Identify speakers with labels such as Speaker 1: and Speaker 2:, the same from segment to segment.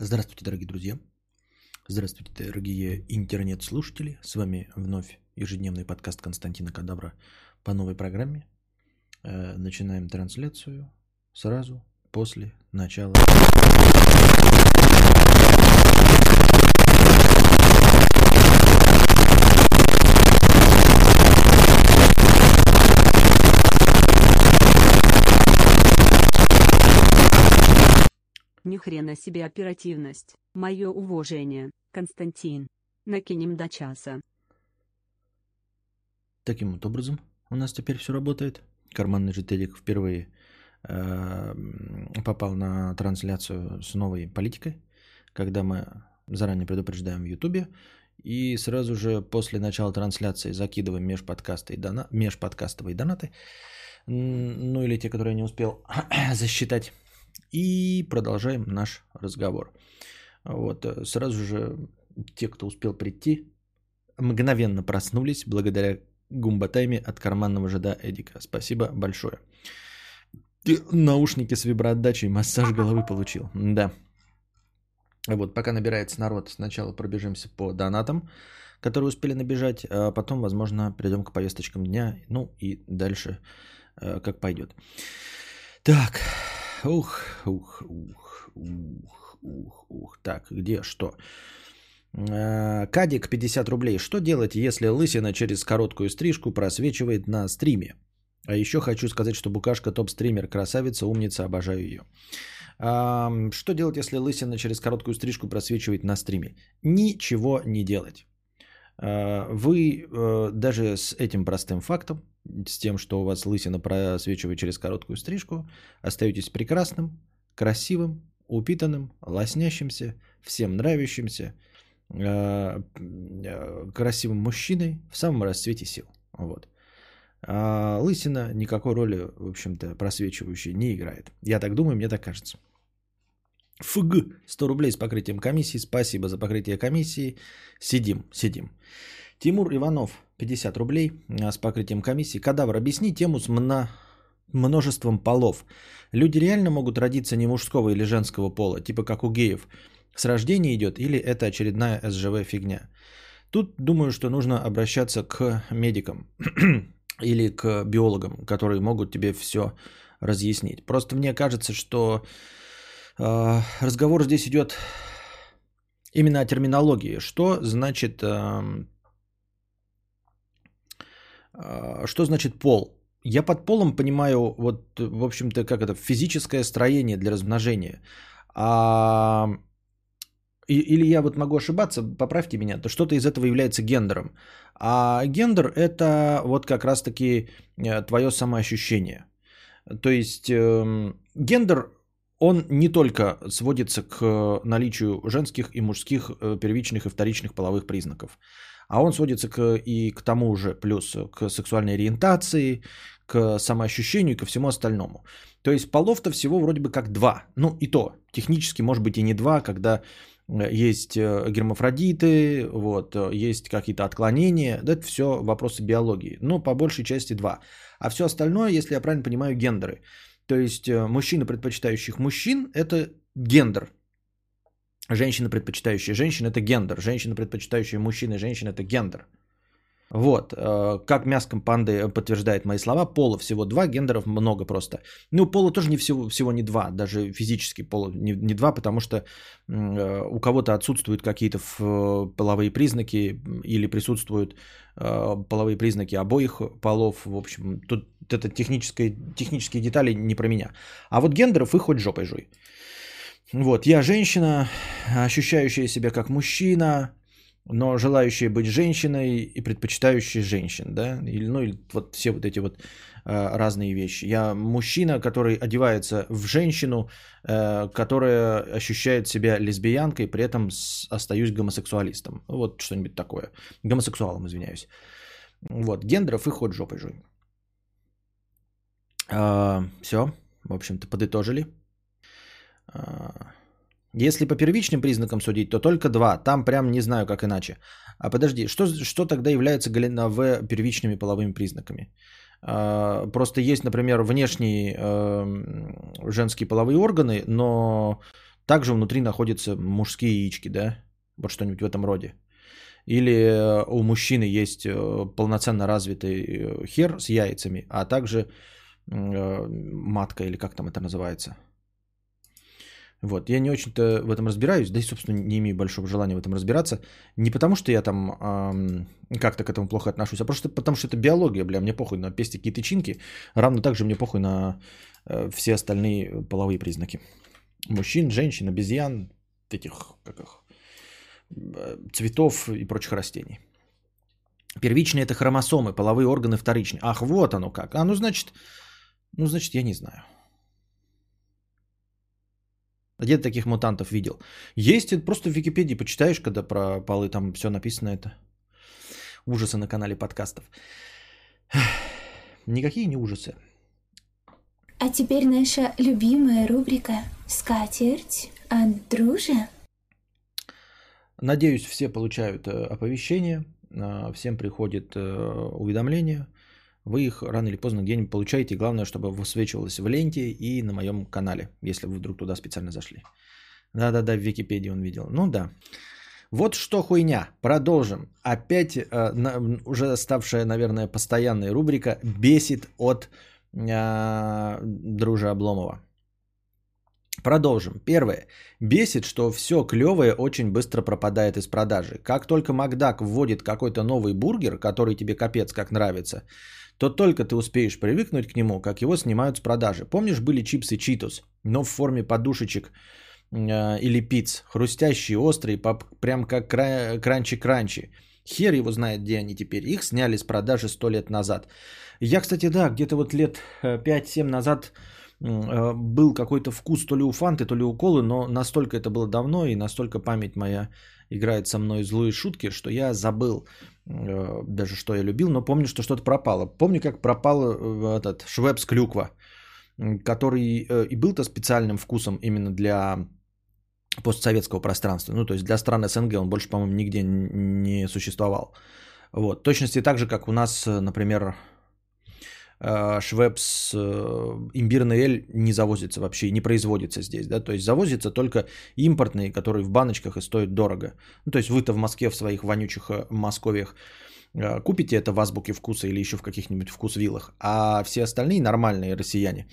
Speaker 1: Здравствуйте, дорогие друзья. Здравствуйте, дорогие интернет-слушатели. С вами вновь ежедневный подкаст Константина Кадавра по новой программе. Э, начинаем трансляцию сразу после начала.
Speaker 2: Ни хрена себе оперативность. Мое уважение, Константин. Накинем до часа.
Speaker 1: Таким вот образом у нас теперь все работает. Карманный жителик впервые э, попал на трансляцию с новой политикой, когда мы заранее предупреждаем в Ютубе и сразу же после начала трансляции закидываем межподкасты и дона... межподкастовые донаты, ну или те, которые я не успел засчитать и продолжаем наш разговор. Вот, э, сразу же те, кто успел прийти, мгновенно проснулись благодаря гумбатайме от карманного жида Эдика. Спасибо большое. И наушники с виброотдачей, массаж головы получил. Да. Вот, пока набирается народ, сначала пробежимся по донатам, которые успели набежать, а потом, возможно, перейдем к повесточкам дня, ну и дальше э, как пойдет. Так, Ух, ух, ух, ух, ух, ух. Так, где что? Э, Кадик 50 рублей. Что делать, если лысина через короткую стрижку просвечивает на стриме? А еще хочу сказать, что Букашка топ-стример, красавица, умница, обожаю ее. Что делать, если лысина через короткую стрижку просвечивает на стриме? Ничего не делать. Э, вы э, даже с этим простым фактом с тем, что у вас лысина просвечивает через короткую стрижку, остаетесь прекрасным, красивым, упитанным, лоснящимся, всем нравящимся, э, э, красивым мужчиной в самом расцвете сил. Вот. А лысина никакой роли, в общем-то, просвечивающей не играет. Я так думаю, мне так кажется. ФГ 100 рублей с покрытием комиссии. Спасибо за покрытие комиссии. Сидим, сидим. Тимур Иванов 50 рублей а, с покрытием комиссии. Кадавр, объясни тему с мно... множеством полов. Люди реально могут родиться не мужского или женского пола, типа как у геев. С рождения идет или это очередная СЖВ фигня? Тут думаю, что нужно обращаться к медикам или к биологам, которые могут тебе все разъяснить. Просто мне кажется, что э, разговор здесь идет именно о терминологии. Что значит э, что значит пол? Я под полом понимаю, вот, в общем-то, как это, физическое строение для размножения. А, или я вот могу ошибаться, поправьте меня, то что-то из этого является гендером. А гендер – это вот как раз-таки э, твое самоощущение. То есть э, гендер, он не только сводится к наличию женских и мужских э, первичных и вторичных половых признаков. А он сводится к, и к тому же, плюс к сексуальной ориентации, к самоощущению и ко всему остальному. То есть полов-то всего вроде бы как два. Ну и то, технически может быть и не два, когда э, есть э, гермафродиты, вот, э, есть какие-то отклонения. Да, это все вопросы биологии. Но по большей части два. А все остальное, если я правильно понимаю, гендеры. То есть мужчины, предпочитающих мужчин, это гендер. Женщина, предпочитающая женщин, это гендер. Женщина, предпочитающая мужчин и женщин, это гендер. Вот, э, как мяском панды подтверждает мои слова, пола всего два, гендеров много просто. Ну, пола тоже не всего, всего не два, даже физически пола не, не два, потому что э, у кого-то отсутствуют какие-то половые признаки или присутствуют э, половые признаки обоих полов. В общем, тут это технические, технические детали не про меня. А вот гендеров их хоть жопой жуй. Вот, я женщина, ощущающая себя как мужчина, но желающая быть женщиной и предпочитающая женщин, да, или, ну, или вот все вот эти вот э, разные вещи. Я мужчина, который одевается в женщину, э, которая ощущает себя лесбиянкой, при этом остаюсь гомосексуалистом. Вот что-нибудь такое. Гомосексуалом, извиняюсь. Вот, гендеров и ход жопой жуй. Э, все, в общем-то, подытожили. А, если по первичным признакам судить, то только два. Там прям не знаю, как иначе. А подожди, что, что тогда является галина В первичными половыми признаками? А, просто есть, например, внешние э, женские половые органы, но Также внутри находятся мужские яички, да? Вот что-нибудь в этом роде. Или э, у мужчины есть э, полноценно развитый э, хер с яйцами, а также матка, или как там это называется. Вот, я не очень-то в этом разбираюсь, да и, собственно, не имею большого желания в этом разбираться. Не потому, что я там эм, как-то к этому плохо отношусь, а просто потому, что это биология, бля, мне похуй на пестики и тычинки, равно так же мне похуй на э, все остальные половые признаки. Мужчин, женщин, обезьян, этих, как их, Э, цветов и прочих растений. Первичные это хромосомы, половые органы вторичные. Ах, вот оно как. А ну значит, ну значит я не знаю. Где ты таких мутантов видел? Есть, просто в Википедии почитаешь, когда про полы там все написано это. Ужасы на канале подкастов. Никакие не ужасы.
Speaker 3: А теперь наша любимая рубрика «Скатерть от дружи».
Speaker 1: Надеюсь, все получают э, оповещения, а, всем приходит э, уведомление. Вы их рано или поздно где-нибудь получаете. Главное, чтобы высвечивалось в ленте и на моем канале, если вы вдруг туда специально зашли. Да-да-да, в Википедии он видел. Ну да. Вот что хуйня. Продолжим. Опять э, уже ставшая, наверное, постоянная рубрика «Бесит от э, дружа Обломова». Продолжим. Первое. Бесит, что все клевое очень быстро пропадает из продажи. Как только Макдак вводит какой-то новый бургер, который тебе капец как нравится, то только ты успеешь привыкнуть к нему, как его снимают с продажи. Помнишь, были чипсы Читус, но в форме подушечек э, или пиц, хрустящие, острые, поп, прям как кранчи-кранчи. Хер его знает, где они теперь. Их сняли с продажи сто лет назад. Я, кстати, да, где-то вот лет 5-7 назад Э, был какой-то вкус то ли у фанты, то ли у колы, но настолько это было давно и настолько память моя играет со мной злые шутки, что я забыл э, даже что я любил, но помню, что что-то пропало. Помню, как пропал э, этот швепс клюква, который и был-то специальным вкусом именно для постсоветского пространства, ну то есть для стран СНГ он больше, по-моему, нигде не существовал. Вот. Точности так же, как у нас, например, Э, Швепс, э, имбирный эль не завозится вообще, не производится здесь, да, то есть завозится только импортные, которые в баночках и стоят дорого. Ну, то есть вы-то в Москве в своих вонючих э, Московиях купите это в азбуке вкуса или еще в каких-нибудь вкус-виллах, а все остальные нормальные россияне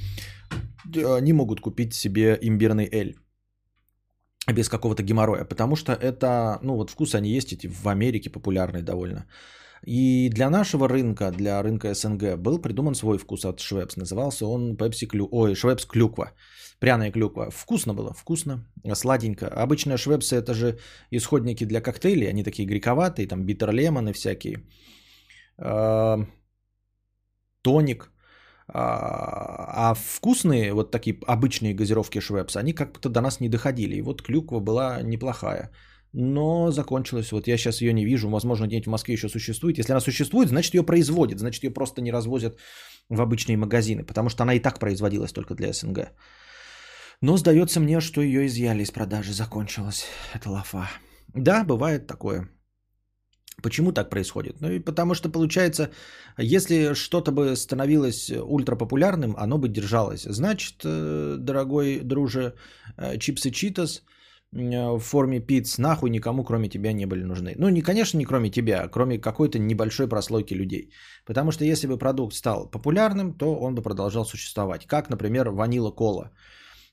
Speaker 1: не могут купить себе имбирный эль без какого-то геморроя, потому что это, ну вот вкус они есть эти в Америке популярные довольно. И для нашего рынка, для рынка СНГ, был придуман свой вкус от Швепс. Назывался он Пепси Клю... Ой, Швепс Клюква. Пряная клюква. Вкусно было, вкусно, сладенько. Обычно швепсы это же исходники для коктейлей, они такие грековатые, там битер лемоны всякие. Тоник. А, а вкусные, вот такие обычные газировки швепс, они как-то до нас не доходили. И вот клюква была неплохая но закончилась. Вот я сейчас ее не вижу. Возможно, где-нибудь в Москве еще существует. Если она существует, значит ее производят. Значит ее просто не развозят в обычные магазины, потому что она и так производилась только для СНГ. Но сдается мне, что ее изъяли из продажи, закончилась. Это лафа. Да, бывает такое. Почему так происходит? Ну и потому что получается, если что-то бы становилось ультрапопулярным, оно бы держалось. Значит, э, дорогой друже, э, чипсы Читос – в форме пиц нахуй никому кроме тебя не были нужны. Ну, не, конечно, не кроме тебя, а кроме какой-то небольшой прослойки людей. Потому что если бы продукт стал популярным, то он бы продолжал существовать. Как, например, ванила кола,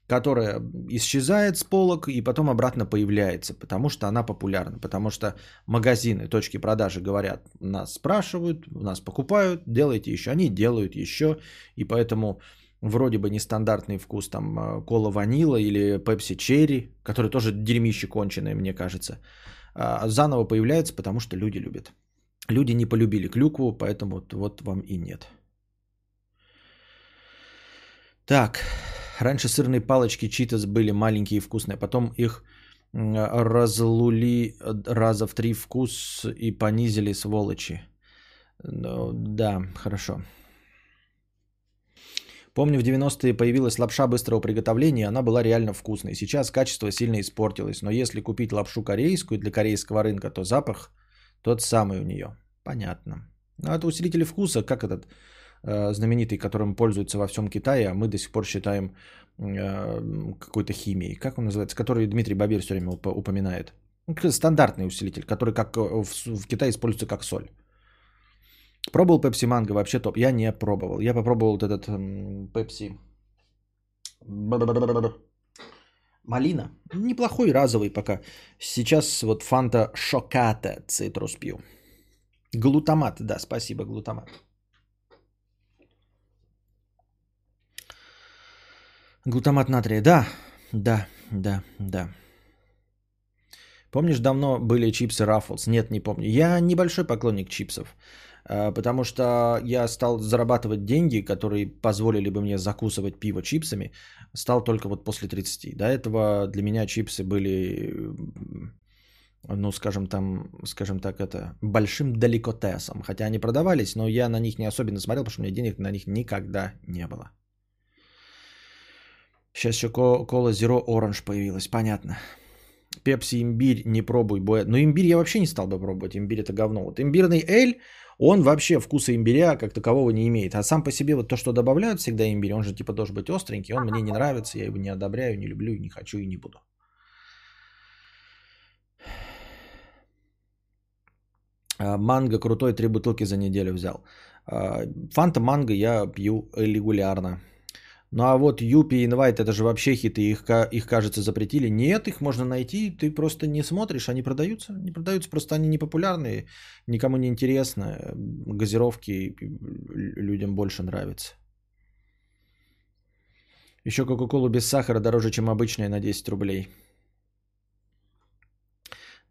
Speaker 1: которая исчезает с полок и потом обратно появляется, потому что она популярна. Потому что магазины, точки продажи говорят, нас спрашивают, нас покупают, делайте еще. Они делают еще, и поэтому вроде бы нестандартный вкус, там э, кола ванила или пепси черри, который тоже дерьмище конченое, мне кажется, а, заново появляется, потому что люди любят. Люди не полюбили клюкву, поэтому вот, вам и нет. Так, раньше сырные палочки читас были маленькие и вкусные, потом их разлули раза в три вкус и понизили сволочи. Ну, да, хорошо. Помню, в 90-е появилась лапша быстрого приготовления, она была реально вкусной. Сейчас качество сильно испортилось, но если купить лапшу корейскую для корейского рынка, то запах тот самый у нее. Понятно. Ну, это усилители вкуса, как этот э, знаменитый, которым пользуются во всем Китае, а мы до сих пор считаем э, какой-то химией. Как он называется? Который Дмитрий Бабир все время уп- упоминает. Стандартный усилитель, который как э, в, в Китае используется как соль. Пробовал Пепси Манго, вообще топ. Я не пробовал. Я попробовал вот этот Пепси Малина. Неплохой разовый пока. Сейчас вот фанта шоката цитрус пью. Глутамат, да, спасибо, глутамат. Глутамат натрия, да, да, да, да. Помнишь, давно были чипсы Раффлс? Нет, не помню. Я небольшой поклонник чипсов, потому что я стал зарабатывать деньги, которые позволили бы мне закусывать пиво чипсами, стал только вот после 30. До этого для меня чипсы были, ну, скажем там, скажем так, это большим далекотесом. Хотя они продавались, но я на них не особенно смотрел, потому что у меня денег на них никогда не было. Сейчас еще кола Zero Orange появилась, понятно. Пепси имбирь не пробуй. Но имбирь я вообще не стал бы пробовать, имбирь это говно. Вот имбирный эль, он вообще вкуса имбиря как такового не имеет. А сам по себе вот то, что добавляют всегда имбирь, он же типа должен быть остренький, он мне не нравится, я его не одобряю, не люблю, не хочу и не буду. А, манго крутой, три бутылки за неделю взял. А, фанта манго я пью регулярно. Ну а вот Юпи и Инвайт, это же вообще хиты, их, их, кажется, запретили. Нет, их можно найти, ты просто не смотришь, они продаются. Не продаются, просто они не популярные, никому не интересны. Газировки людям больше нравятся. Еще Кока-Колу без сахара дороже, чем обычная на 10 рублей.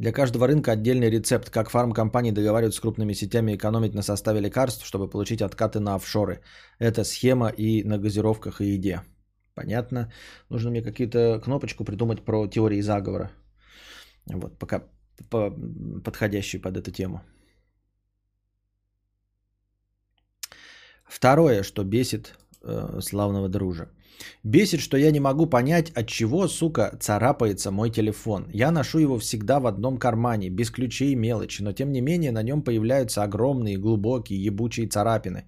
Speaker 1: Для каждого рынка отдельный рецепт, как фармкомпании договариваются с крупными сетями экономить на составе лекарств, чтобы получить откаты на офшоры. Это схема и на газировках и еде. Понятно. Нужно мне какие-то кнопочку придумать про теории заговора. Вот, пока по, подходящую под эту тему. Второе, что бесит э, славного дружа. Бесит, что я не могу понять, от чего, сука, царапается мой телефон. Я ношу его всегда в одном кармане, без ключей и мелочи, но тем не менее на нем появляются огромные, глубокие, ебучие царапины.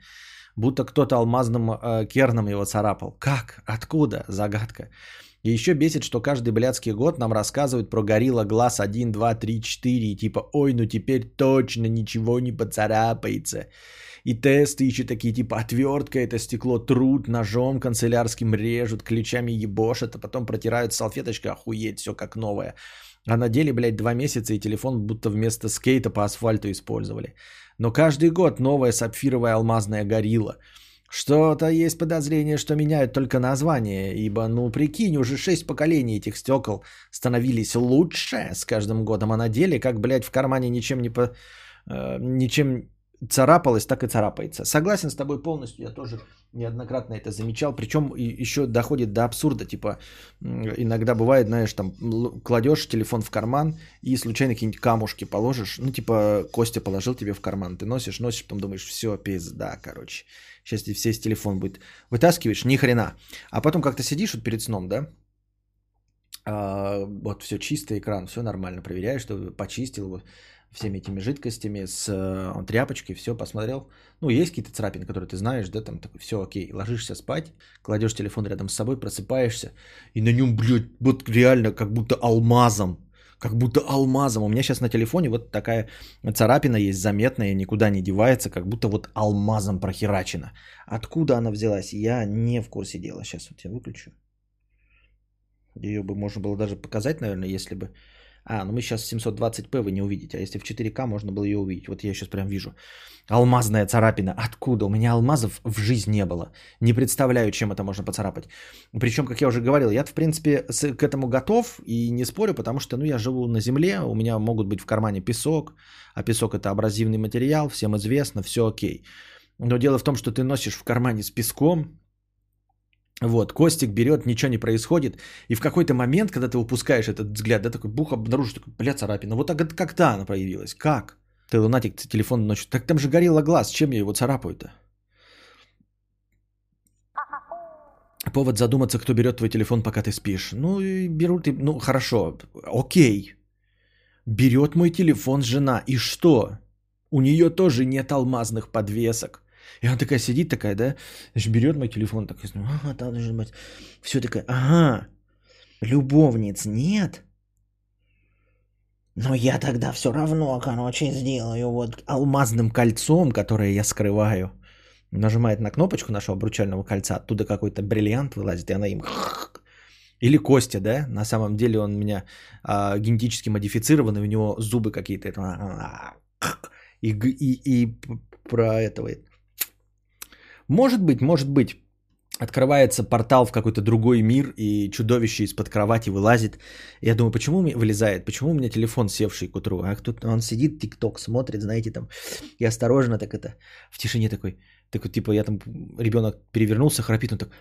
Speaker 1: Будто кто-то алмазным э, керном его царапал. Как? Откуда? Загадка. И еще бесит, что каждый блядский год нам рассказывают про горилла глаз 1, 2, 3, 4. И типа, ой, ну теперь точно ничего не поцарапается. И тесты еще такие, типа, отвертка, это стекло, труд, ножом канцелярским режут, ключами ебошат, а потом протирают салфеточкой, охуеть, все как новое. А на деле, блядь, два месяца и телефон будто вместо скейта по асфальту использовали. Но каждый год новая сапфировая алмазная горилла. Что-то есть подозрение, что меняют только название, ибо, ну, прикинь, уже шесть поколений этих стекол становились лучше с каждым годом, а на деле, как, блядь, в кармане ничем не по... Э, ничем царапалось, так и царапается. Согласен с тобой полностью, я тоже неоднократно это замечал. Причем еще доходит до абсурда. Типа, иногда бывает, знаешь, там кладешь телефон в карман и случайно какие-нибудь камушки положишь. Ну, типа, Костя положил тебе в карман. Ты носишь, носишь, потом думаешь, все, пизда, короче. Сейчас тебе все с телефон будет. Вытаскиваешь, ни хрена. А потом как-то сидишь вот перед сном, да? А, вот все чистый экран, все нормально. Проверяешь, что почистил его всеми этими жидкостями, с э, тряпочкой, все посмотрел. Ну, есть какие-то царапины, которые ты знаешь, да, там такой, все окей, ложишься спать, кладешь телефон рядом с собой, просыпаешься, и на нем, блядь, вот реально как будто алмазом, как будто алмазом. У меня сейчас на телефоне вот такая царапина есть заметная, никуда не девается, как будто вот алмазом прохерачена. Откуда она взялась, я не в курсе дела. Сейчас вот я выключу. Ее бы можно было даже показать, наверное, если бы а, ну мы сейчас 720p вы не увидите, а если в 4К можно было ее увидеть. Вот я сейчас прям вижу. Алмазная царапина. Откуда? У меня алмазов в жизнь не было. Не представляю, чем это можно поцарапать. Причем, как я уже говорил, я в принципе к этому готов и не спорю, потому что ну, я живу на земле, у меня могут быть в кармане песок, а песок это абразивный материал, всем известно, все окей. Но дело в том, что ты носишь в кармане с песком, вот, Костик берет, ничего не происходит. И в какой-то момент, когда ты выпускаешь этот взгляд, да, такой бух обнаружишь, такой, бля, царапина. Вот так как-то она проявилась. Как? Ты лунатик, телефон ночью. Так там же горело глаз, чем я его царапаю-то? Повод задуматься, кто берет твой телефон, пока ты спишь. Ну, и берут, ну, хорошо, окей. Берет мой телефон жена, и что? У нее тоже нет алмазных подвесок. И она такая сидит, такая, да, берет мой телефон, такая, ага, там должен быть. Все такая, ага, любовниц нет, но я тогда все равно, короче, сделаю вот алмазным кольцом, которое я скрываю. Нажимает на кнопочку нашего обручального кольца, оттуда какой-то бриллиант вылазит, и она им... Или Костя, да? На самом деле он у меня а, генетически модифицированный, у него зубы какие-то... И, и, и про этого... Может быть, может быть открывается портал в какой-то другой мир, и чудовище из-под кровати вылазит. Я думаю, почему вылезает? Почему у меня телефон севший к утру? А тут он сидит, тикток смотрит, знаете, там, и осторожно так это, в тишине такой, такой, типа, я там, ребенок перевернулся, храпит, он так,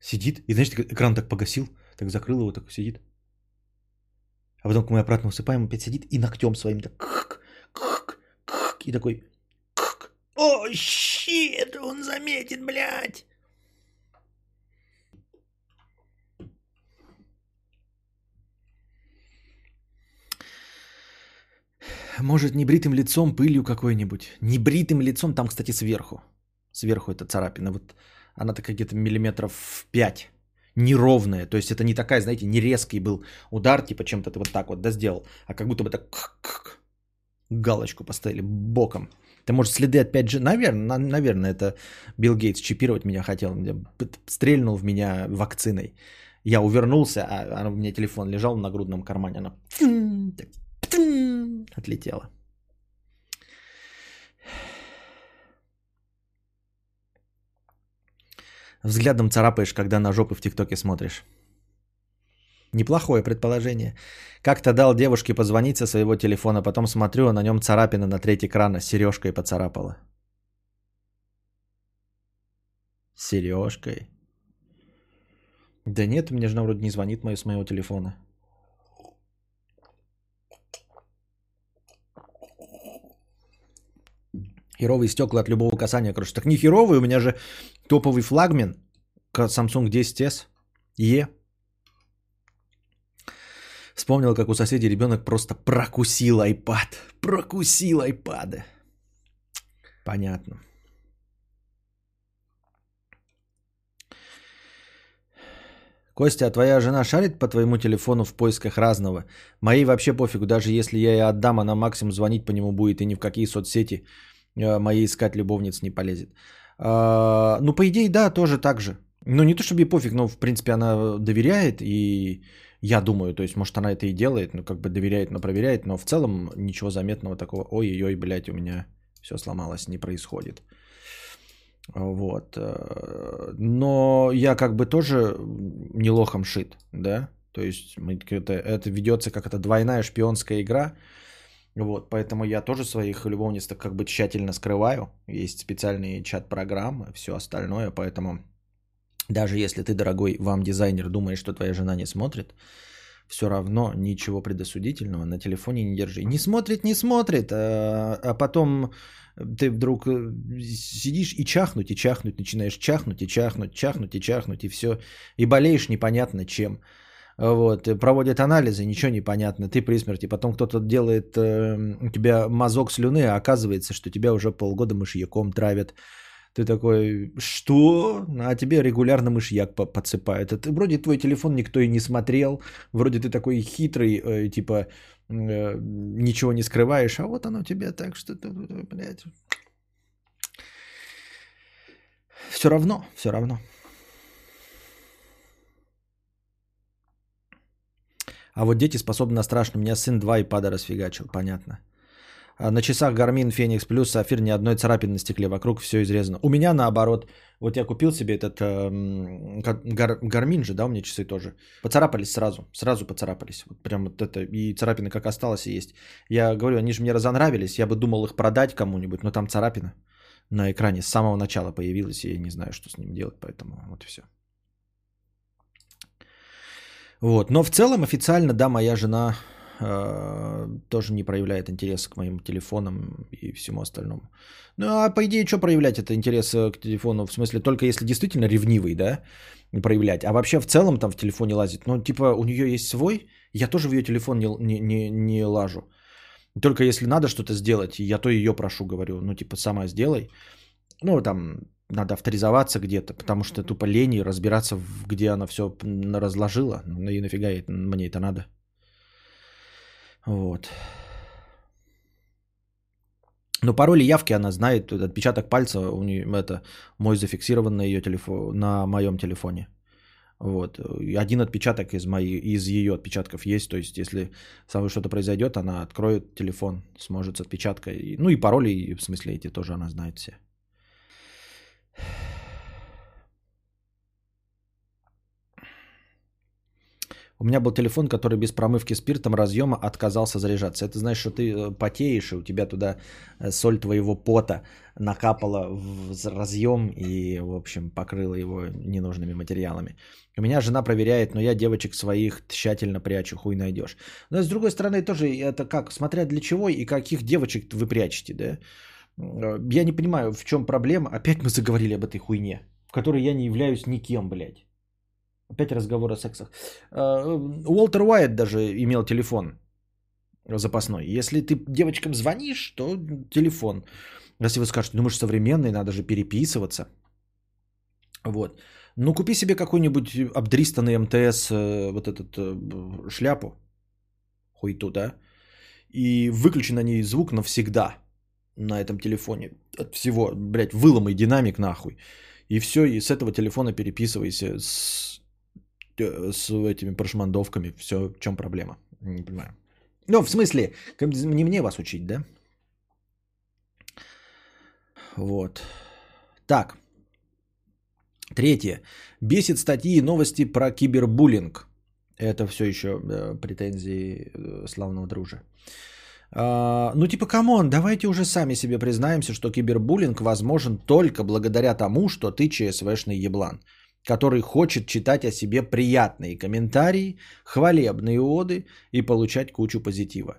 Speaker 1: сидит, и, знаешь, экран так погасил, так закрыл его, так сидит. А потом, когда мы обратно усыпаем, опять сидит и ногтем своим так, и такой, о, щит, он заметит, блядь. Может, небритым лицом, пылью какой-нибудь. Небритым лицом, там, кстати, сверху. Сверху это царапина. Вот она такая где-то миллиметров 5. Неровная. То есть это не такая, знаете, не резкий был удар, типа чем-то ты вот так вот да, сделал. А как будто бы так галочку поставили боком. Это может следы от 5G. Наверное, наверное, это Билл Гейтс чипировать меня хотел. Стрельнул в меня вакциной. Я увернулся, а, у меня телефон лежал на грудном кармане. Она отлетела. Взглядом царапаешь, когда на жопы в ТикТоке смотришь. Неплохое предположение. Как-то дал девушке позвонить со своего телефона, потом смотрю, на нем царапина на треть экрана, сережкой поцарапала. Сережкой? Да нет, мне жена вроде не звонит мою с моего телефона. Херовые стекла от любого касания, короче. Так не херовый, у меня же топовый флагман Samsung 10s E Вспомнил, как у соседей ребенок просто прокусил iPad. Прокусил iPad. Понятно. Костя, а твоя жена шарит по твоему телефону в поисках разного? Моей вообще пофигу, даже если я ей отдам, она максимум звонить по нему будет, и ни в какие соцсети э, моей искать любовниц не полезет. А, ну, по идее, да, тоже так же. Ну, не то чтобы ей пофиг, но, в принципе, она доверяет, и я думаю, то есть, может, она это и делает, ну, как бы доверяет, но проверяет, но в целом ничего заметного такого, ой-ой-ой, блядь, у меня все сломалось, не происходит. Вот. Э, но я как бы тоже не лохом шит, да? То есть это, это ведется как это двойная шпионская игра. Вот, поэтому я тоже своих любовниц как бы тщательно скрываю. Есть специальные чат-программы, все остальное, поэтому даже если ты, дорогой вам дизайнер, думаешь, что твоя жена не смотрит, все равно ничего предосудительного на телефоне не держи. Не смотрит, не смотрит, а, а потом ты вдруг э, сидишь и чахнуть, и чахнуть, начинаешь чахнуть, и чахнуть, чахнуть, и чахнуть, и все. И болеешь непонятно чем. Вот, проводят анализы, ничего не понятно, ты при смерти. Потом кто-то делает э, у тебя мазок слюны, а оказывается, что тебя уже полгода мышьяком травят. Ты такой, что? А тебе регулярно мышьяк подсыпают. Это вроде твой телефон никто и не смотрел. Вроде ты такой хитрый, э, типа, э, ничего не скрываешь. А вот оно тебе так, что ты, блядь. Все равно, все равно. А вот дети способны на страшно. У меня сын два и пада расфигачил, понятно. А на часах Garmin Fenix Plus Сафир ни одной царапины на стекле, вокруг все изрезано. У меня наоборот. Вот я купил себе этот э, Garmin же, да, у меня часы тоже. Поцарапались сразу, сразу поцарапались. Вот прям вот это, и царапины как осталось и есть. Я говорю, они же мне разонравились, я бы думал их продать кому-нибудь, но там царапина на экране с самого начала появилась, и я не знаю, что с ним делать, поэтому вот и все. Вот, но в целом официально, да, моя жена тоже не проявляет интерес к моим телефонам и всему остальному. Ну, а по идее, что проявлять это интерес э, к телефону? В смысле, только если действительно ревнивый, да, проявлять. А вообще в целом там в телефоне лазит. Ну, типа, у нее есть свой, я тоже в ее телефон не, не, не, не лажу. Только если надо что-то сделать, я то ее прошу, говорю, ну типа сама сделай. Ну там надо авторизоваться где-то, потому что тупо лень разбираться, где она все разложила. Ну и нафига мне это надо. Вот. Но пароль явки она знает, отпечаток пальца у нее это мой зафиксирован на ее телефон, на моем телефоне. Вот. Один отпечаток из, моей, из ее отпечатков есть. То есть, если со мной что-то произойдет, она откроет телефон, сможет с отпечаткой. Ну и пароли, в смысле, эти тоже она знает все. У меня был телефон, который без промывки спиртом разъема отказался заряжаться. Это значит, что ты э, потеешь, и у тебя туда э, соль твоего пота накапала в разъем и, в общем, покрыла его ненужными материалами. У меня жена проверяет, но я девочек своих тщательно прячу, хуй найдешь. Но с другой стороны тоже это как, смотря для чего и каких девочек вы прячете, да? Э, я не понимаю, в чем проблема. Опять мы заговорили об этой хуйне, в которой я не являюсь никем, блядь. Опять разговор о сексах. Э, Уолтер Уайт даже имел телефон запасной. Если ты девочкам звонишь, то телефон. Если вы скажете, ну мы же современные, надо же переписываться. Вот. Ну купи себе какой-нибудь обдристанный МТС, э, вот этот э, шляпу, хуйту, да, и выключи на ней звук навсегда на этом телефоне. От всего, блядь, выломай динамик нахуй. И все, и с этого телефона переписывайся с с этими прошмандовками. Все, в чем проблема? Не понимаю. Ну, в смысле, не мне вас учить, да? Вот. Так. Третье. Бесит статьи и новости про кибербуллинг. Это все еще э, претензии э, славного дружа. Э, ну типа, come on, давайте уже сами себе признаемся, что кибербуллинг возможен только благодаря тому, что ты ЧСВшный еблан который хочет читать о себе приятные комментарии, хвалебные оды и получать кучу позитива.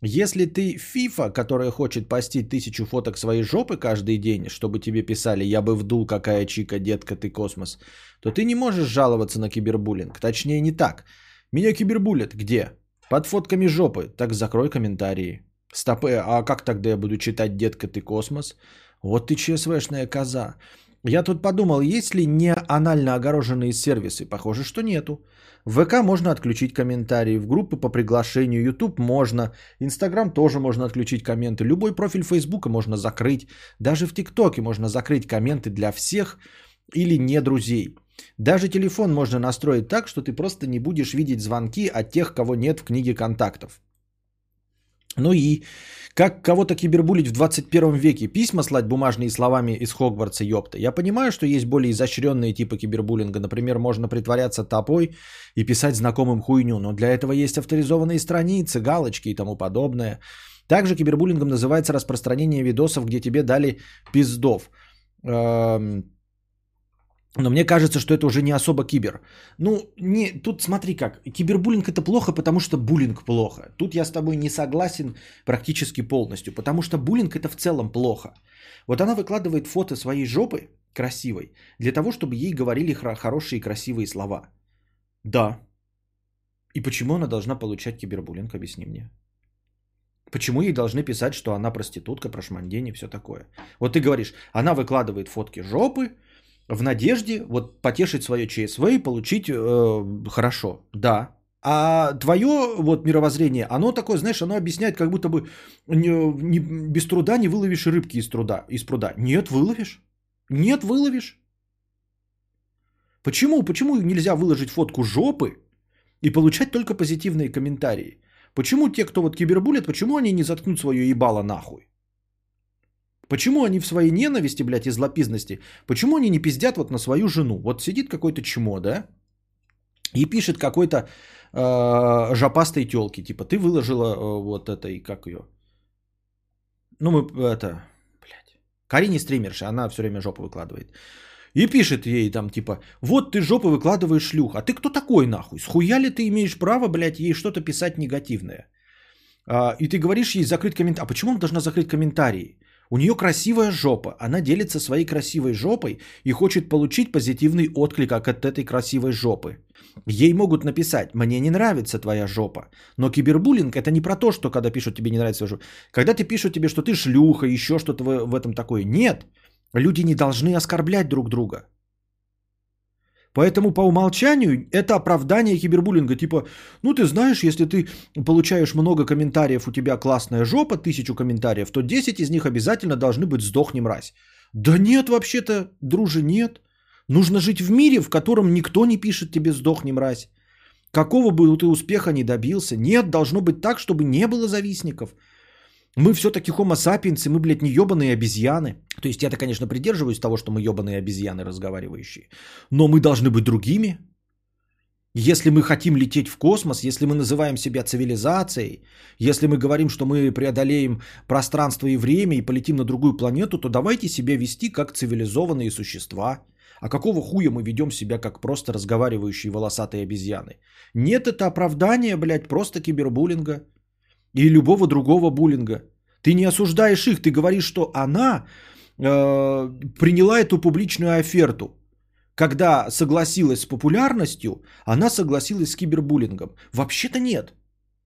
Speaker 1: Если ты фифа, которая хочет постить тысячу фоток своей жопы каждый день, чтобы тебе писали «я бы вдул, какая чика, детка, ты космос», то ты не можешь жаловаться на кибербуллинг. Точнее не так. Меня кибербулят. Где? Под фотками жопы. Так закрой комментарии. Стопы, а как тогда я буду читать «детка, ты космос»? Вот ты ЧСВшная коза. Я тут подумал, есть ли не анально огороженные сервисы? Похоже, что нету. В ВК можно отключить комментарии, в группы по приглашению, YouTube можно, Инстаграм тоже можно отключить комменты, любой профиль Фейсбука можно закрыть, даже в ТикТоке можно закрыть комменты для всех или не друзей. Даже телефон можно настроить так, что ты просто не будешь видеть звонки от тех, кого нет в книге контактов. Ну и как кого-то кибербулить в 21 веке? Письма слать бумажные словами из Хогвартса, ёпта. Я понимаю, что есть более изощренные типы кибербуллинга. Например, можно притворяться топой и писать знакомым хуйню. Но для этого есть авторизованные страницы, галочки и тому подобное. Также кибербуллингом называется распространение видосов, где тебе дали пиздов. Эм но мне кажется, что это уже не особо кибер. Ну, не, тут смотри как. Кибербуллинг это плохо, потому что буллинг плохо. Тут я с тобой не согласен практически полностью, потому что буллинг это в целом плохо. Вот она выкладывает фото своей жопы красивой для того, чтобы ей говорили хорошие и красивые слова. Да. И почему она должна получать кибербуллинг, объясни мне. Почему ей должны писать, что она проститутка, прошмандень и все такое? Вот ты говоришь, она выкладывает фотки жопы, в надежде вот потешить свое ЧСВ и получить э, хорошо. Да. А твое вот мировоззрение, оно такое, знаешь, оно объясняет, как будто бы не, не, без труда не выловишь рыбки из труда, из пруда. Нет, выловишь. Нет, выловишь. Почему? Почему нельзя выложить фотку жопы и получать только позитивные комментарии? Почему те, кто вот кибербулит, почему они не заткнут свое ебало нахуй? Почему они в своей ненависти, блядь, и злопизности, почему они не пиздят вот на свою жену? Вот сидит какой-то чмо, да, и пишет какой-то э, жопастой телки, типа, ты выложила э, вот это и как ее? Ну, мы, это, блядь, Карине стримерша, она все время жопу выкладывает. И пишет ей там типа, вот ты жопу выкладываешь шлюх, а ты кто такой нахуй? Схуя ли ты имеешь право, блядь, ей что-то писать негативное? А, и ты говоришь ей закрыть комментарий. А почему она должна закрыть комментарии? У нее красивая жопа. Она делится своей красивой жопой и хочет получить позитивный отклик от этой красивой жопы. Ей могут написать, мне не нравится твоя жопа. Но кибербуллинг это не про то, что когда пишут тебе не нравится жопа. Когда ты пишут тебе, что ты шлюха, еще что-то в, этом такое. Нет. Люди не должны оскорблять друг друга. Поэтому по умолчанию это оправдание кибербуллинга. Типа, ну ты знаешь, если ты получаешь много комментариев, у тебя классная жопа, тысячу комментариев, то 10 из них обязательно должны быть «сдохни, мразь». Да нет, вообще-то, друже, нет. Нужно жить в мире, в котором никто не пишет тебе «сдохни, мразь». Какого бы ты успеха не добился, нет, должно быть так, чтобы не было завистников – мы все-таки homo sapiens, мы, блядь, не ебаные обезьяны. То есть я-то, конечно, придерживаюсь того, что мы ебаные обезьяны разговаривающие. Но мы должны быть другими. Если мы хотим лететь в космос, если мы называем себя цивилизацией, если мы говорим, что мы преодолеем пространство и время и полетим на другую планету, то давайте себя вести как цивилизованные существа. А какого хуя мы ведем себя как просто разговаривающие волосатые обезьяны? Нет, это оправдание, блядь, просто кибербуллинга или любого другого буллинга. Ты не осуждаешь их, ты говоришь, что она э, приняла эту публичную оферту. Когда согласилась с популярностью, она согласилась с кибербуллингом. Вообще-то нет.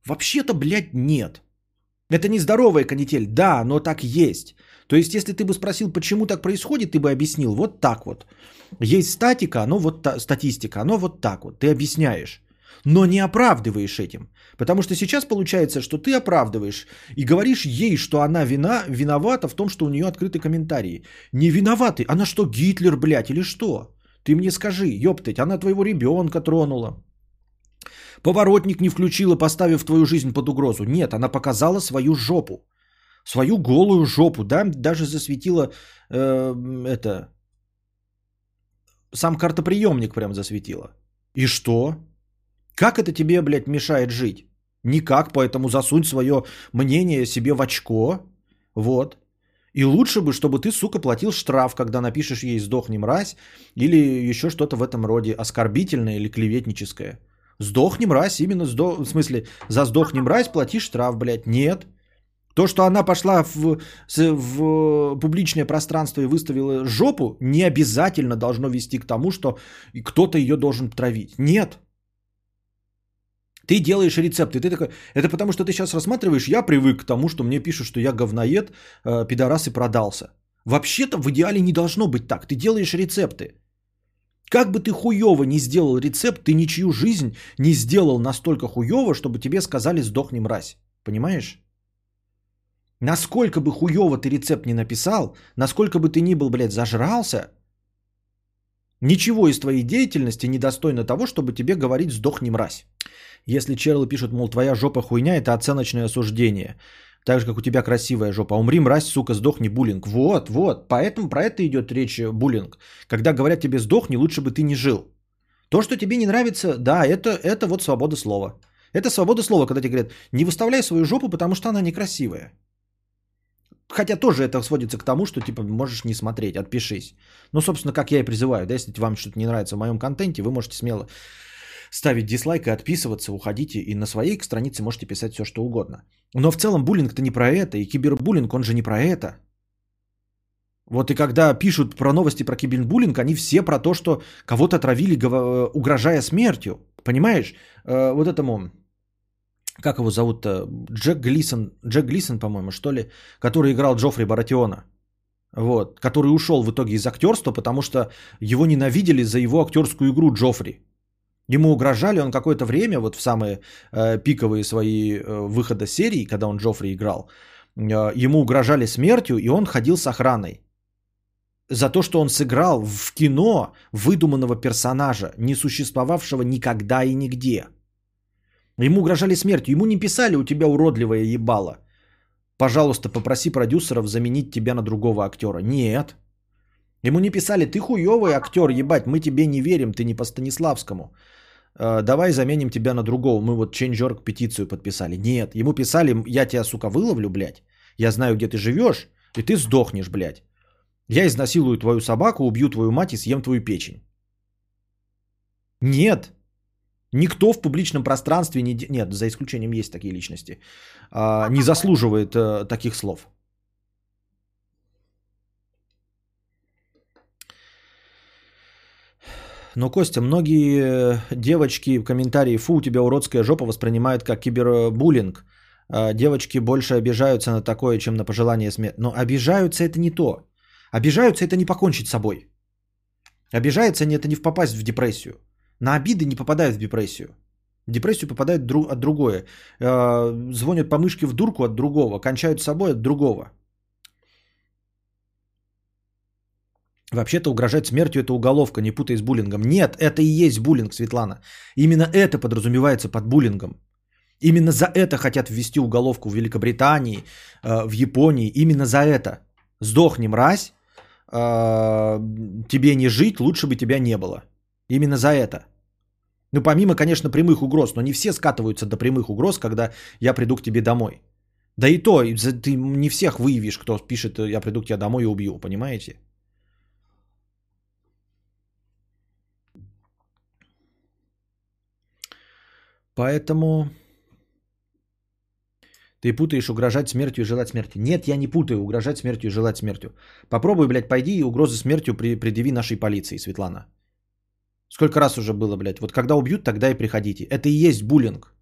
Speaker 1: Вообще-то, блядь, нет. Это не здоровая канитель, да, но так есть. То есть, если ты бы спросил, почему так происходит, ты бы объяснил вот так вот. Есть статика, оно вот та, статистика, оно вот так вот. Ты объясняешь но не оправдываешь этим. Потому что сейчас получается, что ты оправдываешь и говоришь ей, что она вина, виновата в том, что у нее открыты комментарии. Не виноваты. Она что, Гитлер, блядь, или что? Ты мне скажи, ёптать, она твоего ребенка тронула. Поворотник не включила, поставив твою жизнь под угрозу. Нет, она показала свою жопу. Свою голую жопу, да, даже засветила э, это, сам картоприемник прям засветила. И что? Как это тебе, блядь, мешает жить? Никак, поэтому засунь свое мнение себе в очко. Вот. И лучше бы, чтобы ты, сука, платил штраф, когда напишешь ей «сдохни, мразь» или еще что-то в этом роде, оскорбительное или клеветническое. «Сдохни, мразь», именно сдох... в смысле, за «сдохни, мразь» плати штраф, блядь. Нет. То, что она пошла в, в публичное пространство и выставила жопу, не обязательно должно вести к тому, что кто-то ее должен травить. Нет. Ты делаешь рецепты, ты такой, это потому что ты сейчас рассматриваешь, я привык к тому, что мне пишут, что я говноед, э, пидорас и продался. Вообще-то в идеале не должно быть так, ты делаешь рецепты. Как бы ты хуево не сделал рецепт, ты ничью жизнь не сделал настолько хуево, чтобы тебе сказали сдохни мразь. Понимаешь? Насколько бы хуево ты рецепт не написал, насколько бы ты ни был, блядь, зажрался, ничего из твоей деятельности не достойно того, чтобы тебе говорить сдохни мразь. Если черлы пишут, мол, твоя жопа хуйня, это оценочное осуждение. Так же, как у тебя красивая жопа. Умри, мразь, сука, сдохни, буллинг. Вот, вот. Поэтому про это идет речь э, буллинг. Когда говорят тебе сдохни, лучше бы ты не жил. То, что тебе не нравится, да, это, это вот свобода слова. Это свобода слова, когда тебе говорят, не выставляй свою жопу, потому что она некрасивая. Хотя тоже это сводится к тому, что типа можешь не смотреть, отпишись. Ну, собственно, как я и призываю, да, если вам что-то не нравится в моем контенте, вы можете смело ставить дизлайк и отписываться, уходите, и на своей странице можете писать все, что угодно. Но в целом буллинг-то не про это, и кибербуллинг, он же не про это. Вот и когда пишут про новости про кибербуллинг, они все про то, что кого-то отравили, угрожая смертью. Понимаешь? Э, вот этому, как его зовут-то, Джек Глисон, Джек Глисон, по-моему, что ли, который играл Джоффри Баратиона. Вот, который ушел в итоге из актерства, потому что его ненавидели за его актерскую игру Джоффри. Ему угрожали, он какое-то время, вот в самые э, пиковые свои э, выхода серий, когда он Джоффри играл, э, ему угрожали смертью, и он ходил с охраной. За то, что он сыграл в кино выдуманного персонажа, не существовавшего никогда и нигде. Ему угрожали смертью. Ему не писали у тебя уродливое ебало. Пожалуйста, попроси продюсеров заменить тебя на другого актера. Нет. Ему не писали, ты хуёвый актер, ебать, мы тебе не верим, ты не по Станиславскому. Э, давай заменим тебя на другого. Мы вот Change.org петицию подписали. Нет, ему писали, я тебя, сука, выловлю, блядь. Я знаю, где ты живешь, и ты сдохнешь, блядь. Я изнасилую твою собаку, убью твою мать и съем твою печень. Нет. Никто в публичном пространстве, не, нет, за исключением есть такие личности, а, не заслуживает э, таких слов. Но, Костя, многие э, девочки в комментарии «Фу, у тебя уродская жопа» воспринимают как кибербуллинг. А, девочки больше обижаются на такое, чем на пожелание смерти. Но обижаются это не то. Обижаются это не покончить с собой. Обижаются не это не в попасть в депрессию. На обиды не попадают в депрессию. В депрессию попадают друг, от другое. Э, звонят по мышке в дурку от другого. Кончают собой от другого. Вообще-то угрожать смертью это уголовка, не путай с буллингом. Нет, это и есть буллинг, Светлана. Именно это подразумевается под буллингом. Именно за это хотят ввести уголовку в Великобритании, э, в Японии. Именно за это. Сдохни, мразь, э, тебе не жить, лучше бы тебя не было. Именно за это. Ну, помимо, конечно, прямых угроз, но не все скатываются до прямых угроз, когда я приду к тебе домой. Да и то, ты не всех выявишь, кто пишет, я приду к тебе домой и убью, понимаете? Поэтому ты путаешь угрожать смертью и желать смерти. Нет, я не путаю угрожать смертью и желать смертью. Попробуй, блядь, пойди и угрозы смертью при, предъяви нашей полиции, Светлана. Сколько раз уже было, блядь. Вот когда убьют, тогда и приходите. Это и есть буллинг.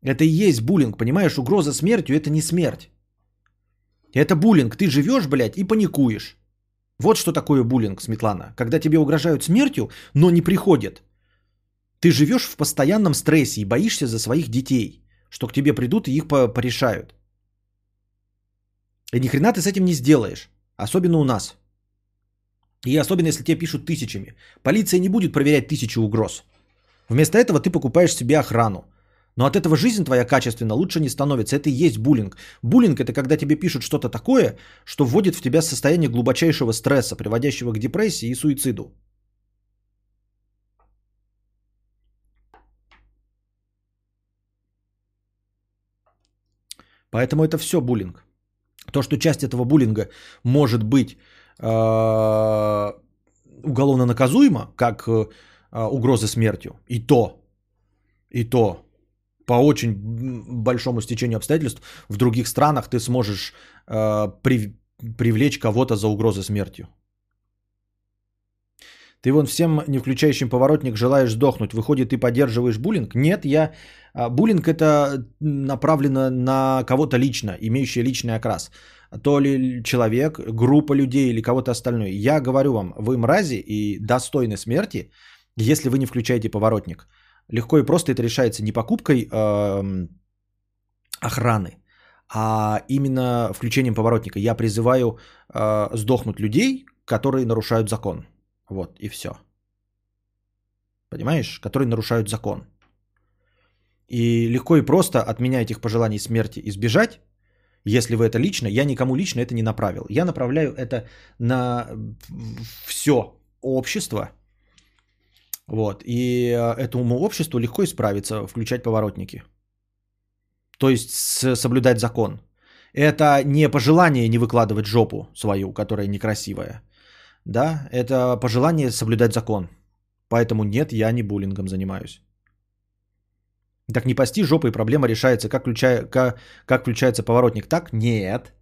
Speaker 1: Это и есть буллинг, понимаешь? Угроза смертью это не смерть. Это буллинг. Ты живешь, блядь, и паникуешь. Вот что такое буллинг, Светлана. Когда тебе угрожают смертью, но не приходят. Ты живешь в постоянном стрессе и боишься за своих детей, что к тебе придут и их порешают. И ни хрена ты с этим не сделаешь. Особенно у нас. И особенно, если тебе пишут тысячами. Полиция не будет проверять тысячи угроз. Вместо этого ты покупаешь себе охрану. Но от этого жизнь твоя качественно лучше не становится. Это и есть буллинг. Буллинг это когда тебе пишут что-то такое, что вводит в тебя состояние глубочайшего стресса, приводящего к депрессии и суициду. Поэтому это все буллинг. То, что часть этого буллинга может быть уголовно наказуема, как э, угроза смертью, и то, и то по очень большому стечению обстоятельств в других странах ты сможешь э, при, привлечь кого-то за угрозы смертью. Ты вон всем, не включающим поворотник, желаешь сдохнуть. Выходит, ты поддерживаешь буллинг? Нет, я... А, буллинг это направлено на кого-то лично, имеющий личный окрас. То ли человек, группа людей или кого-то остальное. Я говорю вам, вы мрази и достойны смерти, если вы не включаете поворотник. Легко и просто это решается не покупкой э, охраны, а именно включением поворотника. Я призываю э, сдохнуть людей, которые нарушают закон. Вот и все. Понимаешь? Которые нарушают закон. И легко и просто от меня этих пожеланий смерти избежать, если вы это лично, я никому лично это не направил. Я направляю это на все общество. Вот. И э, этому обществу легко исправиться, включать поворотники. То есть соблюдать закон. Это не пожелание не выкладывать жопу свою, которая некрасивая. Да, это пожелание соблюдать закон. Поэтому нет, я не буллингом занимаюсь. Так не пасти жопой, проблема решается, как, включая, как, как включается поворотник. Так? Нет.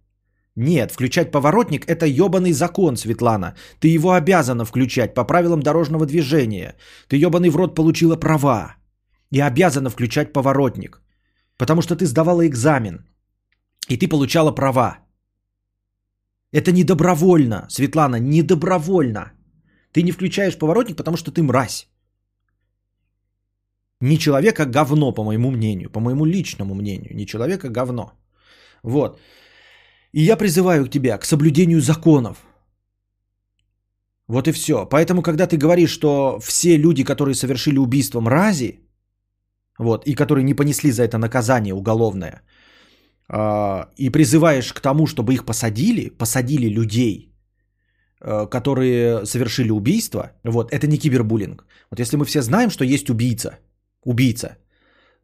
Speaker 1: Нет, включать поворотник – это ебаный закон, Светлана. Ты его обязана включать по правилам дорожного движения. Ты ебаный в рот получила права. И обязана включать поворотник. Потому что ты сдавала экзамен. И ты получала права. Это не добровольно, Светлана, не добровольно. Ты не включаешь поворотник, потому что ты мразь. Не человек, а говно, по моему мнению, по моему личному мнению. Не человек, а говно. Вот. И я призываю тебя к соблюдению законов. Вот и все. Поэтому, когда ты говоришь, что все люди, которые совершили убийство мрази, вот, и которые не понесли за это наказание уголовное – а, и призываешь к тому, чтобы их посадили, посадили людей, э, которые совершили убийство, вот, это не кибербуллинг. Вот если мы все знаем, что есть убийца, убийца,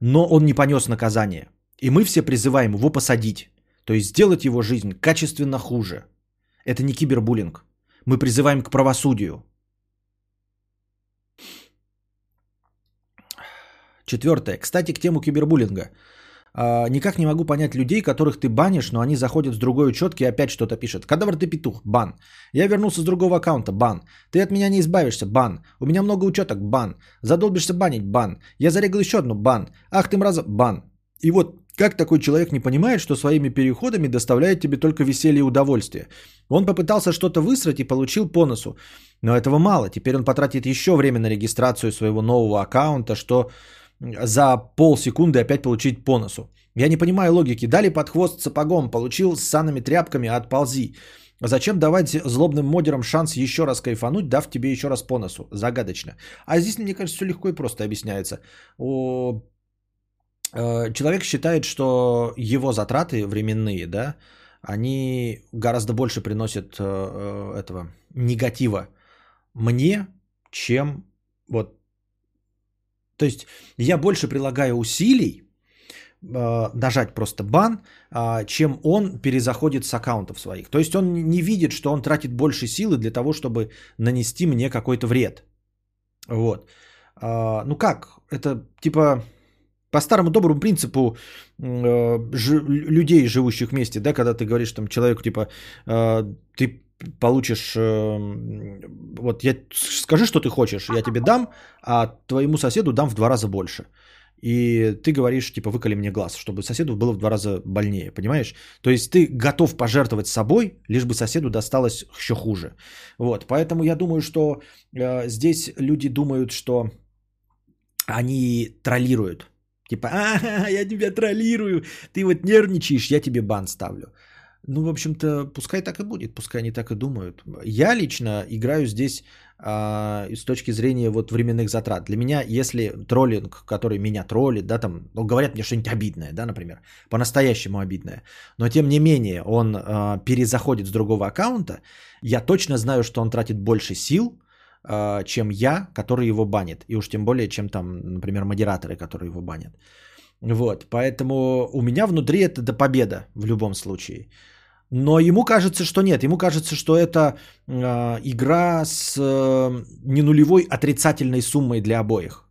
Speaker 1: но он не понес наказание, и мы все призываем его посадить, то есть сделать его жизнь качественно хуже, это не кибербуллинг. Мы призываем к правосудию. Четвертое. Кстати, к тему кибербуллинга. А, никак не могу понять людей, которых ты банишь, но они заходят с другой учетки и опять что-то пишут. Кадавр ты петух, бан. Я вернулся с другого аккаунта, бан. Ты от меня не избавишься, бан. У меня много учеток, бан. Задолбишься банить, бан. Я зарегал еще одну, бан. Ах ты мраза, бан. И вот как такой человек не понимает, что своими переходами доставляет тебе только веселье и удовольствие? Он попытался что-то высрать и получил по носу. Но этого мало. Теперь он потратит еще время на регистрацию своего нового аккаунта, что за полсекунды опять получить по носу. Я не понимаю логики. Дали под хвост сапогом, получил с санными тряпками, отползи. Зачем давать злобным модерам шанс еще раз кайфануть, дав тебе еще раз по носу? Загадочно. А здесь, мне кажется, все легко и просто объясняется. О, э, человек считает, что его затраты временные, да, они гораздо больше приносят э, э, этого негатива мне, чем вот то есть я больше прилагаю усилий э, нажать просто бан, э, чем он перезаходит с аккаунтов своих. То есть он не видит, что он тратит больше силы для того, чтобы нанести мне какой-то вред. Вот. Э, ну как? Это типа по старому доброму принципу людей, живущих вместе, да, когда ты говоришь там человеку, типа, ты получишь, э, вот я скажи, что ты хочешь, я тебе дам, а твоему соседу дам в два раза больше. И ты говоришь, типа, выколи мне глаз, чтобы соседу было в два раза больнее, понимаешь? То есть ты готов пожертвовать собой, лишь бы соседу досталось еще хуже. Вот, поэтому я думаю, что э, здесь люди думают, что они троллируют. Типа, а, я тебя троллирую, ты вот нервничаешь, я тебе бан ставлю. Ну, в общем-то, пускай так и будет, пускай они так и думают. Я лично играю здесь а, с точки зрения вот временных затрат. Для меня, если троллинг, который меня троллит, да, там, ну, говорят мне что-нибудь обидное, да, например, по-настоящему обидное, но тем не менее он а, перезаходит с другого аккаунта, я точно знаю, что он тратит больше сил, а, чем я, который его банит, и уж тем более, чем там, например, модераторы, которые его банят. Вот, поэтому у меня внутри это до победа в любом случае. Но ему кажется, что нет. Ему кажется, что это э, игра с э, не нулевой отрицательной суммой для обоих.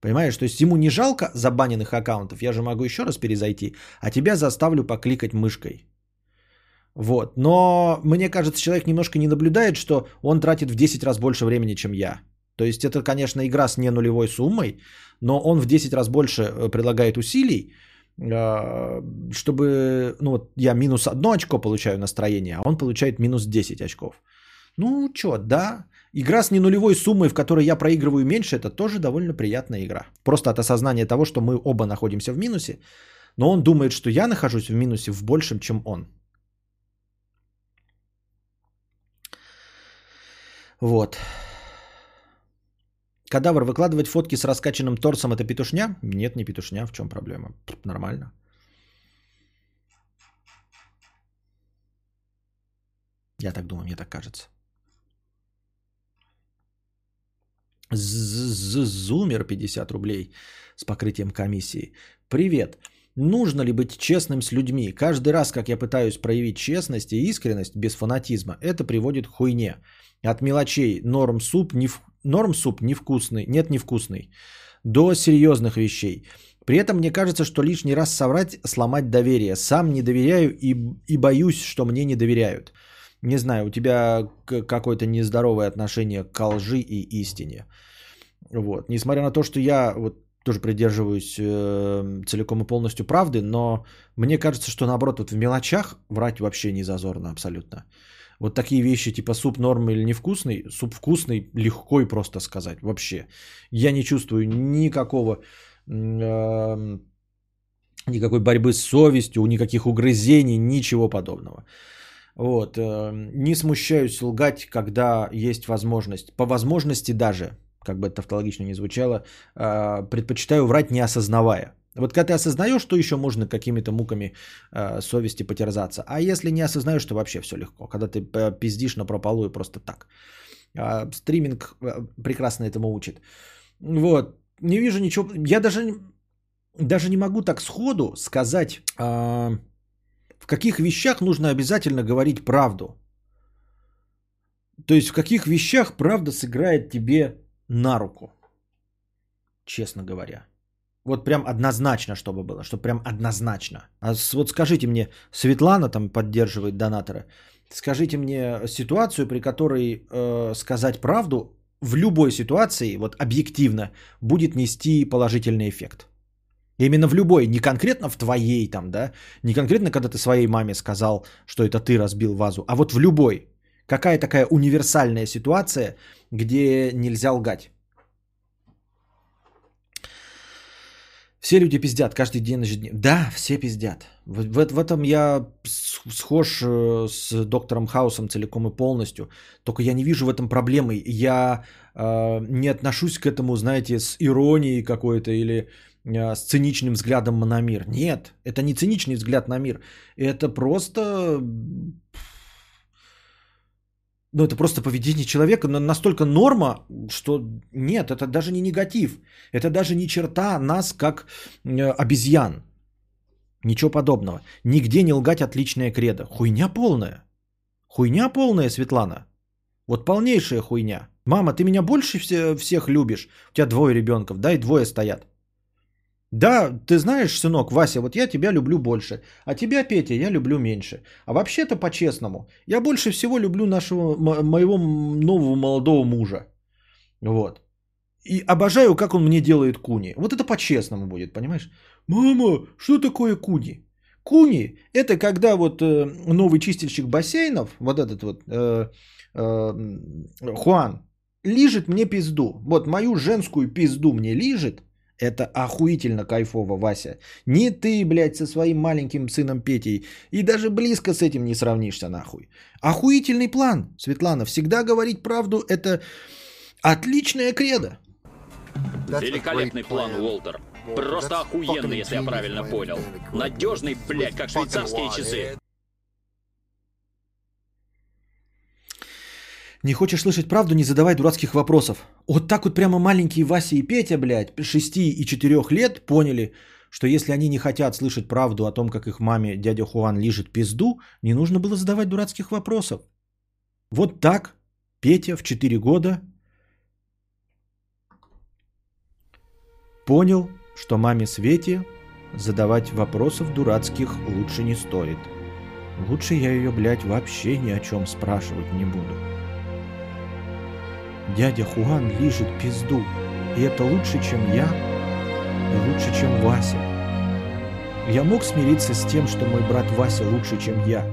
Speaker 1: Понимаешь? То есть ему не жалко забаненных аккаунтов. Я же могу еще раз перезайти, а тебя заставлю покликать мышкой. Вот. Но мне кажется, человек немножко не наблюдает, что он тратит в 10 раз больше времени, чем я. То есть это, конечно, игра с не нулевой суммой, но он в 10 раз больше э, предлагает усилий, а, чтобы, ну вот я минус одно очко получаю настроение, а он получает минус 10 очков. Ну что, да, игра с ненулевой суммой, в которой я проигрываю меньше, это тоже довольно приятная игра. Просто от осознания того, что мы оба находимся в минусе, но он думает, что я нахожусь в минусе в большем, чем он. Вот. Кадавр, выкладывать фотки с раскачанным торсом это петушня? Нет, не петушня. В чем проблема? Нормально. Я так думаю, мне так кажется. Зумер 50 рублей с покрытием комиссии. Привет. Нужно ли быть честным с людьми? Каждый раз, как я пытаюсь проявить честность и искренность без фанатизма, это приводит к хуйне. От мелочей норм суп не, в... норм суп невкусный, нет невкусный, до серьезных вещей. При этом мне кажется, что лишний раз соврать, сломать доверие. Сам не доверяю и, и боюсь, что мне не доверяют. Не знаю, у тебя какое-то нездоровое отношение к лжи и истине. Вот. Несмотря на то, что я вот тоже придерживаюсь э, целиком и полностью правды, но мне кажется, что наоборот, вот в мелочах врать вообще не зазорно абсолютно. Вот такие вещи типа суп норм или невкусный, суп вкусный, легко и просто сказать вообще. Я не чувствую никакого, э, никакой борьбы с совестью, никаких угрызений, ничего подобного. Вот. Э, не смущаюсь лгать, когда есть возможность. По возможности даже, как бы это тавтологично не звучало, э, предпочитаю врать не осознавая. Вот когда ты осознаешь, что еще можно какими-то муками э, совести потерзаться. А если не осознаешь, то вообще все легко. Когда ты пиздишь на прополу и просто так. Э, стриминг э, прекрасно этому учит. Вот. Не вижу ничего. Я даже, даже не могу так сходу сказать, э, в каких вещах нужно обязательно говорить правду. То есть в каких вещах правда сыграет тебе на руку. Честно говоря. Вот прям однозначно, чтобы было, чтобы прям однозначно. А вот скажите мне, Светлана там поддерживает донатора, скажите мне ситуацию, при которой э, сказать правду в любой ситуации, вот объективно, будет нести положительный эффект. Именно в любой, не конкретно в твоей там, да, не конкретно, когда ты своей маме сказал, что это ты разбил вазу, а вот в любой. Какая такая универсальная ситуация, где нельзя лгать? Все люди пиздят каждый день ежедневно. Да, все пиздят. В, в- в этом я схож э, с доктором Хаусом целиком и полностью. Только я не вижу в этом проблемы. Я э, не отношусь к этому, знаете, с иронией какой-то или э, с циничным взглядом на мир. Нет, это не циничный взгляд на мир. Это просто... Ну, это просто поведение человека на- настолько норма, что нет, это даже не негатив. Это даже не черта нас как э, обезьян. Ничего подобного. Нигде не лгать отличная кредо. Хуйня полная. Хуйня полная, Светлана. Вот полнейшая хуйня. Мама, ты меня больше все- всех любишь? У тебя двое ребенков, да, и двое стоят. Да, ты знаешь, сынок, Вася, вот я тебя люблю больше, а тебя, Петя, я люблю меньше. А вообще-то по-честному, я больше всего люблю нашего, мо- моего нового молодого мужа. Вот. И обожаю, как он мне делает куни. Вот это по-честному будет, понимаешь? Мама, что такое куни? Куни – это когда вот э, новый чистильщик бассейнов, вот этот вот э, э, Хуан, лижет мне пизду. Вот мою женскую пизду мне лижет. Это охуительно кайфово, Вася. Ни ты, блядь, со своим маленьким сыном Петей и даже близко с этим не сравнишься нахуй. Охуительный план, Светлана. Всегда говорить правду – это отличная кредо.
Speaker 4: Великолепный план, Уолтер. Просто охуенный, если я правильно понял. Надежный, блядь, как швейцарские часы.
Speaker 1: Не хочешь слышать правду, не задавай дурацких вопросов. Вот так вот прямо маленькие Вася и Петя, блядь, 6 и 4 лет поняли, что если они не хотят слышать правду о том, как их маме дядя Хуан лижет пизду, не нужно было задавать дурацких вопросов. Вот так Петя в 4 года понял, что маме Свете задавать вопросов дурацких лучше не стоит. Лучше я ее, блядь, вообще ни о чем спрашивать не буду. Дядя Хуан лижет пизду, и это лучше, чем я, и лучше, чем Вася. Я мог смириться с тем, что мой брат Вася лучше, чем я,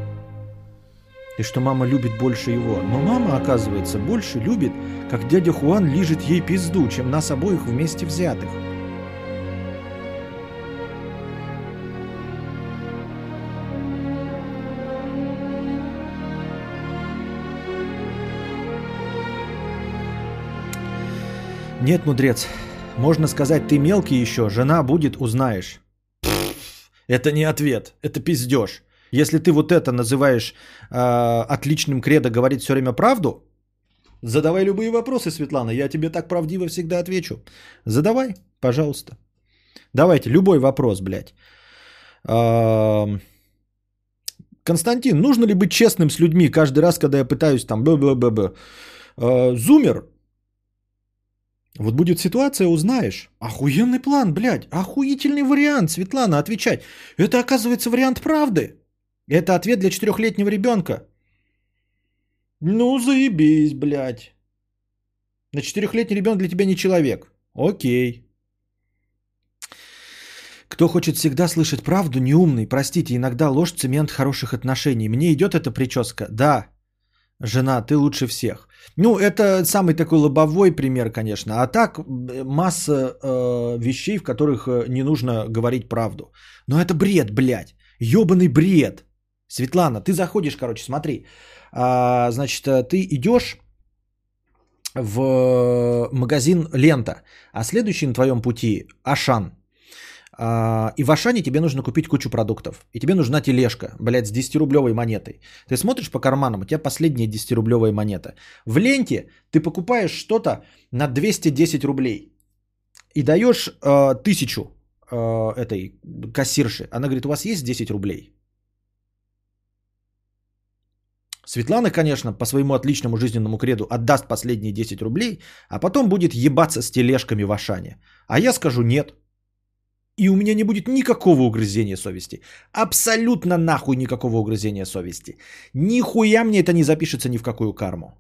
Speaker 1: и что мама любит больше его. Но мама, оказывается, больше любит, как дядя Хуан лижет ей пизду, чем нас обоих вместе взятых. Нет, мудрец. Можно сказать, ты мелкий еще, жена будет, узнаешь. Это не ответ, это пиздеж. Если ты вот это называешь э, отличным кредо говорить все время правду, задавай любые вопросы, Светлана, я тебе так правдиво всегда отвечу. Задавай, пожалуйста. Давайте, любой вопрос, блядь. Эм, Константин, нужно ли быть честным с людьми каждый раз, когда я пытаюсь там б-б-б-б? Э, Зумер, вот будет ситуация, узнаешь. Охуенный план, блядь. Охуительный вариант, Светлана, отвечать. Это, оказывается, вариант правды. Это ответ для четырехлетнего ребенка. Ну, заебись, блядь. На четырехлетний ребенок для тебя не человек. Окей. Кто хочет всегда слышать правду, неумный. Простите, иногда ложь цемент хороших отношений. Мне идет эта прическа? Да. Жена, ты лучше всех. Ну, это самый такой лобовой пример, конечно. А так масса э, вещей, в которых э, не нужно говорить правду. Но это бред, блядь. Ёбаный бред. Светлана, ты заходишь, короче, смотри. А, значит, э, ты идешь в магазин Лента, а следующий на твоем пути Ашан. А, И в Ашане тебе нужно купить кучу продуктов. И тебе нужна тележка, блядь, с 10-рублевой монетой. Ты смотришь по карманам, у тебя последняя 10-рублевая монета. В ленте ты покупаешь что-то на 210 рублей. И даешь э, тысячу э, этой кассирши. Она говорит, у вас есть 10 рублей? Светлана, конечно, по своему отличному жизненному креду отдаст последние 10 рублей, а потом будет ебаться с тележками в Ашане. А я скажу нет. И у меня не будет никакого угрызения совести. Абсолютно нахуй никакого угрызения совести. Нихуя мне это не запишется ни в какую карму.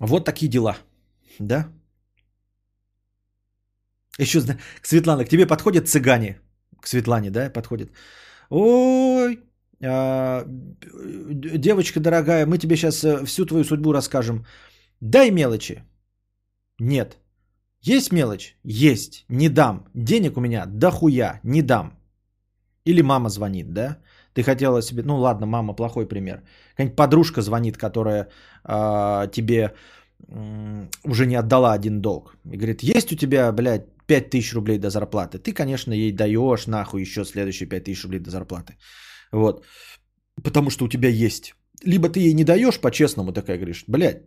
Speaker 1: Вот такие дела. Да? Еще Светлана, к тебе подходят цыгане. К Светлане, да, подходит. Ой, а, девочка дорогая, мы тебе сейчас э, всю твою судьбу расскажем. Дай мелочи. Нет. Есть мелочь? Есть. Не дам. Денег у меня дохуя. Не дам. Или мама звонит, да? Ты хотела себе... Ну ладно, мама плохой пример. Какая-нибудь подружка звонит, которая э, тебе э, уже не отдала один долг. И говорит, есть у тебя, блядь, 5000 рублей до зарплаты. Ты, конечно, ей даешь нахуй еще следующие 5000 рублей до зарплаты. Вот. Потому что у тебя есть. Либо ты ей не даешь по-честному, такая говоришь, блядь,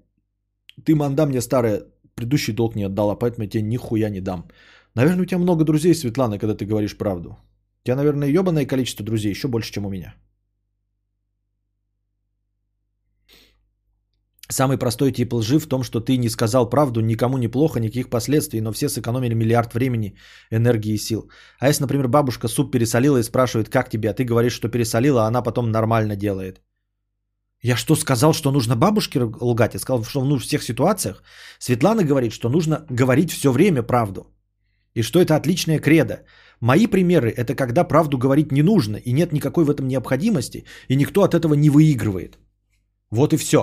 Speaker 1: ты, манда, мне старая, предыдущий долг не отдала, поэтому я тебе нихуя не дам. Наверное, у тебя много друзей, Светлана, когда ты говоришь правду. У тебя, наверное, ебаное количество друзей, еще больше, чем у меня. Самый простой тип лжи в том, что ты не сказал правду, никому не плохо, никаких последствий, но все сэкономили миллиард времени, энергии и сил. А если, например, бабушка суп пересолила и спрашивает, как тебе, а ты говоришь, что пересолила, а она потом нормально делает. Я что, сказал, что нужно бабушке лгать? Я сказал, что в всех ситуациях. Светлана говорит, что нужно говорить все время правду. И что это отличная кредо. Мои примеры – это когда правду говорить не нужно, и нет никакой в этом необходимости, и никто от этого не выигрывает. Вот и все.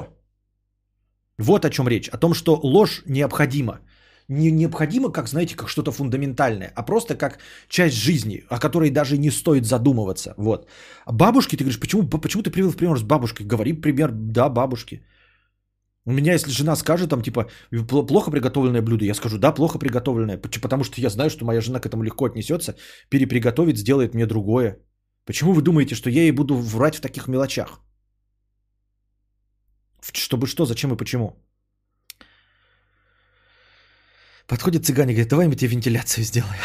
Speaker 1: Вот о чем речь. О том, что ложь необходима. Не необходимо, как, знаете, как что-то фундаментальное, а просто как часть жизни, о которой даже не стоит задумываться. Вот. А бабушки, ты говоришь, почему, почему ты привел в пример с бабушкой? Говори пример, да, бабушки. У меня, если жена скажет, там, типа, плохо приготовленное блюдо, я скажу, да, плохо приготовленное, потому что я знаю, что моя жена к этому легко отнесется, переприготовит, сделает мне другое. Почему вы думаете, что я ей буду врать в таких мелочах? Чтобы что, зачем и почему? Подходит цыгане, говорит, давай мы тебе вентиляцию сделаем.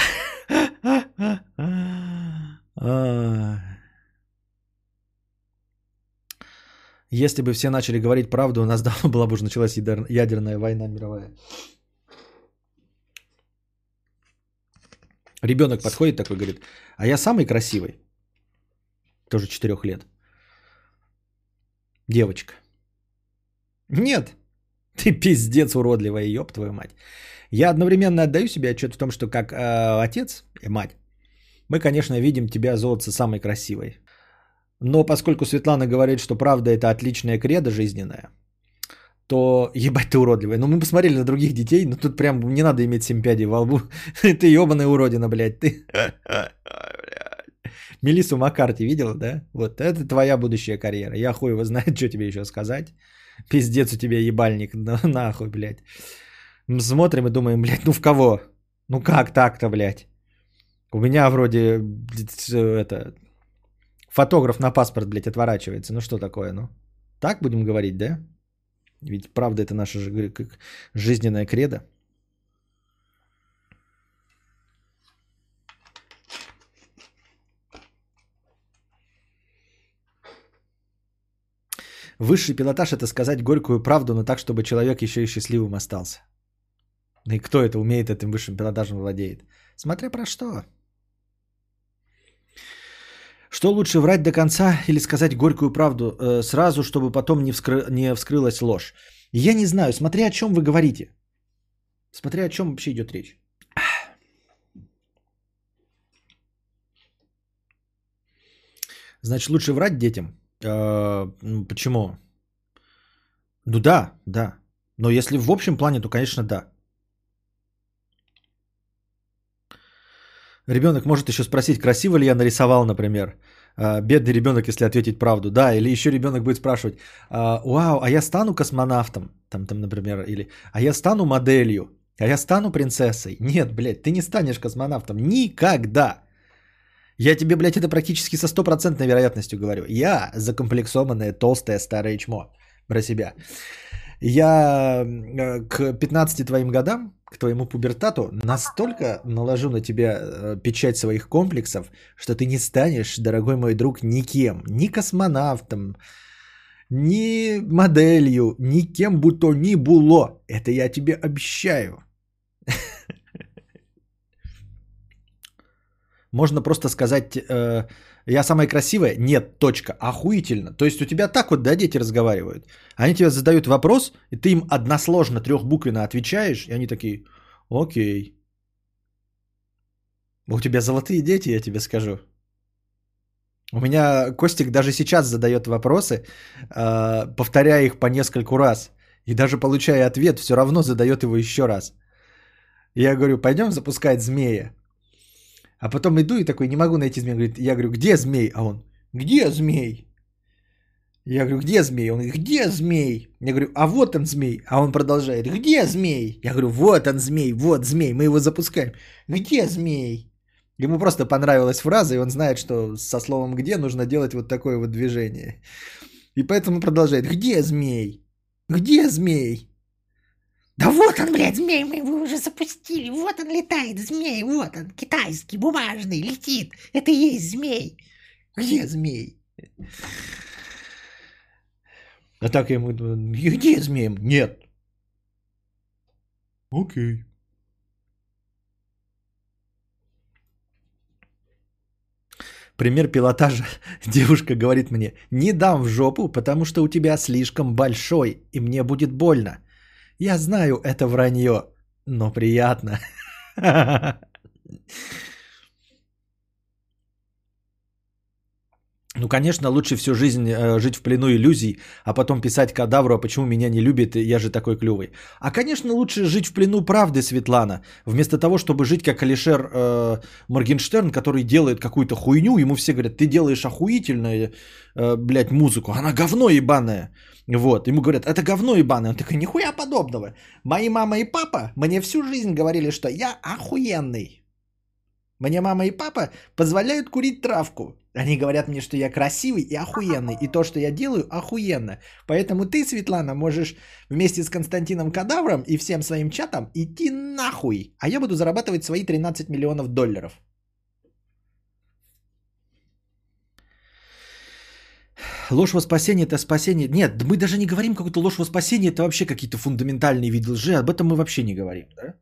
Speaker 1: Если бы все начали говорить правду, у нас давно была бы уже началась ядерная война мировая. Ребенок подходит такой, говорит, а я самый красивый. Тоже четырех лет. Девочка. Нет, ты пиздец уродливая, ёб твою мать. Я одновременно отдаю себе отчет в том, что как э, отец и мать, мы, конечно, видим тебя, золотце, самой красивой. Но поскольку Светлана говорит, что правда это отличная кредо жизненная, то ебать ты уродливая. Ну, мы посмотрели на других детей, но тут прям не надо иметь семь пядей во лбу. ты ебаная уродина, блядь. Ты... Мелиссу Маккарти видела, да? Вот это твоя будущая карьера. Я хуй его знает, что тебе еще сказать. Пиздец у тебя ебальник, нахуй, блядь. Смотрим и думаем, блядь, ну в кого? Ну как так-то, блядь? У меня вроде это фотограф на паспорт, блядь, отворачивается. Ну что такое, ну? Так будем говорить, да? Ведь правда это наша жизненная кредо. Высший пилотаж – это сказать горькую правду, но так, чтобы человек еще и счастливым остался. И кто это умеет, этим высшим пилотажем владеет? Смотря про что. Что лучше, врать до конца или сказать горькую правду э, сразу, чтобы потом не, вскры... не вскрылась ложь? Я не знаю, смотря о чем вы говорите. Смотря о чем вообще идет речь. Значит, лучше врать детям. Э, ну, почему? Ну да, да. Но если в общем плане, то, конечно, да. Ребенок может еще спросить, красиво ли я нарисовал, например. Э, бедный ребенок, если ответить правду. Да, или еще ребенок будет спрашивать, «А, вау, а я стану космонавтом, там, там, например, или а я стану моделью, а я стану принцессой. Нет, блядь, ты не станешь космонавтом никогда. Я тебе, блядь, это практически со стопроцентной вероятностью говорю. Я закомплексованное толстое старое чмо про себя. Я к 15 твоим годам, к твоему пубертату, настолько наложу на тебя э, печать своих комплексов, что ты не станешь, дорогой мой друг, никем. Ни космонавтом, ни моделью, ни кем бы то ни было. Это я тебе обещаю. Можно просто сказать, э, я самая красивая? Нет, точка. Охуительно. То есть у тебя так вот, да, дети разговаривают. Они тебе задают вопрос, и ты им односложно, трехбуквенно отвечаешь, и они такие, окей. У тебя золотые дети, я тебе скажу. У меня Костик даже сейчас задает вопросы, э, повторяя их по нескольку раз. И даже получая ответ, все равно задает его еще раз. Я говорю, пойдем запускать змея. А потом иду и такой, не могу найти змея. Говорит, я говорю, где змей? А он, где змей? Я говорю, где змей? Он говорит, где змей? Я говорю, а вот он змей. А он продолжает, где змей? Я говорю, вот он змей, вот змей, мы его запускаем. Где змей? Ему просто понравилась фраза, и он знает, что со словом «где» нужно делать вот такое вот движение. И поэтому продолжает. Где змей? Где змей? Да вот он, блядь, змей, мы его уже запустили. Вот он летает, змей, вот он, китайский, бумажный, летит. Это и есть змей. Где змей? А так я ему, где змей? Нет. Окей. Пример пилотажа. Девушка говорит мне, не дам в жопу, потому что у тебя слишком большой, и мне будет больно. Я знаю, это вранье, но приятно. Ну, конечно, лучше всю жизнь э, жить в плену иллюзий, а потом писать кадавру, а почему меня не любит, я же такой клювый. А, конечно, лучше жить в плену правды, Светлана, вместо того, чтобы жить как Алишер э, Моргенштерн, который делает какую-то хуйню, ему все говорят, ты делаешь охуительную, э, блядь, музыку, она говно ебаная. Вот, ему говорят, это говно ебаное. Он такой, нихуя подобного. Мои мама и папа мне всю жизнь говорили, что я охуенный. Мне мама и папа позволяют курить травку. Они говорят мне, что я красивый и охуенный. И то, что я делаю, охуенно. Поэтому ты, Светлана, можешь вместе с Константином Кадавром и всем своим чатом идти нахуй. А я буду зарабатывать свои 13 миллионов долларов. Ложь во спасение это спасение. Нет, мы даже не говорим какую-то ложь во спасение, это вообще какие-то фундаментальные виды лжи. Об этом мы вообще не говорим. Да?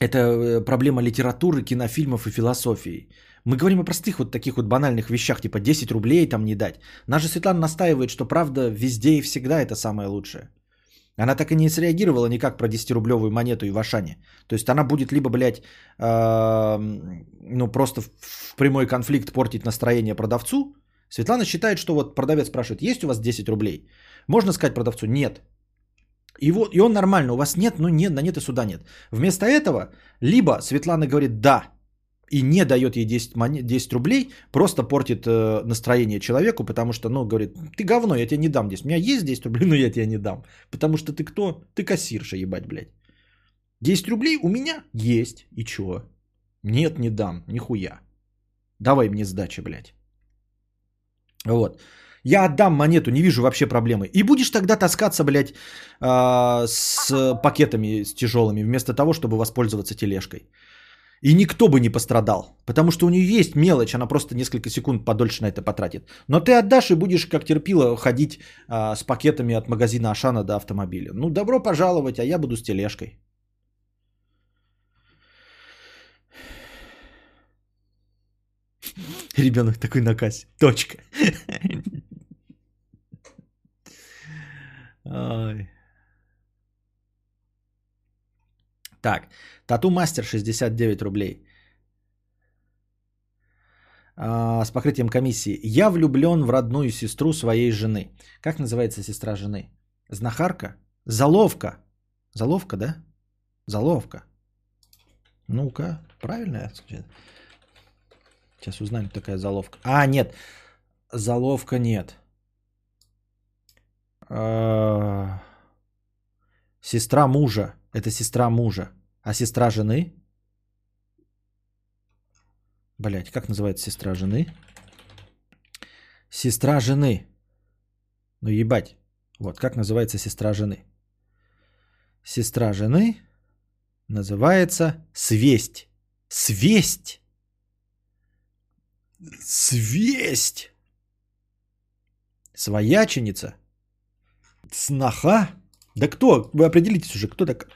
Speaker 1: Это э, проблема литературы, кинофильмов и философии. Мы говорим о простых вот таких вот банальных вещах, типа 10 рублей там не дать. Наша Светлана настаивает, что правда везде и всегда это самое лучшее. Она так и не среагировала никак про 10-рублевую монету и в Ашане. То есть она будет либо, блядь, э, ну просто в прямой конфликт портить настроение продавцу. Светлана считает, что вот продавец спрашивает, есть у вас 10 рублей? Можно сказать продавцу, нет. И, вот, и он нормально, у вас нет, ну нет, на нет и сюда нет. Вместо этого, либо Светлана говорит да, и не дает ей 10, монет, 10 рублей, просто портит э, настроение человеку, потому что, ну, говорит, ты говно, я тебе не дам 10. У меня есть 10 рублей, но я тебе не дам. Потому что ты кто? Ты кассирша, ебать, блядь. 10 рублей у меня есть. И чё? Нет, не дам, нихуя. Давай мне сдачи, блядь. Вот. Я отдам монету, не вижу вообще проблемы. И будешь тогда таскаться, блядь, э, с пакетами с тяжелыми, вместо того, чтобы воспользоваться тележкой. И никто бы не пострадал, потому что у нее есть мелочь, она просто несколько секунд подольше на это потратит. Но ты отдашь и будешь как терпила ходить а, с пакетами от магазина Ашана до автомобиля. Ну, добро пожаловать, а я буду с тележкой. Ребенок такой на кассе. Точка. Ой. Так, Тату Мастер 69 рублей. А, с покрытием комиссии. Я влюблен в родную сестру своей жены. Как называется сестра жены? Знахарка? Заловка. Заловка, да? Заловка. Ну-ка, правильно Сейчас узнаем, такая заловка. А, нет. Заловка нет. А, сестра мужа. Это сестра мужа. А сестра жены? Блять, как называется сестра жены? Сестра жены. Ну ебать. Вот как называется сестра жены. Сестра жены называется свесть. Свесть. Свесть. Свояченица? Сноха? Да кто? Вы определитесь уже, кто так?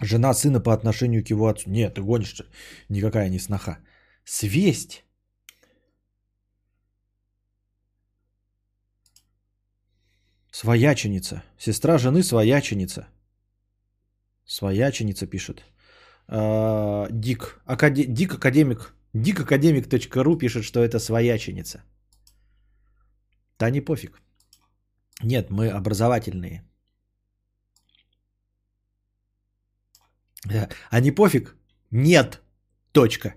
Speaker 1: Жена сына по отношению к его отцу. Нет, ты гонишь. Никакая не сноха. Свесть. Свояченица. Сестра жены свояченица. Свояченица пишет. А, Дик. Дик академик. Дикакадемик.ру пишет, что это свояченица. Да не пофиг. Нет, мы образовательные. А не пофиг? Нет. Точка.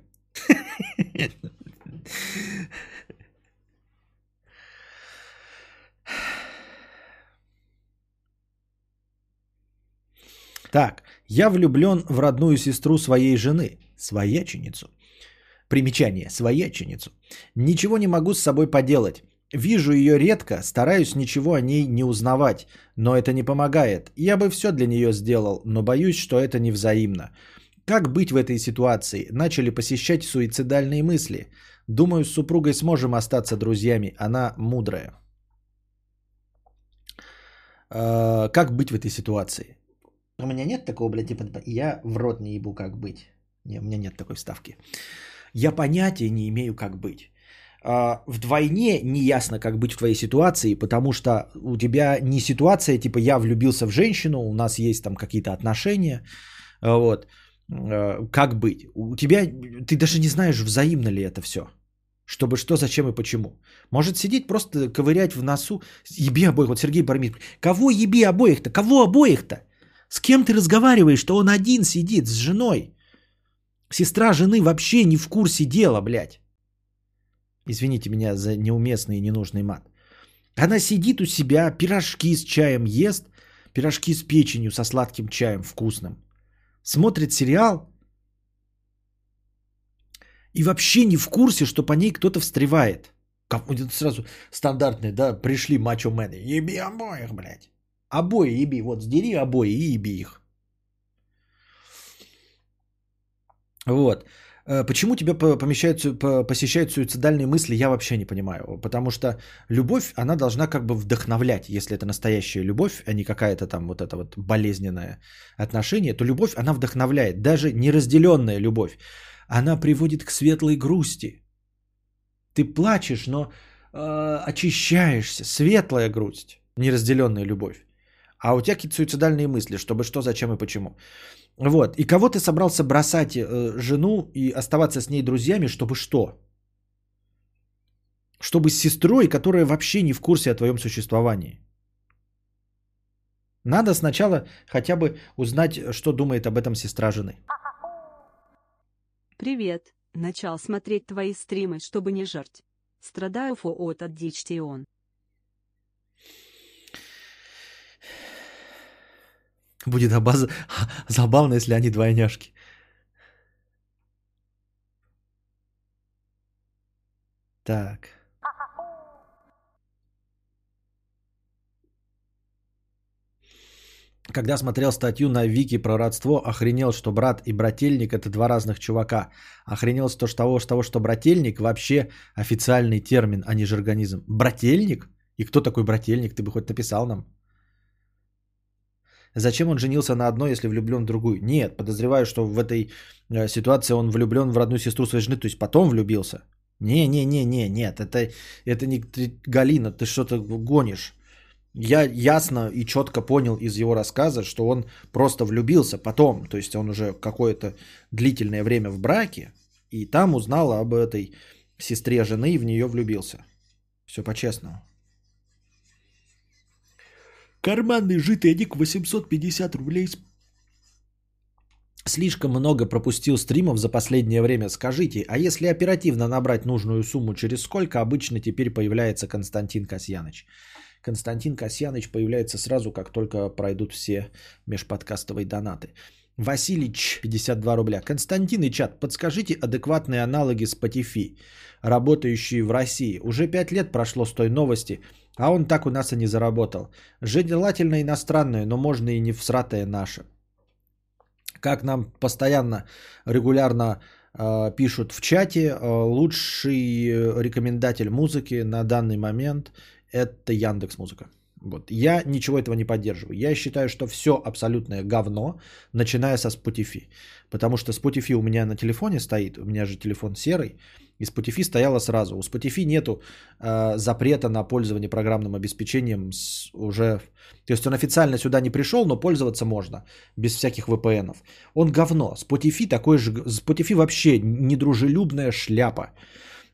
Speaker 1: Так, я влюблен в родную сестру своей жены, свояченицу. Примечание, свояченицу. Ничего не могу с собой поделать. Вижу ее редко, стараюсь ничего о ней не узнавать, но это не помогает. Я бы все для нее сделал, но боюсь, что это не взаимно. Как быть в этой ситуации? Начали посещать суицидальные мысли. Думаю, с супругой сможем остаться друзьями. Она мудрая. Э, как быть в этой ситуации? У меня нет такого, блядь, типа, я в рот не ебу, как быть. Не, у меня нет такой вставки. Я понятия не имею, как быть. А, вдвойне неясно, как быть в твоей ситуации, потому что у тебя не ситуация, типа я влюбился в женщину, у нас есть там какие-то отношения, вот, а, как быть? У тебя, ты даже не знаешь, взаимно ли это все. Чтобы что, зачем и почему. Может сидеть просто ковырять в носу. Еби обоих. Вот Сергей Бармит. Кого еби обоих-то? Кого обоих-то? С кем ты разговариваешь, что он один сидит с женой? Сестра жены вообще не в курсе дела, блядь. Извините меня за неуместный и ненужный мат. Она сидит у себя, пирожки с чаем ест, пирожки с печенью, со сладким чаем вкусным. Смотрит сериал и вообще не в курсе, что по ней кто-то встревает. Как сразу стандартный, да, пришли мачо-мены. Еби обоих, блядь. Обои еби, вот сдери обои и еби их. Вот. Э, почему тебя помещают, посещают суицидальные мысли, я вообще не понимаю. Потому что любовь, она должна как бы вдохновлять. Если это настоящая любовь, а не какая-то там вот это вот болезненное отношение, то любовь, она вдохновляет. Даже неразделенная любовь. Она приводит к светлой грусти. Ты плачешь, но э, очищаешься. Светлая грусть, неразделенная любовь. А у тебя какие-то суицидальные мысли, чтобы что, зачем и почему. Вот. И кого ты собрался бросать э, жену и оставаться с ней друзьями, чтобы что? Чтобы с сестрой, которая вообще не в курсе о твоем существовании. Надо сначала хотя бы узнать, что думает об этом сестра жены.
Speaker 2: Привет. Начал смотреть твои стримы, чтобы не жерть. Страдаю фо от аддичтион.
Speaker 1: Будет обаз... забавно, если они двойняшки. Так. Когда смотрел статью на Вики про родство, охренел, что брат и брательник это два разных чувака. Охренел с того, с того, что брательник вообще официальный термин, а не же организм. Брательник? И кто такой брательник? Ты бы хоть написал нам. Зачем он женился на одной, если влюблен в другую? Нет, подозреваю, что в этой э, ситуации он влюблен в родную сестру своей жены, то есть потом влюбился. Не-не-не-не, нет, это, это не Галина, ты что-то гонишь. Я ясно и четко понял из его рассказа, что он просто влюбился потом, то есть он уже какое-то длительное время в браке, и там узнал об этой сестре жены и в нее влюбился. Все по-честному. Карманный житый ник 850 рублей. Слишком много пропустил стримов за последнее время. Скажите, а если оперативно набрать нужную сумму, через сколько обычно теперь появляется Константин Касьяныч? Константин Касьяныч появляется сразу, как только пройдут все межподкастовые донаты. Василич, 52 рубля. Константин и чат, подскажите адекватные аналоги Spotify, работающие в России. Уже 5 лет прошло с той новости – а он так у нас и не заработал. Желательно иностранное, но можно и не всратое наше. Как нам постоянно, регулярно э, пишут в чате, э, лучший рекомендатель музыки на данный момент это Яндекс Музыка. Вот. Я ничего этого не поддерживаю. Я считаю, что все абсолютное говно, начиная со Spotify. Потому что Spotify у меня на телефоне стоит, у меня же телефон серый, и Spotify стояла сразу. У Spotify нету э, запрета на пользование программным обеспечением с уже... То есть он официально сюда не пришел, но пользоваться можно, без всяких VPN. Он говно. Spotify такой же... Spotify вообще недружелюбная шляпа.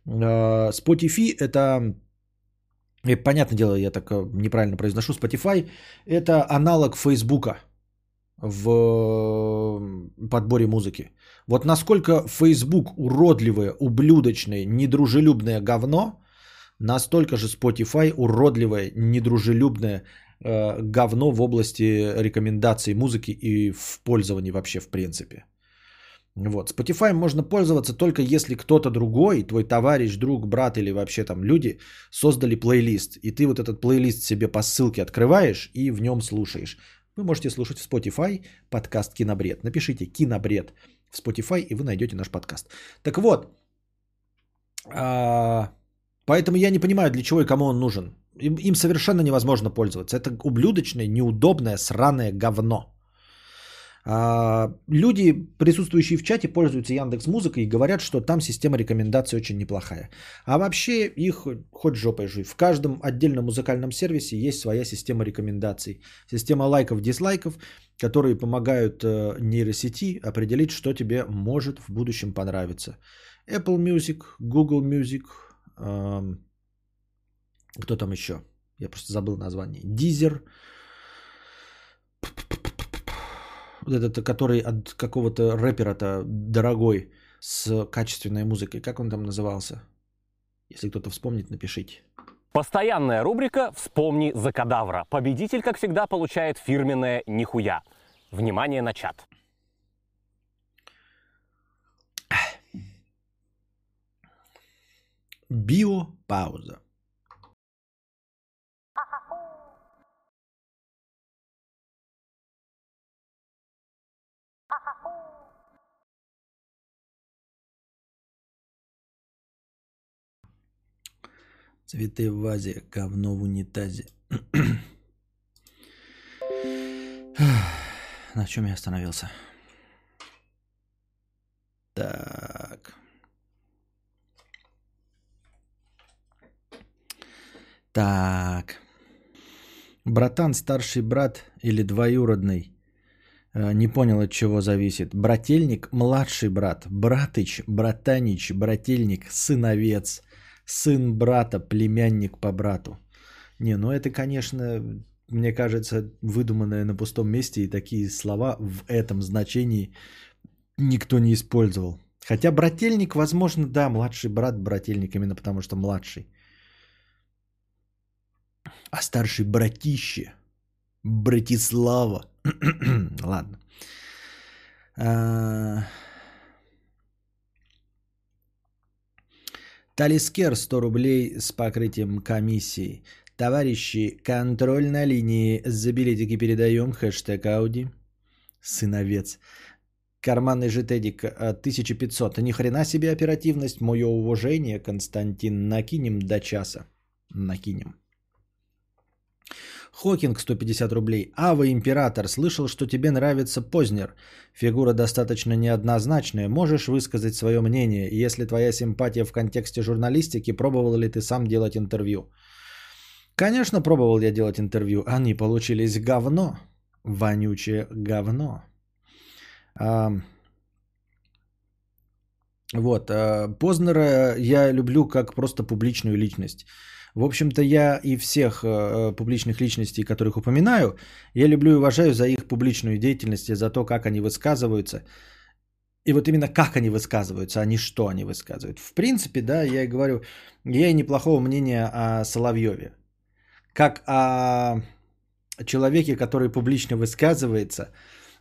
Speaker 1: Э, Spotify это и, понятное дело, я так э, неправильно произношу, Spotify – это аналог Фейсбука в подборе музыки. Вот насколько Facebook уродливое, ублюдочное, недружелюбное говно, настолько же Spotify уродливое, недружелюбное э, говно в области рекомендаций музыки и в пользовании вообще в принципе. Вот. Spotify можно пользоваться только если кто-то другой, твой товарищ, друг, брат или вообще там люди создали плейлист. И ты вот этот плейлист себе по ссылке открываешь и в нем слушаешь. Вы можете слушать в Spotify подкаст «Кинобред». Напишите «Кинобред» в Spotify, и вы найдете наш подкаст. Так вот, а, поэтому я не понимаю, для чего и кому он нужен. Им, им совершенно невозможно пользоваться. Это ублюдочное, неудобное, сраное говно. А, люди, присутствующие в чате, пользуются Яндекс Музыкой и говорят, что там система рекомендаций очень неплохая. А вообще их хоть жопой жуй. В каждом отдельном музыкальном сервисе есть своя система рекомендаций. Система лайков, дизлайков, которые помогают э, нейросети определить, что тебе может в будущем понравиться. Apple Music, Google Music, кто там еще? Я просто забыл название. Deezer вот этот, который от какого-то рэпера-то дорогой с качественной музыкой. Как он там назывался? Если кто-то вспомнит, напишите.
Speaker 5: Постоянная рубрика «Вспомни за кадавра». Победитель, как всегда, получает фирменное «Нихуя». Внимание на чат.
Speaker 1: Биопауза. Цветы в вазе, говно в унитазе. На чем я остановился? Так. Так. Братан, старший брат или двоюродный? Э, не понял, от чего зависит. Брательник, младший брат. Братыч, братанич, брательник, сыновец сын брата, племянник по брату. Не, ну это, конечно, мне кажется, выдуманное на пустом месте, и такие слова в этом значении никто не использовал. Хотя брательник, возможно, да, младший брат брательник, именно потому что младший. А старший братище, Братислава. Ладно. А... Талискер 100 рублей с покрытием комиссии. Товарищи, контроль на линии. За билетики передаем. Хэштег Ауди. Сыновец. Карманный же Тедик 1500. Ни хрена себе оперативность. Мое уважение, Константин. Накинем до часа. Накинем. Хокинг 150 рублей. Ава Император, слышал, что тебе нравится Познер. Фигура достаточно неоднозначная. Можешь высказать свое мнение, если твоя симпатия в контексте журналистики, пробовал ли ты сам делать интервью? Конечно, пробовал я делать интервью. Они получились говно. Вонючее говно. А, вот. А, Познера я люблю как просто публичную личность. В общем-то, я и всех э, публичных личностей, которых упоминаю, я люблю и уважаю за их публичную деятельность и за то, как они высказываются. И вот именно как они высказываются, а не что они высказывают. В принципе, да, я и говорю, я и неплохого мнения о Соловьеве. Как о человеке, который публично высказывается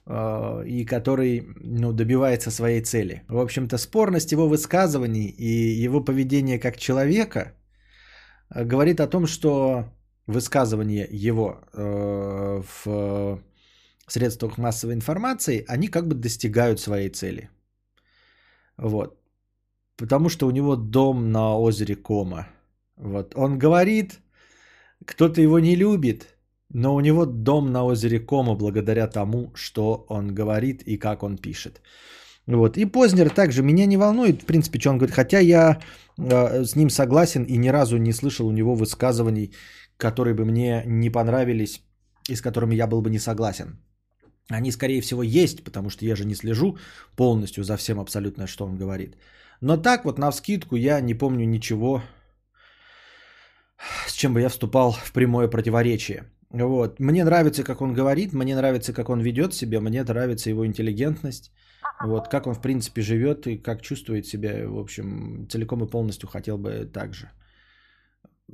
Speaker 1: э, и который ну, добивается своей цели. В общем-то, спорность его высказываний и его поведения как человека – Э, говорит о том, что высказывания его э, в средствах массовой информации, они как бы достигают своей цели. Вот. Потому что у него дом на озере Кома. Вот. Он говорит, кто-то его не любит, но у него дом на озере Кома благодаря тому, что он говорит и как он пишет. Вот. И Познер также меня не волнует, в принципе, что он говорит. Хотя я э, с ним согласен и ни разу не слышал у него высказываний, которые бы мне не понравились и с которыми я был бы не согласен. Они, скорее всего, есть, потому что я же не слежу полностью за всем абсолютно, что он говорит. Но так вот, на вскидку, я не помню ничего, с чем бы я вступал в прямое противоречие. Вот. Мне нравится, как он говорит, мне нравится, как он ведет себя, мне нравится его интеллигентность, вот, как он, в принципе, живет и как чувствует себя, в общем, целиком и полностью хотел бы так же.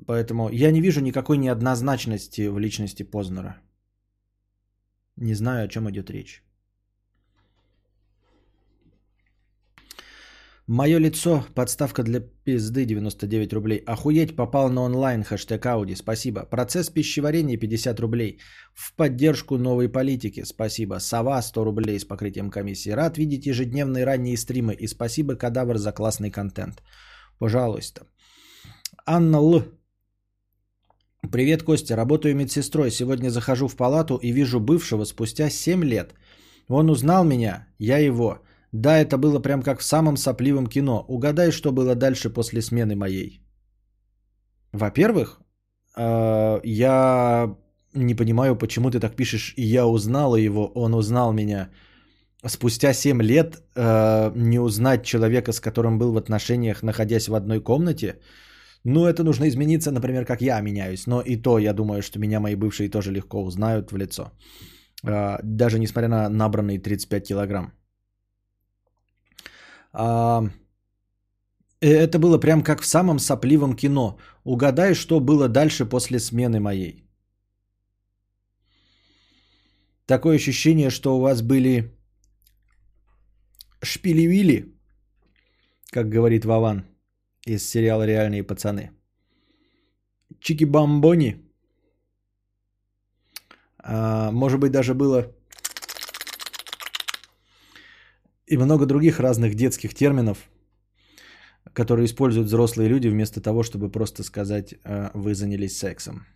Speaker 1: Поэтому я не вижу никакой неоднозначности в личности Познера. Не знаю, о чем идет речь. Мое лицо, подставка для пизды 99 рублей. Охуеть, попал на онлайн, хэштег Ауди, спасибо. Процесс пищеварения 50 рублей. В поддержку новой политики, спасибо. Сова 100 рублей с покрытием комиссии. Рад видеть ежедневные ранние стримы. И спасибо, Кадавр, за классный контент. Пожалуйста. Анна Л. Привет, Костя. Работаю медсестрой. Сегодня захожу в палату и вижу бывшего спустя 7 лет. Он узнал меня, я его. Да, это было прям как в самом сопливом кино. Угадай, что было дальше после смены моей. Во-первых, э, я не понимаю, почему ты так пишешь, я узнала его, он узнал меня. Спустя 7 лет э, не узнать человека, с которым был в отношениях, находясь в одной комнате, ну, это нужно измениться, например, как я меняюсь. Но и то, я думаю, что меня мои бывшие тоже легко узнают в лицо. Э, даже несмотря на набранные 35 килограмм. А, это было прям как в самом сопливом кино. Угадай, что было дальше после смены моей. Такое ощущение, что у вас были шпили как говорит Вован из сериала «Реальные пацаны». Чики-бамбони. А, может быть, даже было и много других разных детских терминов, которые используют взрослые люди вместо того, чтобы просто сказать э, «вы занялись сексом».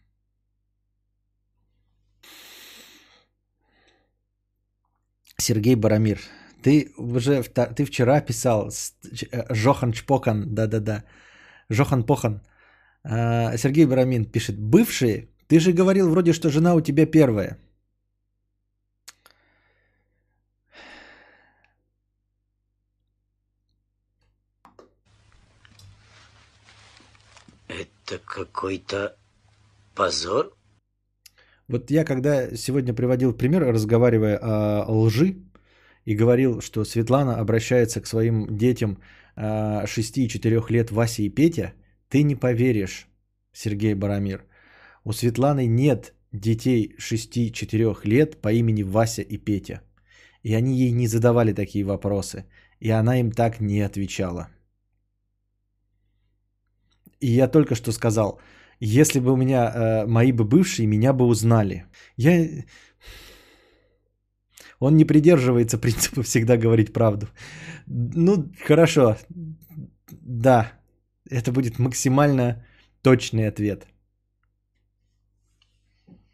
Speaker 1: Сергей Барамир. Ты уже ты вчера писал э, Жохан Чпокан, да-да-да, Жохан Похан. А, Сергей Барамин пишет, бывшие, ты же говорил вроде, что жена у тебя первая.
Speaker 6: Это какой-то позор?
Speaker 1: Вот я когда сегодня приводил пример, разговаривая о лжи, и говорил, что Светлана обращается к своим детям 6 и 4 лет Вася и Петя, ты не поверишь, Сергей Барамир. У Светланы нет детей 6-4 лет по имени Вася и Петя. И они ей не задавали такие вопросы. И она им так не отвечала. И я только что сказал, если бы у меня э, мои бы бывшие меня бы узнали. Я он не придерживается принципа всегда говорить правду. Ну, хорошо. Да, это будет максимально точный ответ.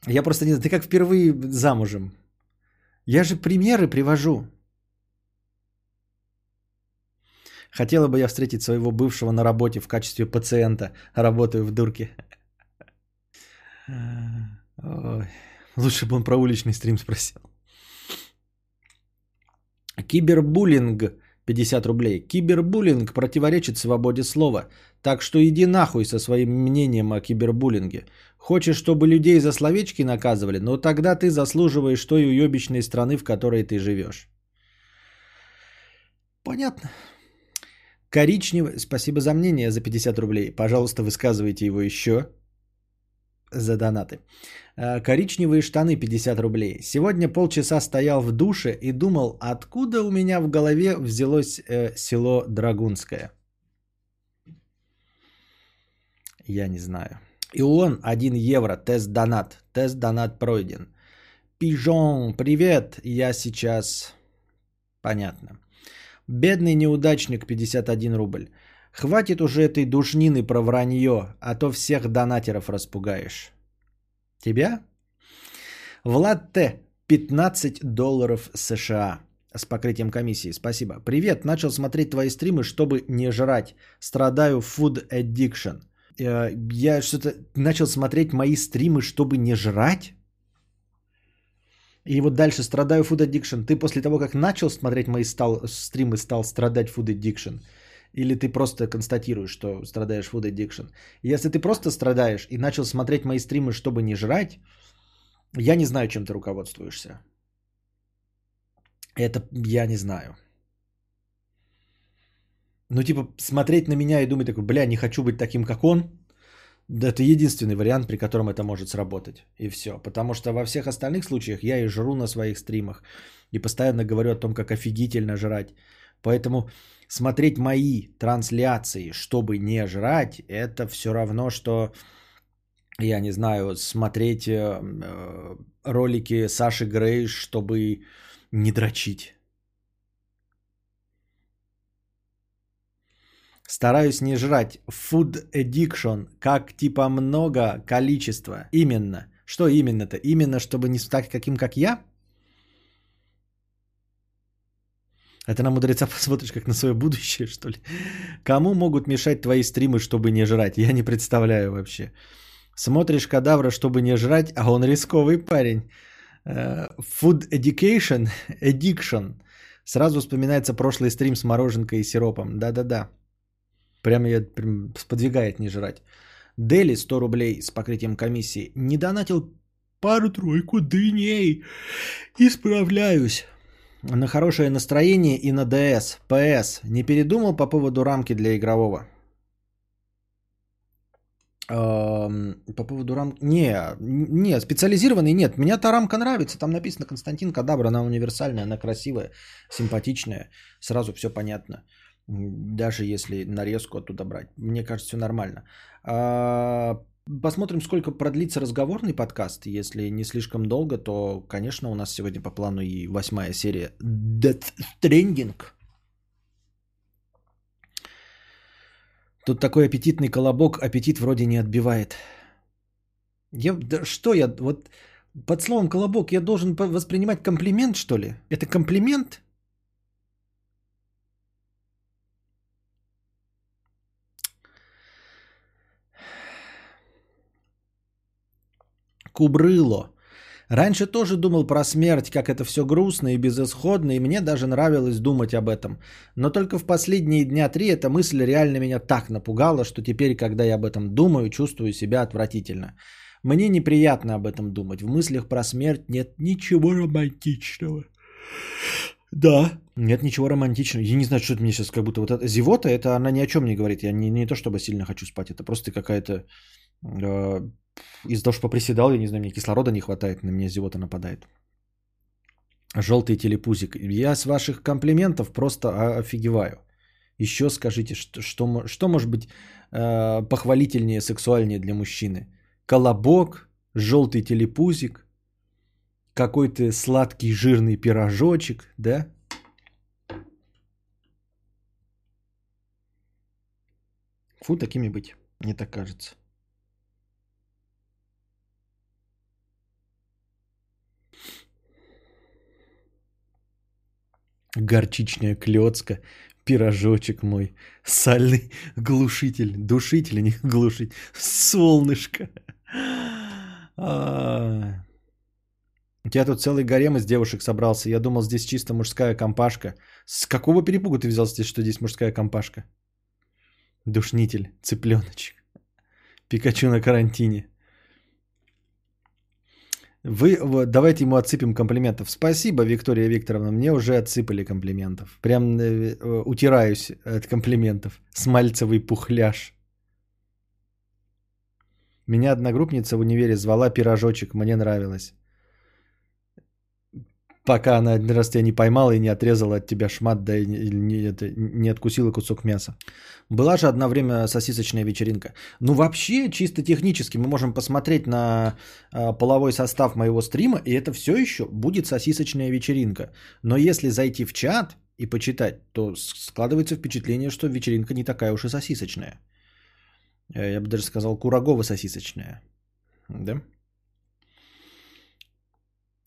Speaker 1: Я просто не знаю, ты как впервые замужем. Я же примеры привожу. Хотела бы я встретить своего бывшего на работе в качестве пациента. Работаю в дурке. Ой. Лучше бы он про уличный стрим спросил. Кибербуллинг 50 рублей. Кибербуллинг противоречит свободе слова. Так что иди нахуй со своим мнением о кибербуллинге. Хочешь, чтобы людей за словечки наказывали? Но тогда ты заслуживаешь той уебищной страны, в которой ты живешь. Понятно. Коричневый. Спасибо за мнение за 50 рублей. Пожалуйста, высказывайте его еще за донаты. Э, коричневые штаны 50 рублей. Сегодня полчаса стоял в душе и думал, откуда у меня в голове взялось э, село Драгунское. Я не знаю. Ион 1 евро, тест донат. Тест донат пройден. Пижон, привет, я сейчас... Понятно. Бедный неудачник 51 рубль. Хватит уже этой душнины про вранье, а то всех донатеров распугаешь. Тебя? Влад Т. 15 долларов США с покрытием комиссии. Спасибо. Привет, начал смотреть твои стримы, чтобы не жрать. Страдаю food addiction. Э, Я что-то начал смотреть мои стримы, чтобы не жрать? И вот дальше страдаю food addiction. Ты после того, как начал смотреть мои стал, стримы, стал страдать food addiction? Или ты просто констатируешь, что страдаешь food addiction? Если ты просто страдаешь и начал смотреть мои стримы, чтобы не жрать, я не знаю, чем ты руководствуешься. Это я не знаю. Ну, типа, смотреть на меня и думать такой, бля, не хочу быть таким, как он. Это единственный вариант, при котором это может сработать. И все. Потому что во всех остальных случаях я и жру на своих стримах. И постоянно говорю о том, как офигительно жрать. Поэтому смотреть мои трансляции, чтобы не жрать, это все равно, что, я не знаю, смотреть э, э, ролики Саши Грей, чтобы не дрочить. Стараюсь не жрать. Food addiction. Как типа много количество. Именно. Что именно-то? Именно, чтобы не стать каким, как я? Это на мудреца посмотришь, как на свое будущее, что ли? Кому могут мешать твои стримы, чтобы не жрать? Я не представляю вообще. Смотришь кадавра, чтобы не жрать, а он рисковый парень. Э, food education, addiction. Сразу вспоминается прошлый стрим с мороженкой и сиропом. Да-да-да. Прям я прям сподвигает не жрать. Дели 100 рублей с покрытием комиссии. Не донатил пару-тройку дней. Исправляюсь. На хорошее настроение и на ДС. ПС. Не передумал по поводу рамки для игрового? По поводу рамки... Не, не, специализированный нет. Мне та рамка нравится. Там написано Константин Кадабра. Она универсальная, она красивая, симпатичная. Сразу все понятно. Даже если нарезку оттуда брать. Мне кажется, все нормально. А, посмотрим, сколько продлится разговорный подкаст. Если не слишком долго, то, конечно, у нас сегодня по плану и восьмая серия Death Stranding. Тут такой аппетитный колобок, аппетит вроде не отбивает. Я, да что я, вот под словом колобок я должен воспринимать комплимент, что ли? Это комплимент? Кубрыло. Раньше тоже думал про смерть, как это все грустно и безысходно, и мне даже нравилось думать об этом. Но только в последние дня три эта мысль реально меня так напугала, что теперь, когда я об этом думаю, чувствую себя отвратительно. Мне неприятно об этом думать. В мыслях про смерть нет ничего романтичного. Да, нет ничего романтичного. Я не знаю, что это мне сейчас как будто вот это... Зевота, это она ни о чем не говорит. Я не, не то чтобы сильно хочу спать, это просто какая-то э, из-за того, что поприседал, я не знаю, мне кислорода не хватает, на меня зевота нападает. Желтый телепузик. Я с ваших комплиментов просто офигеваю. Еще скажите, что, что, что может быть э, похвалительнее, сексуальнее для мужчины? Колобок, желтый телепузик, какой-то сладкий жирный пирожочек, да? Фу, такими быть, мне так кажется. Горчичная клетка, пирожочек мой, сальный глушитель, душитель, а не глушить, солнышко. А. У тебя тут целый гарем из девушек собрался. Я думал, здесь чисто мужская компашка. С какого перепугу ты взял здесь, что здесь мужская компашка? Душнитель, цыпленочек. Пикачу на карантине. Вы, давайте ему отсыпем комплиментов. Спасибо, Виктория Викторовна, мне уже отсыпали комплиментов. Прям э, э, утираюсь от комплиментов. Смальцевый пухляж. Меня одногруппница в универе звала пирожочек, мне нравилось. Пока она один раз тебя не поймала и не отрезала от тебя шмат, да и не, это, не откусила кусок мяса. Была же одно время сосисочная вечеринка. Ну вообще, чисто технически, мы можем посмотреть на э, половой состав моего стрима, и это все еще будет сосисочная вечеринка. Но если зайти в чат и почитать, то складывается впечатление, что вечеринка не такая уж и сосисочная. Э, я бы даже сказал, курагово-сосисочная. Да?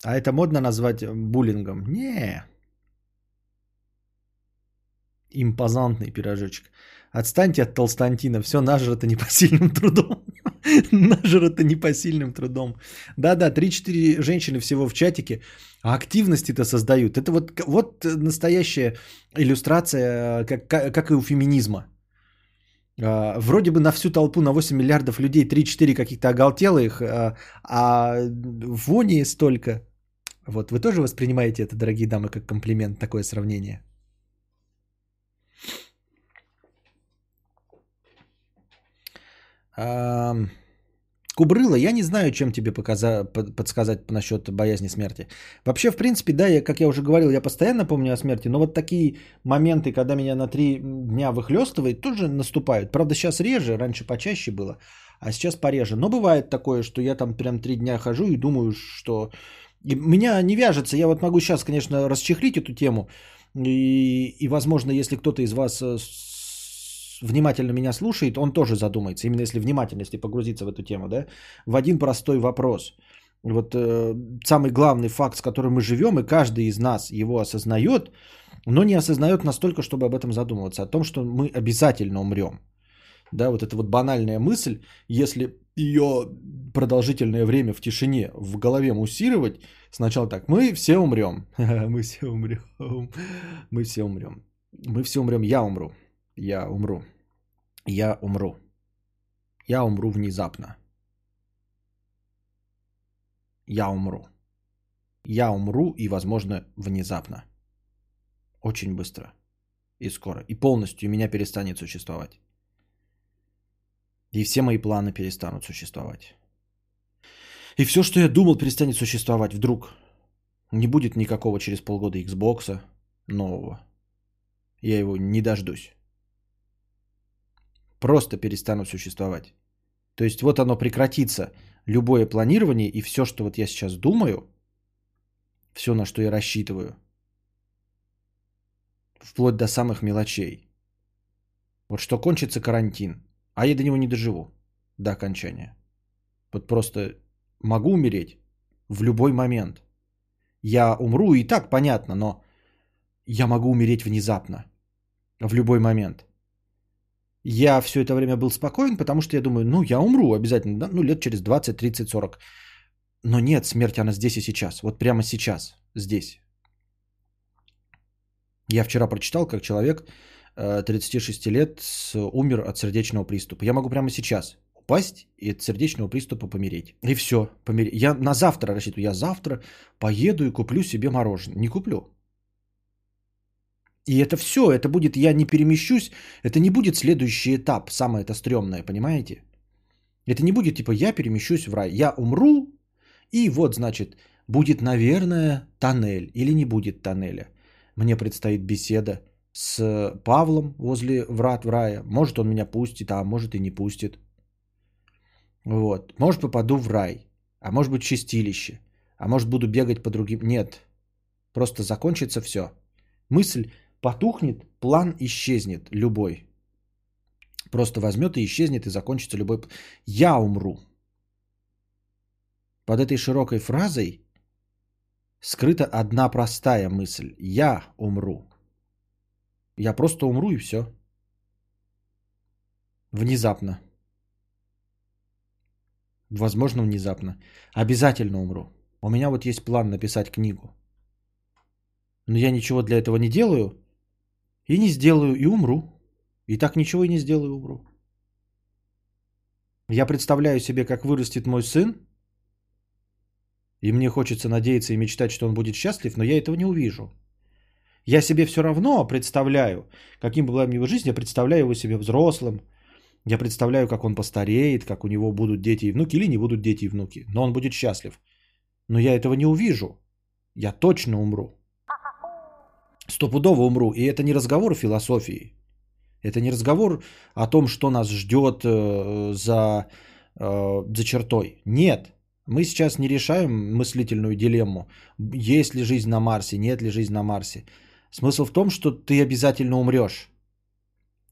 Speaker 1: А это модно назвать буллингом? Не. Импозантный пирожочек. Отстаньте от Толстантина, все нажрато непосильным трудом. нажрато непосильным трудом. Да-да, 3-4 женщины всего в чатике, а активности-то создают. Это вот, вот настоящая иллюстрация, как, как, как и у феминизма. А, вроде бы на всю толпу, на 8 миллиардов людей 3-4 каких-то оголтелых, а, а вони столько. Вот вы тоже воспринимаете это, дорогие дамы, как комплимент, такое сравнение? Кубрыла, я не знаю, чем тебе показа- подсказать насчет боязни смерти. Вообще, в принципе, да, я, как я уже говорил, я постоянно помню о смерти, но вот такие моменты, когда меня на три дня выхлестывает, тоже наступают. Правда, сейчас реже, раньше почаще было, а сейчас пореже. Но бывает такое, что я там прям три дня хожу и думаю, что... И меня не вяжется, я вот могу сейчас, конечно, расчехлить эту тему, и, и возможно, если кто-то из вас э, внимательно меня слушает, он тоже задумается, именно если внимательности погрузиться в эту тему, да, в один простой вопрос. Вот э, самый главный факт, с которым мы живем, и каждый из нас его осознает, но не осознает настолько, чтобы об этом задумываться, о том, что мы обязательно умрем. Да, вот эта вот банальная мысль, если ее продолжительное время в тишине в голове муссировать, сначала так, мы все умрем, мы все умрем, мы все умрем, мы все умрем, я умру. Я умру. Я умру. Я умру внезапно. Я умру. Я умру и, возможно, внезапно. Очень быстро. И скоро. И полностью меня перестанет существовать. И все мои планы перестанут существовать. И все, что я думал, перестанет существовать вдруг. Не будет никакого через полгода Xbox нового. Я его не дождусь просто перестанут существовать. То есть вот оно прекратится, любое планирование и все, что вот я сейчас думаю, все, на что я рассчитываю, вплоть до самых мелочей. Вот что кончится карантин, а я до него не доживу, до окончания. Вот просто могу умереть в любой момент. Я умру и так понятно, но я могу умереть внезапно, в любой момент я все это время был спокоен, потому что я думаю, ну, я умру обязательно, да? ну, лет через 20, 30, 40. Но нет, смерть, она здесь и сейчас. Вот прямо сейчас, здесь. Я вчера прочитал, как человек 36 э, лет умер от сердечного приступа. Я могу прямо сейчас упасть и от сердечного приступа помереть. И все, помереть. Я на завтра рассчитываю. Я завтра поеду и куплю себе мороженое. Не куплю. И это все, это будет, я не перемещусь, это не будет следующий этап, самое это стрёмное, понимаете? Это не будет типа я перемещусь в рай, я умру, и вот, значит, будет, наверное, тоннель или не будет тоннеля. Мне предстоит беседа с Павлом возле врат в рая. Может, он меня пустит, а может и не пустит. Вот. Может, попаду в рай, а может быть, чистилище, а может, буду бегать по другим. Нет. Просто закончится все. Мысль потухнет, план исчезнет любой. Просто возьмет и исчезнет, и закончится любой... Я умру. Под этой широкой фразой скрыта одна простая мысль. Я умру. Я просто умру и все. Внезапно. Возможно, внезапно. Обязательно умру. У меня вот есть план написать книгу. Но я ничего для этого не делаю, и не сделаю, и умру. И так ничего и не сделаю, умру. Я представляю себе, как вырастет мой сын, и мне хочется надеяться и мечтать, что он будет счастлив, но я этого не увижу. Я себе все равно представляю, каким была его жизнь, я представляю его себе взрослым, я представляю, как он постареет, как у него будут дети и внуки, или не будут дети и внуки, но он будет счастлив. Но я этого не увижу. Я точно умру стопудово умру. И это не разговор философии. Это не разговор о том, что нас ждет э, за, э, за чертой. Нет. Мы сейчас не решаем мыслительную дилемму. Есть ли жизнь на Марсе, нет ли жизнь на Марсе. Смысл в том, что ты обязательно умрешь.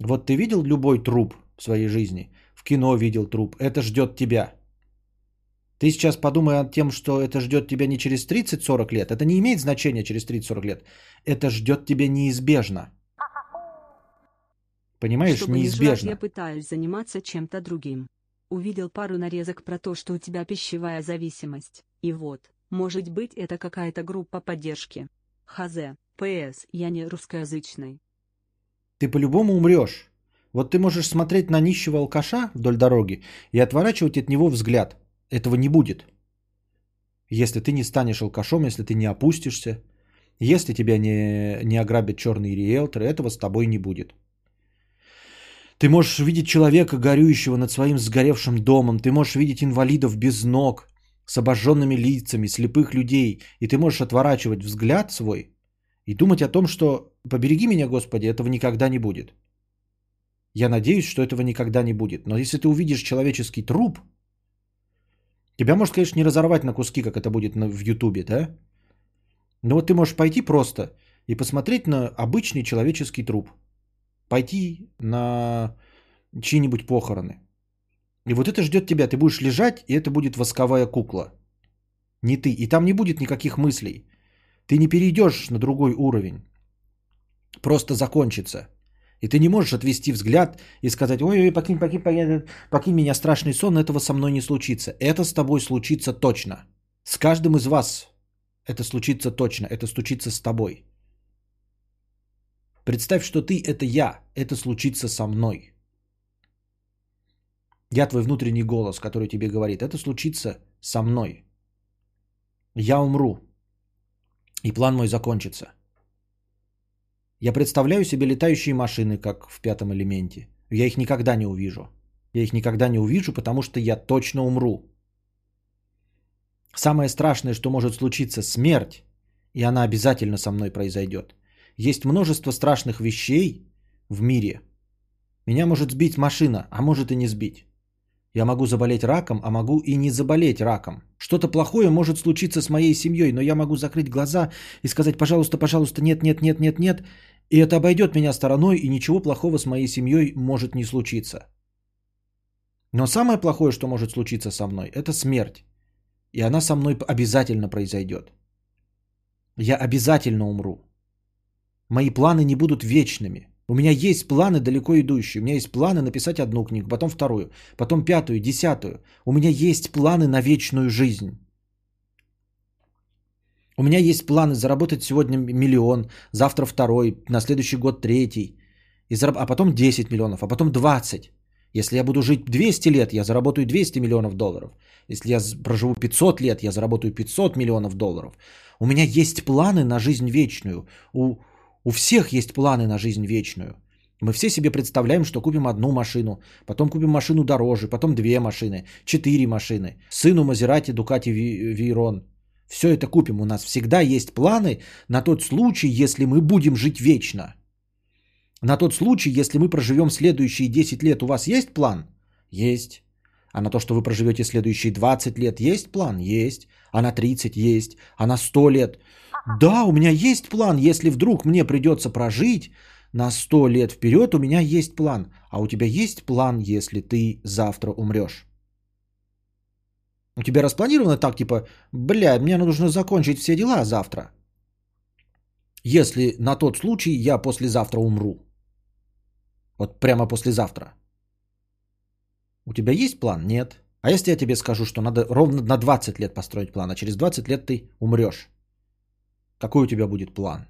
Speaker 1: Вот ты видел любой труп в своей жизни? В кино видел труп. Это ждет тебя. Ты сейчас подумай о тем, что это ждет тебя не через 30-40 лет. Это не имеет значения через 30-40 лет. Это ждет тебя неизбежно. Понимаешь,
Speaker 2: Чтобы не жрать,
Speaker 1: неизбежно.
Speaker 2: я пытаюсь заниматься чем-то другим. Увидел пару нарезок про то, что у тебя пищевая зависимость. И вот, может быть это какая-то группа поддержки. Хз, ПС, я не русскоязычный.
Speaker 1: Ты по-любому умрешь. Вот ты можешь смотреть на нищего алкаша вдоль дороги и отворачивать от него взгляд. Этого не будет. Если ты не станешь алкашом, если ты не опустишься, если тебя не, не ограбят черные риэлторы, этого с тобой не будет. Ты можешь видеть человека, горюющего над своим сгоревшим домом. Ты можешь видеть инвалидов без ног, с обожженными лицами, слепых людей. И ты можешь отворачивать взгляд свой и думать о том, что побереги меня, Господи, этого никогда не будет. Я надеюсь, что этого никогда не будет. Но если ты увидишь человеческий труп, тебя может, конечно, не разорвать на куски, как это будет в Ютубе, да? Но вот ты можешь пойти просто и посмотреть на обычный человеческий труп. Пойти на чьи-нибудь похороны. И вот это ждет тебя. Ты будешь лежать, и это будет восковая кукла. Не ты. И там не будет никаких мыслей. Ты не перейдешь на другой уровень. Просто закончится. И ты не можешь отвести взгляд и сказать, ой-ой, покинь, покинь, покинь, покинь меня страшный сон, этого со мной не случится. Это с тобой случится точно. С каждым из вас это случится точно. Это случится с тобой. Представь, что ты это я. Это случится со мной. Я твой внутренний голос, который тебе говорит, это случится со мной. Я умру. И план мой закончится. Я представляю себе летающие машины, как в пятом элементе. Я их никогда не увижу. Я их никогда не увижу, потому что я точно умру. Самое страшное, что может случиться, смерть, и она обязательно со мной произойдет. Есть множество страшных вещей в мире. Меня может сбить машина, а может и не сбить. Я могу заболеть раком, а могу и не заболеть раком. Что-то плохое может случиться с моей семьей, но я могу закрыть глаза и сказать, пожалуйста, пожалуйста, нет, нет, нет, нет, нет. И это обойдет меня стороной, и ничего плохого с моей семьей может не случиться. Но самое плохое, что может случиться со мной, это смерть. И она со мной обязательно произойдет. Я обязательно умру. Мои планы не будут вечными. У меня есть планы далеко идущие. У меня есть планы написать одну книгу, потом вторую, потом пятую, десятую. У меня есть планы на вечную жизнь. У меня есть планы заработать сегодня миллион, завтра второй, на следующий год третий, и зараб... а потом 10 миллионов, а потом 20. Если я буду жить 200 лет, я заработаю 200 миллионов долларов. Если я проживу 500 лет, я заработаю 500 миллионов долларов. У меня есть планы на жизнь вечную. У, у всех есть планы на жизнь вечную. Мы все себе представляем, что купим одну машину, потом купим машину дороже, потом две машины, четыре машины, сыну Мазерати, Дукати, Вейрон. Все это купим. У нас всегда есть планы на тот случай, если мы будем жить вечно. На тот случай, если мы проживем следующие 10 лет, у вас есть план? Есть. А на то, что вы проживете следующие 20 лет, есть план? Есть. А на 30 есть. А на 100 лет? Да, у меня есть план. Если вдруг мне придется прожить на 100 лет вперед, у меня есть план. А у тебя есть план, если ты завтра умрешь? У тебя распланировано так, типа, бля, мне нужно закончить все дела завтра. Если на тот случай я послезавтра умру. Вот прямо послезавтра. У тебя есть план? Нет. А если я тебе скажу, что надо ровно на 20 лет построить план, а через 20 лет ты умрешь? Какой у тебя будет план?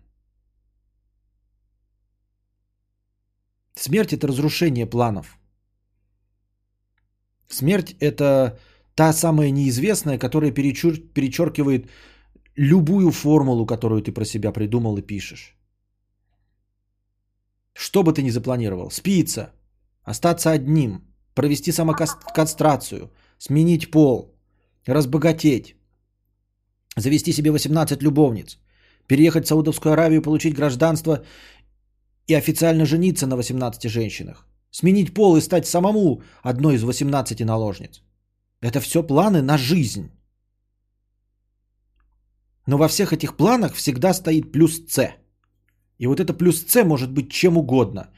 Speaker 1: Смерть это разрушение планов. Смерть это та самая неизвестная, которая перечур- перечеркивает любую формулу, которую ты про себя придумал и пишешь. Что бы ты ни запланировал, спиться, остаться одним, провести самокастрацию, сменить пол, разбогатеть, завести себе 18 любовниц, переехать в Саудовскую Аравию, получить гражданство и официально жениться на 18 женщинах, сменить пол и стать самому одной из 18 наложниц. Это все планы на жизнь. Но во всех этих планах всегда стоит плюс С. И вот это плюс С может быть чем угодно.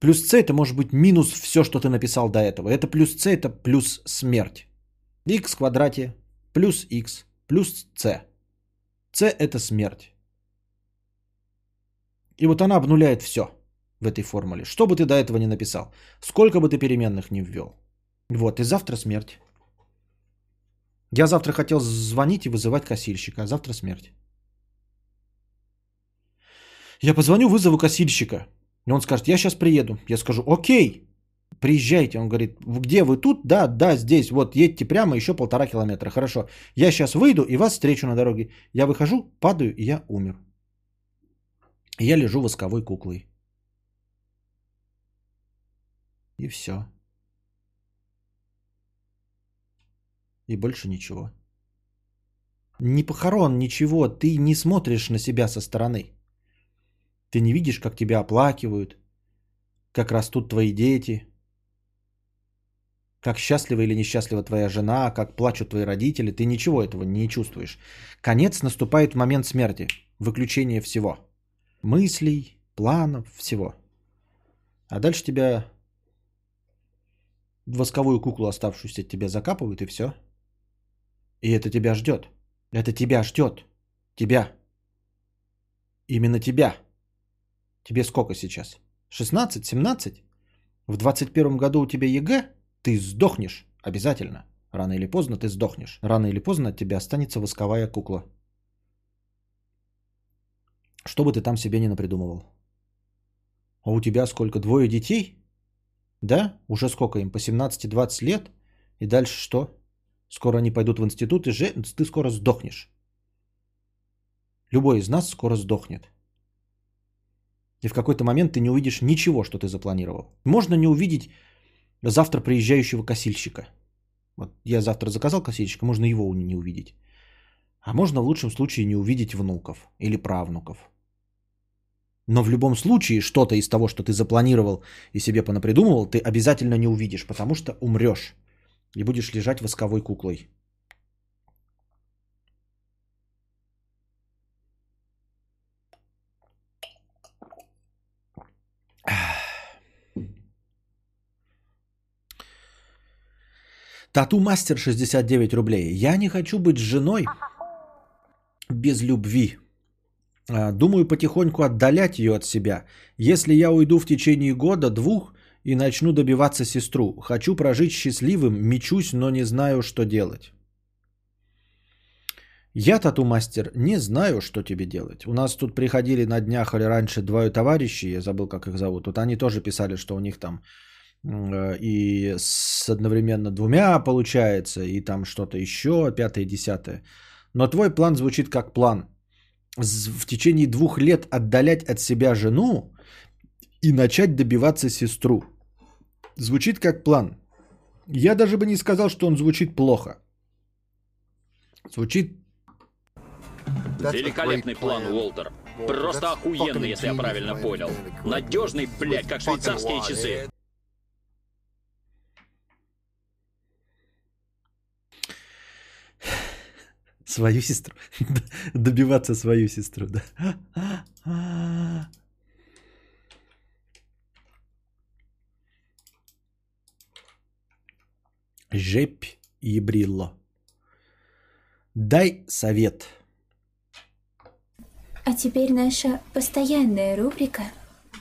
Speaker 1: Плюс С это может быть минус все, что ты написал до этого. Это плюс С это плюс смерть. Х в квадрате плюс Х плюс С. С это смерть. И вот она обнуляет все в этой формуле. Что бы ты до этого не написал. Сколько бы ты переменных не ввел. Вот, и завтра смерть. Я завтра хотел звонить и вызывать косильщика, а завтра смерть. Я позвоню, вызову косильщика. И он скажет, я сейчас приеду. Я скажу, окей, приезжайте. Он говорит, где вы тут? Да, да, здесь. Вот, едьте прямо еще полтора километра. Хорошо. Я сейчас выйду и вас встречу на дороге. Я выхожу, падаю, и я умер. И я лежу восковой куклой. И все. И больше ничего. Не похорон, ничего. Ты не смотришь на себя со стороны. Ты не видишь, как тебя оплакивают, как растут твои дети, как счастлива или несчастлива твоя жена, как плачут твои родители. Ты ничего этого не чувствуешь. Конец наступает в момент смерти, выключение всего. Мыслей, планов, всего. А дальше тебя восковую куклу, оставшуюся от тебя, закапывают и все. И это тебя ждет. Это тебя ждет. Тебя. Именно тебя. Тебе сколько сейчас? 16, 17? В 21 году у тебя ЕГЭ? Ты сдохнешь. Обязательно. Рано или поздно ты сдохнешь. Рано или поздно от тебя останется восковая кукла. Что бы ты там себе не напридумывал. А у тебя сколько? Двое детей? Да? Уже сколько им? По 17-20 лет? И дальше что? Скоро они пойдут в институт, и же... ты скоро сдохнешь. Любой из нас скоро сдохнет. И в какой-то момент ты не увидишь ничего, что ты запланировал. Можно не увидеть завтра приезжающего косильщика. Вот я завтра заказал косильщика, можно его не увидеть. А можно в лучшем случае не увидеть внуков или правнуков. Но в любом случае что-то из того, что ты запланировал и себе понапридумывал, ты обязательно не увидишь, потому что умрешь и будешь лежать восковой куклой. Тату Мастер 69 рублей. Я не хочу быть женой без любви. А, думаю потихоньку отдалять ее от себя. Если я уйду в течение года, двух и начну добиваться сестру. Хочу прожить счастливым, мечусь, но не знаю, что делать. Я, тату-мастер, не знаю, что тебе делать. У нас тут приходили на днях или раньше двое товарищей, я забыл, как их зовут. Вот они тоже писали, что у них там и с одновременно двумя получается, и там что-то еще, пятое, десятое. Но твой план звучит как план. В течение двух лет отдалять от себя жену и начать добиваться сестру. Звучит как план. Я даже бы не сказал, что он звучит плохо. Звучит...
Speaker 4: Великолепный план, Уолтер. Просто охуенный, если я правильно понял. Надежный, блядь, как швейцарские часы.
Speaker 1: Свою сестру. Добиваться свою сестру, да. Жепь и брилло. Дай совет.
Speaker 3: А теперь наша постоянная рубрика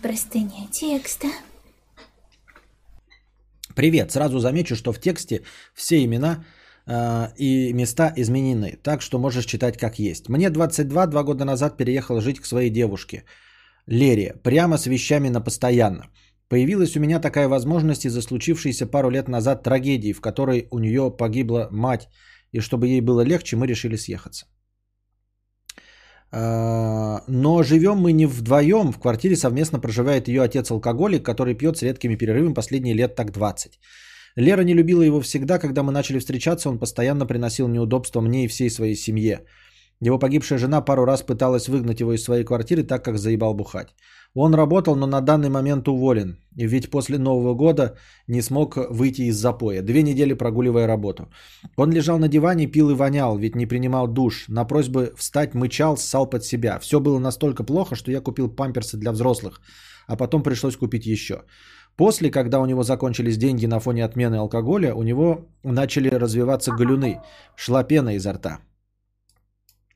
Speaker 3: «Простыня текста».
Speaker 1: Привет. Сразу замечу, что в тексте все имена и места изменены, так что можешь читать как есть. Мне 22, два года назад переехал жить к своей девушке, Лере, прямо с вещами на постоянно. Появилась у меня такая возможность из-за случившейся пару лет назад трагедии, в которой у нее погибла мать, и чтобы ей было легче, мы решили съехаться. Э, но живем мы не вдвоем, в квартире совместно проживает ее отец-алкоголик, который пьет с редкими перерывами последние лет так 20. Лера не любила его всегда, когда мы начали встречаться, он постоянно приносил неудобства мне и всей своей семье. Его погибшая жена пару раз пыталась выгнать его из своей квартиры, так как заебал бухать. Он работал, но на данный момент уволен. Ведь после Нового года не смог выйти из запоя. Две недели прогуливая работу. Он лежал на диване, пил и вонял, ведь не принимал душ. На просьбы встать мычал, ссал под себя. Все было настолько плохо, что я купил памперсы для взрослых. А потом пришлось купить еще. После, когда у него закончились деньги на фоне отмены алкоголя, у него начали развиваться галюны. Шла пена изо рта.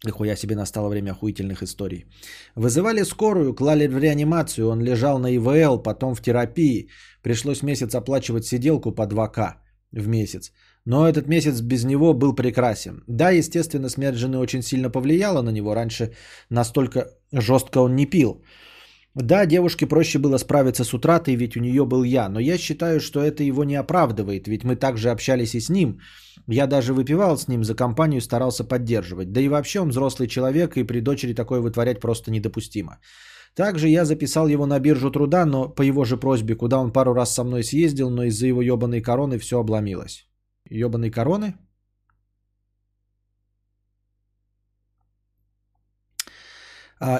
Speaker 1: Нихуя себе настало время охуительных историй. Вызывали скорую, клали в реанимацию. Он лежал на ИВЛ, потом в терапии. Пришлось месяц оплачивать сиделку по 2К в месяц. Но этот месяц без него был прекрасен. Да, естественно, смерть жены очень сильно повлияла на него. Раньше настолько жестко он не пил. Да, девушке проще было справиться с утратой, ведь у нее был я. Но я считаю, что это его не оправдывает, ведь мы также общались и с ним. Я даже выпивал с ним за компанию, старался поддерживать. Да и вообще он взрослый человек, и при дочери такое вытворять просто недопустимо. Также я записал его на биржу труда, но по его же просьбе, куда он пару раз со мной съездил, но из-за его ебаной короны все обломилось. Ебаной короны?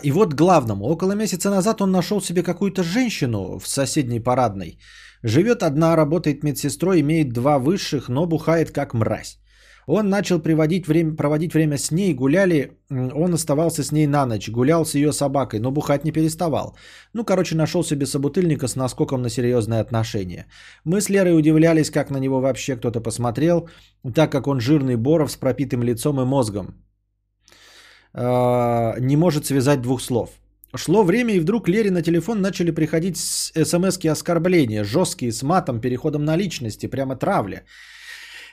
Speaker 1: И вот главному. Около месяца назад он нашел себе какую-то женщину в соседней парадной. Живет одна, работает медсестрой, имеет два высших, но бухает как мразь. Он начал приводить время, проводить время с ней, гуляли, он оставался с ней на ночь, гулял с ее собакой, но бухать не переставал. Ну, короче, нашел себе собутыльника с наскоком на серьезные отношения. Мы с Лерой удивлялись, как на него вообще кто-то посмотрел, так как он жирный боров с пропитым лицом и мозгом. Э, не может связать двух слов. Шло время, и вдруг Лере на телефон начали приходить смс оскорбления, жесткие, с матом, переходом на личности, прямо травля.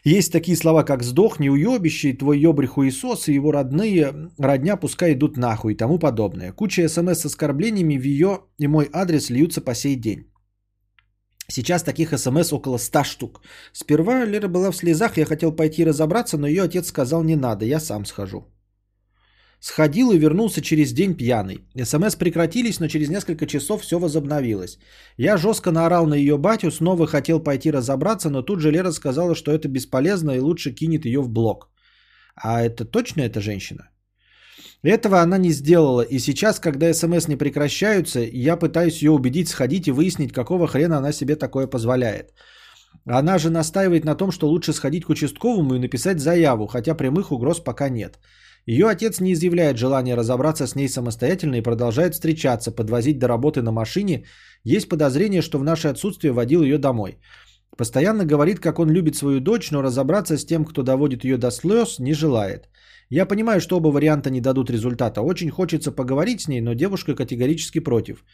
Speaker 1: Есть такие слова, как «сдохни, уебище», «твой ебрь хуесос» и его родные, родня пускай идут нахуй и тому подобное. Куча смс с оскорблениями в ее и мой адрес льются по сей день. Сейчас таких смс около 100 штук. Сперва Лера была в слезах, я хотел пойти разобраться, но ее отец сказал не надо, я сам схожу. Сходил и вернулся через день пьяный. СМС прекратились, но через несколько часов все возобновилось. Я жестко наорал на ее батю, снова хотел пойти разобраться, но тут же Лера сказала, что это бесполезно и лучше кинет ее в блок. А это точно эта женщина? Этого она не сделала, и сейчас, когда СМС не прекращаются, я пытаюсь ее убедить сходить и выяснить, какого хрена она себе такое позволяет. Она же настаивает на том, что лучше сходить к участковому и написать заяву, хотя прямых угроз пока нет. Ее отец не изъявляет желания разобраться с ней самостоятельно и продолжает встречаться, подвозить до работы на машине. Есть подозрение, что в наше отсутствие водил ее домой. Постоянно говорит, как он любит свою дочь, но разобраться с тем, кто доводит ее до слез, не желает. Я понимаю, что оба варианта не дадут результата. Очень хочется поговорить с ней, но девушка категорически против.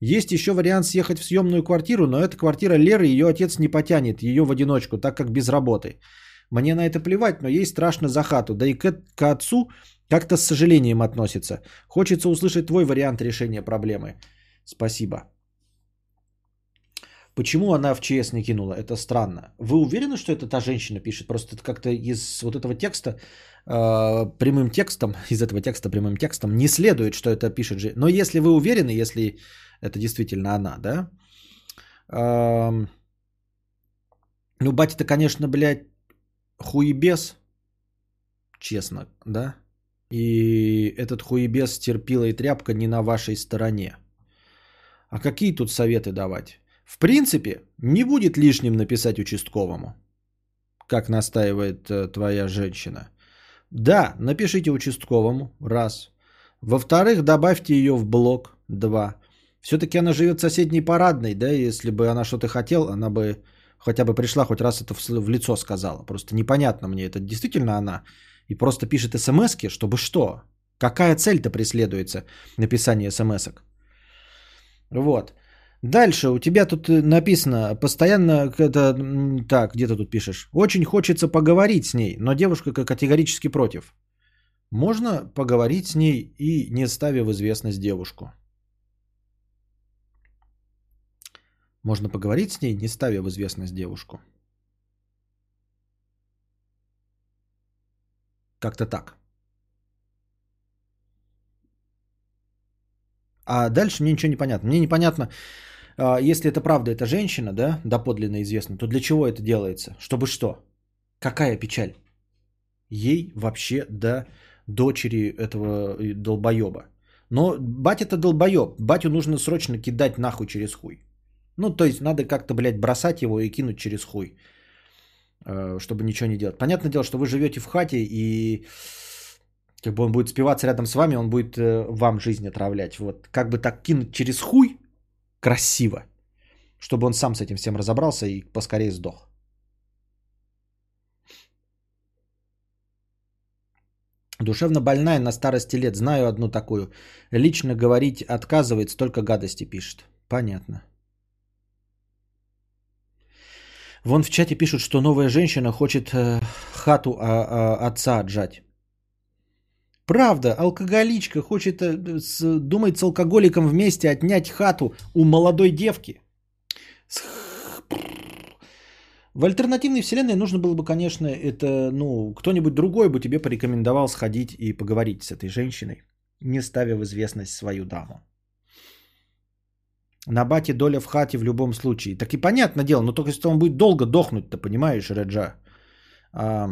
Speaker 1: Есть еще вариант съехать в съемную квартиру, но эта квартира Леры ее отец не потянет, ее в одиночку, так как без работы. Мне на это плевать, но ей страшно за хату. Да и к, к отцу как-то с сожалением относится. Хочется услышать твой вариант решения проблемы. Спасибо. Почему она в ЧС не кинула? Это странно. Вы уверены, что это та женщина пишет? Просто это как-то из вот этого текста э, прямым текстом, из этого текста прямым текстом не следует, что это пишет же. Но если вы уверены, если это действительно она, да? Э, ну, батя-то, конечно, блядь, хуебес, честно, да? И этот хуебес терпила и тряпка не на вашей стороне. А какие тут советы давать? В принципе, не будет лишним написать участковому, как настаивает э, твоя женщина. Да, напишите участковому, раз. Во-вторых, добавьте ее в блог, два. Все-таки она живет в соседней парадной, да, если бы она что-то хотела, она бы хотя бы пришла, хоть раз это в, лицо сказала. Просто непонятно мне, это действительно она. И просто пишет смс чтобы что? Какая цель-то преследуется написание смс-ок? Вот. Дальше у тебя тут э, написано постоянно, это, так, где ты тут пишешь? Очень хочется поговорить с ней, но девушка категорически против. Можно поговорить с ней и не ставя в известность девушку. Можно поговорить с ней, не ставя в известность девушку. Как-то так. А дальше мне ничего не понятно. Мне непонятно, а, если это правда, это женщина, да, доподлинно известно, то для чего это делается? Чтобы что? Какая печаль? Ей вообще до дочери этого э, долбоеба. Но батя-то долбоеб. Батю нужно срочно кидать нахуй через хуй. Ну, то есть надо как-то, блядь, бросать его и кинуть через хуй, э, чтобы ничего не делать. Понятное дело, что вы живете в хате, и как бы он будет спиваться рядом с вами, он будет э, вам жизнь отравлять. Вот как бы так кинуть через хуй красиво, чтобы он сам с этим всем разобрался и поскорее сдох. Душевно больная на старости лет. Знаю одну такую. Лично говорить отказывается, только гадости пишет. Понятно. Вон в чате пишут, что новая женщина хочет э, хату а, а, отца отжать. Правда, алкоголичка хочет, э, с, думает с алкоголиком вместе отнять хату у молодой девки. В альтернативной вселенной нужно было бы, конечно, это, ну, кто-нибудь другой бы тебе порекомендовал сходить и поговорить с этой женщиной, не ставя в известность свою даму. На бате доля в хате в любом случае. Так и понятное дело, но только если он будет долго дохнуть, ты понимаешь, Реджа. А,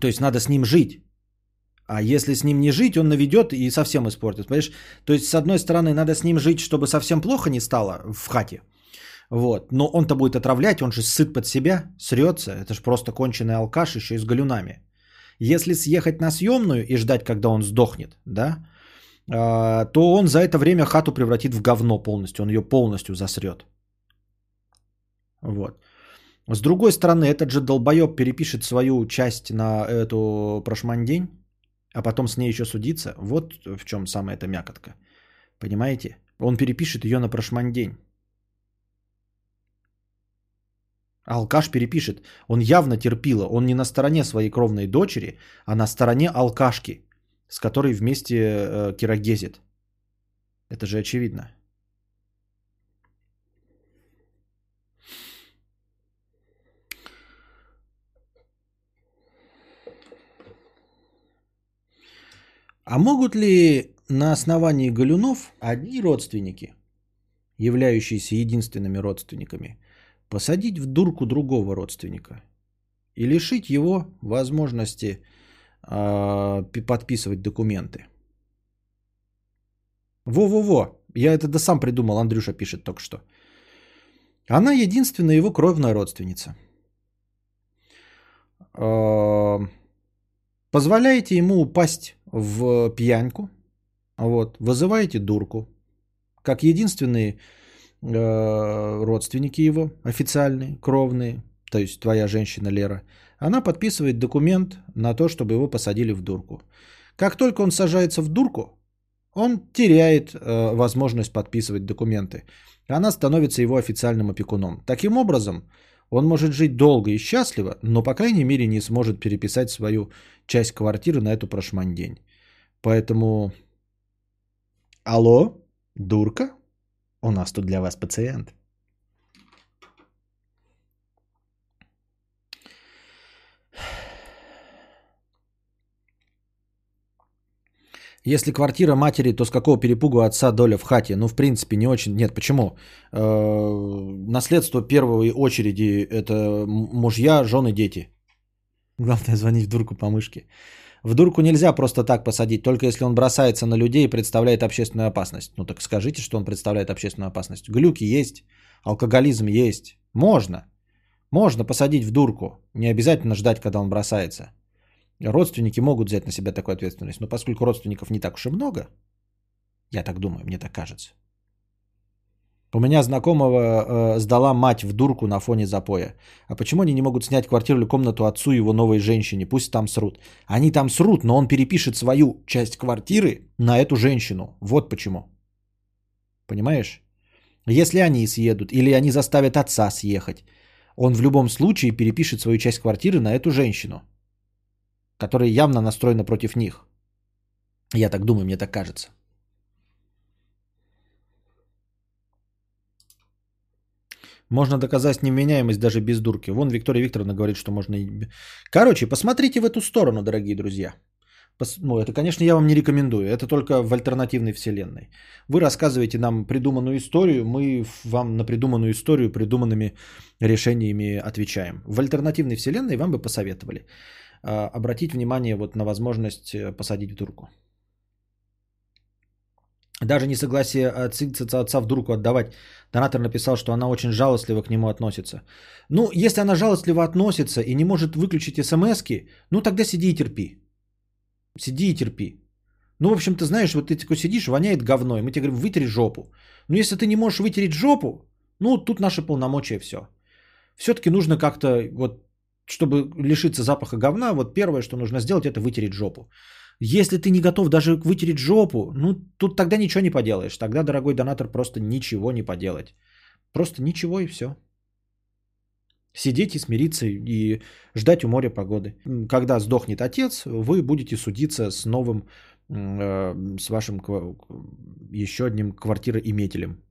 Speaker 1: то есть надо с ним жить. А если с ним не жить, он наведет и совсем испортит. Понимаешь? То есть, с одной стороны, надо с ним жить, чтобы совсем плохо не стало в хате. Вот. Но он-то будет отравлять, он же сыт под себя, срется. Это же просто конченый алкаш еще и с галюнами. Если съехать на съемную и ждать, когда он сдохнет, да, то он за это время хату превратит в говно полностью. Он ее полностью засрет. Вот. С другой стороны, этот же долбоеб перепишет свою часть на эту прошмандень, а потом с ней еще судиться. Вот в чем самая эта мякотка. Понимаете? Он перепишет ее на прошмандень. Алкаш перепишет. Он явно терпила. Он не на стороне своей кровной дочери, а на стороне алкашки, с которой вместе э, кирогезит. Это же очевидно. А могут ли на основании Галюнов одни родственники, являющиеся единственными родственниками, посадить в дурку другого родственника и лишить его возможности подписывать документы. Во-во-во, я это да сам придумал, Андрюша пишет только что. Она единственная его кровная родственница. Э, позволяете ему упасть в пьяньку, вот, вызываете дурку, как единственный Э, родственники его, официальные, кровные, то есть твоя женщина Лера, она подписывает документ на то, чтобы его посадили в дурку. Как только он сажается в дурку, он теряет э, возможность подписывать документы. Она становится его официальным опекуном. Таким образом, он может жить долго и счастливо, но, по крайней мере, не сможет переписать свою часть квартиры на эту прошмандень. Поэтому... Алло, дурка? У нас тут для вас пациент. Если квартира матери, то с какого перепугу отца доля в хате? Ну, в принципе, не очень. Нет, почему? Э, наследство первой очереди – это мужья, жены, дети. Главное звонить в дурку по мышке. В дурку нельзя просто так посадить, только если он бросается на людей и представляет общественную опасность. Ну так скажите, что он представляет общественную опасность. Глюки есть, алкоголизм есть. Можно. Можно посадить в дурку. Не обязательно ждать, когда он бросается. Родственники могут взять на себя такую ответственность, но поскольку родственников не так уж и много, я так думаю, мне так кажется, у меня знакомого э, сдала мать в дурку на фоне запоя. А почему они не могут снять квартиру или комнату отцу его новой женщине? Пусть там срут. Они там срут, но он перепишет свою часть квартиры на эту женщину. Вот почему. Понимаешь? Если они съедут или они заставят отца съехать, он в любом случае перепишет свою часть квартиры на эту женщину, которая явно настроена против них. Я так думаю, мне так кажется. Можно доказать невменяемость даже без дурки. Вон Виктория Викторовна говорит, что можно... Короче, посмотрите в эту сторону, дорогие друзья. Ну, это, конечно, я вам не рекомендую. Это только в альтернативной вселенной. Вы рассказываете нам придуманную историю, мы вам на придуманную историю придуманными решениями отвечаем. В альтернативной вселенной вам бы посоветовали. А, обратить внимание вот на возможность э, посадить в дурку. Даже не согласие отца, отца в дурку отдавать. Донатор написал, что она очень жалостливо к нему относится. Ну, если она жалостливо относится и не может выключить смс ну тогда сиди и терпи. Сиди и терпи. Ну, в общем, ты знаешь, вот ты такой сидишь, воняет говно, и мы тебе говорим, вытери жопу. Но если ты не можешь вытереть жопу, ну, тут наши полномочия все. Все-таки нужно как-то, вот, чтобы лишиться запаха говна, вот первое, что нужно сделать, это вытереть жопу. Если ты не готов даже вытереть жопу, ну, тут тогда ничего не поделаешь. Тогда, дорогой донатор, просто ничего не поделать. Просто ничего и все. Сидеть и смириться и ждать у моря погоды. Когда сдохнет отец, вы будете судиться с новым, э, с вашим еще одним квартироиметелем.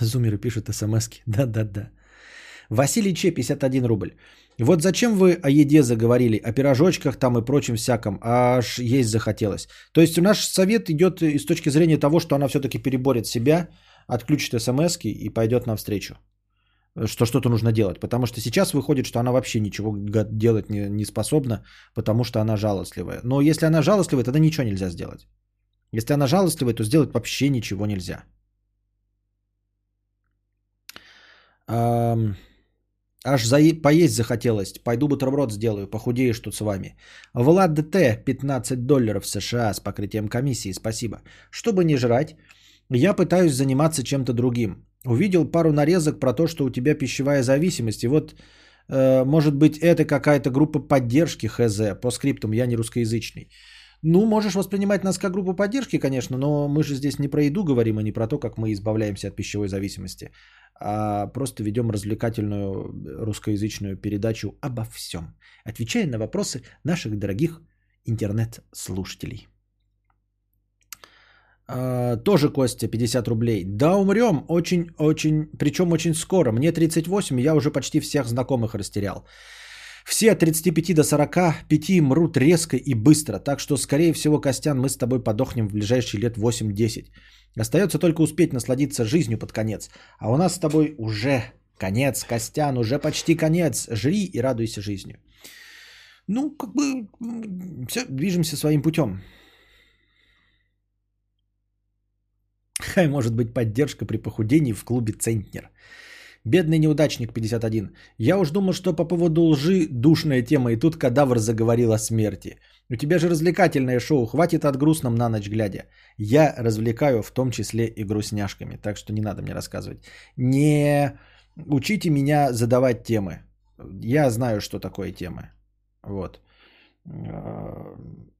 Speaker 1: Зумеры пишут смс Да-да-да. Василий Че, 51 рубль. Вот зачем вы о еде заговорили, о пирожочках там и прочем всяком, аж есть захотелось. То есть наш совет идет из точки зрения того, что она все-таки переборет себя, отключит смс и пойдет навстречу. Что что-то нужно делать. Потому что сейчас выходит, что она вообще ничего делать не, не способна, потому что она жалостливая. Но если она жалостливая, тогда ничего нельзя сделать. Если она жалостливая, то сделать вообще ничего нельзя. Аж за... поесть захотелось. Пойду бутерброд сделаю, похудеешь тут с вами. Влад ДТ, 15 долларов США с покрытием комиссии, спасибо. Чтобы не жрать, я пытаюсь заниматься чем-то другим. Увидел пару нарезок про то, что у тебя пищевая зависимость. И вот, э, может быть, это какая-то группа поддержки ХЗ. По скриптам, я не русскоязычный. Ну, можешь воспринимать нас как группу поддержки, конечно, но мы же здесь не про еду говорим, а не про то, как мы избавляемся от пищевой зависимости а просто ведем развлекательную русскоязычную передачу обо всем, отвечая на вопросы наших дорогих интернет-слушателей. А, тоже Костя, 50 рублей. Да, умрем очень-очень, причем очень скоро. Мне 38, я уже почти всех знакомых растерял. Все от 35 до 45 мрут резко и быстро, так что, скорее всего, Костян, мы с тобой подохнем в ближайшие лет 8-10. Остается только успеть насладиться жизнью под конец. А у нас с тобой уже конец, Костян, уже почти конец. Жри и радуйся жизнью. Ну, как бы, все, движемся своим путем. Хай может быть поддержка при похудении в клубе «Центнер». Бедный неудачник 51. Я уж думал, что по поводу лжи душная тема, и тут кадавр заговорил о смерти. У тебя же развлекательное шоу, хватит от грустном на ночь глядя. Я развлекаю в том числе и грустняшками, так что не надо мне рассказывать. Не учите меня задавать темы. Я знаю, что такое темы. Вот.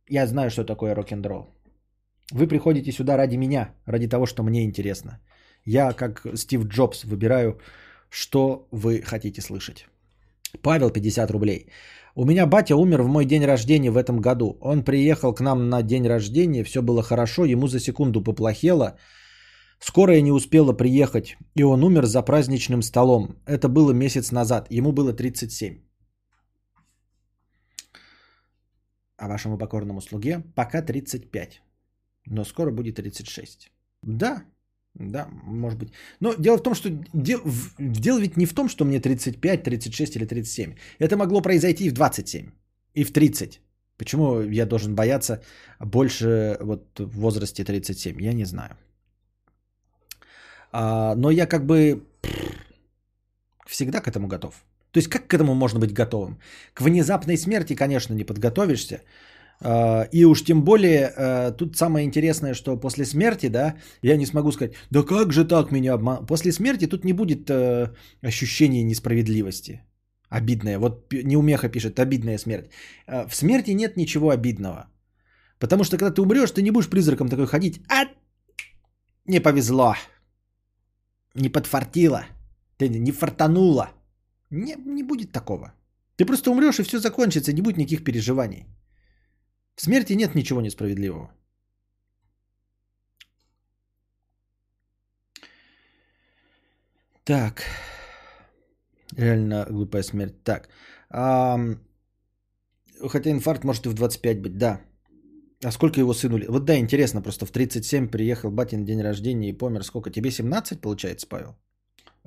Speaker 1: Я знаю, что такое рок-н-ролл. Вы приходите сюда ради меня, ради того, что мне интересно. Я, как Стив Джобс, выбираю что вы хотите слышать. Павел, 50 рублей. У меня батя умер в мой день рождения в этом году. Он приехал к нам на день рождения, все было хорошо, ему за секунду поплохело. Скорая не успела приехать, и он умер за праздничным столом. Это было месяц назад, ему было 37. А вашему покорному слуге пока 35, но скоро будет 36. Да, да, может быть. Но дело в том, что дел, дело ведь не в том, что мне 35, 36 или 37. Это могло произойти и в 27, и в 30. Почему я должен бояться больше вот в возрасте 37? Я не знаю. А, но я как бы всегда к этому готов. То есть как к этому можно быть готовым? К внезапной смерти, конечно, не подготовишься. А, и уж тем более, а, тут самое интересное, что после смерти, да, я не смогу сказать, да как же так меня обман... После смерти тут не будет э, ощущения несправедливости. Обидная. Вот Неумеха пишет, обидная смерть. А, в смерти нет ничего обидного. Потому что когда ты умрешь, ты не будешь призраком такой ходить. А не повезло. Не подфартило. Ты не фартануло. Не, не будет такого. Ты просто умрешь, и все закончится, не будет никаких переживаний. В смерти нет ничего несправедливого. Так. Реально глупая смерть. Так. А, хотя инфаркт может и в 25 быть, да. А сколько его сыну лет? Вот да, интересно, просто в 37 приехал батин день рождения и помер. Сколько? Тебе 17, получается, Павел?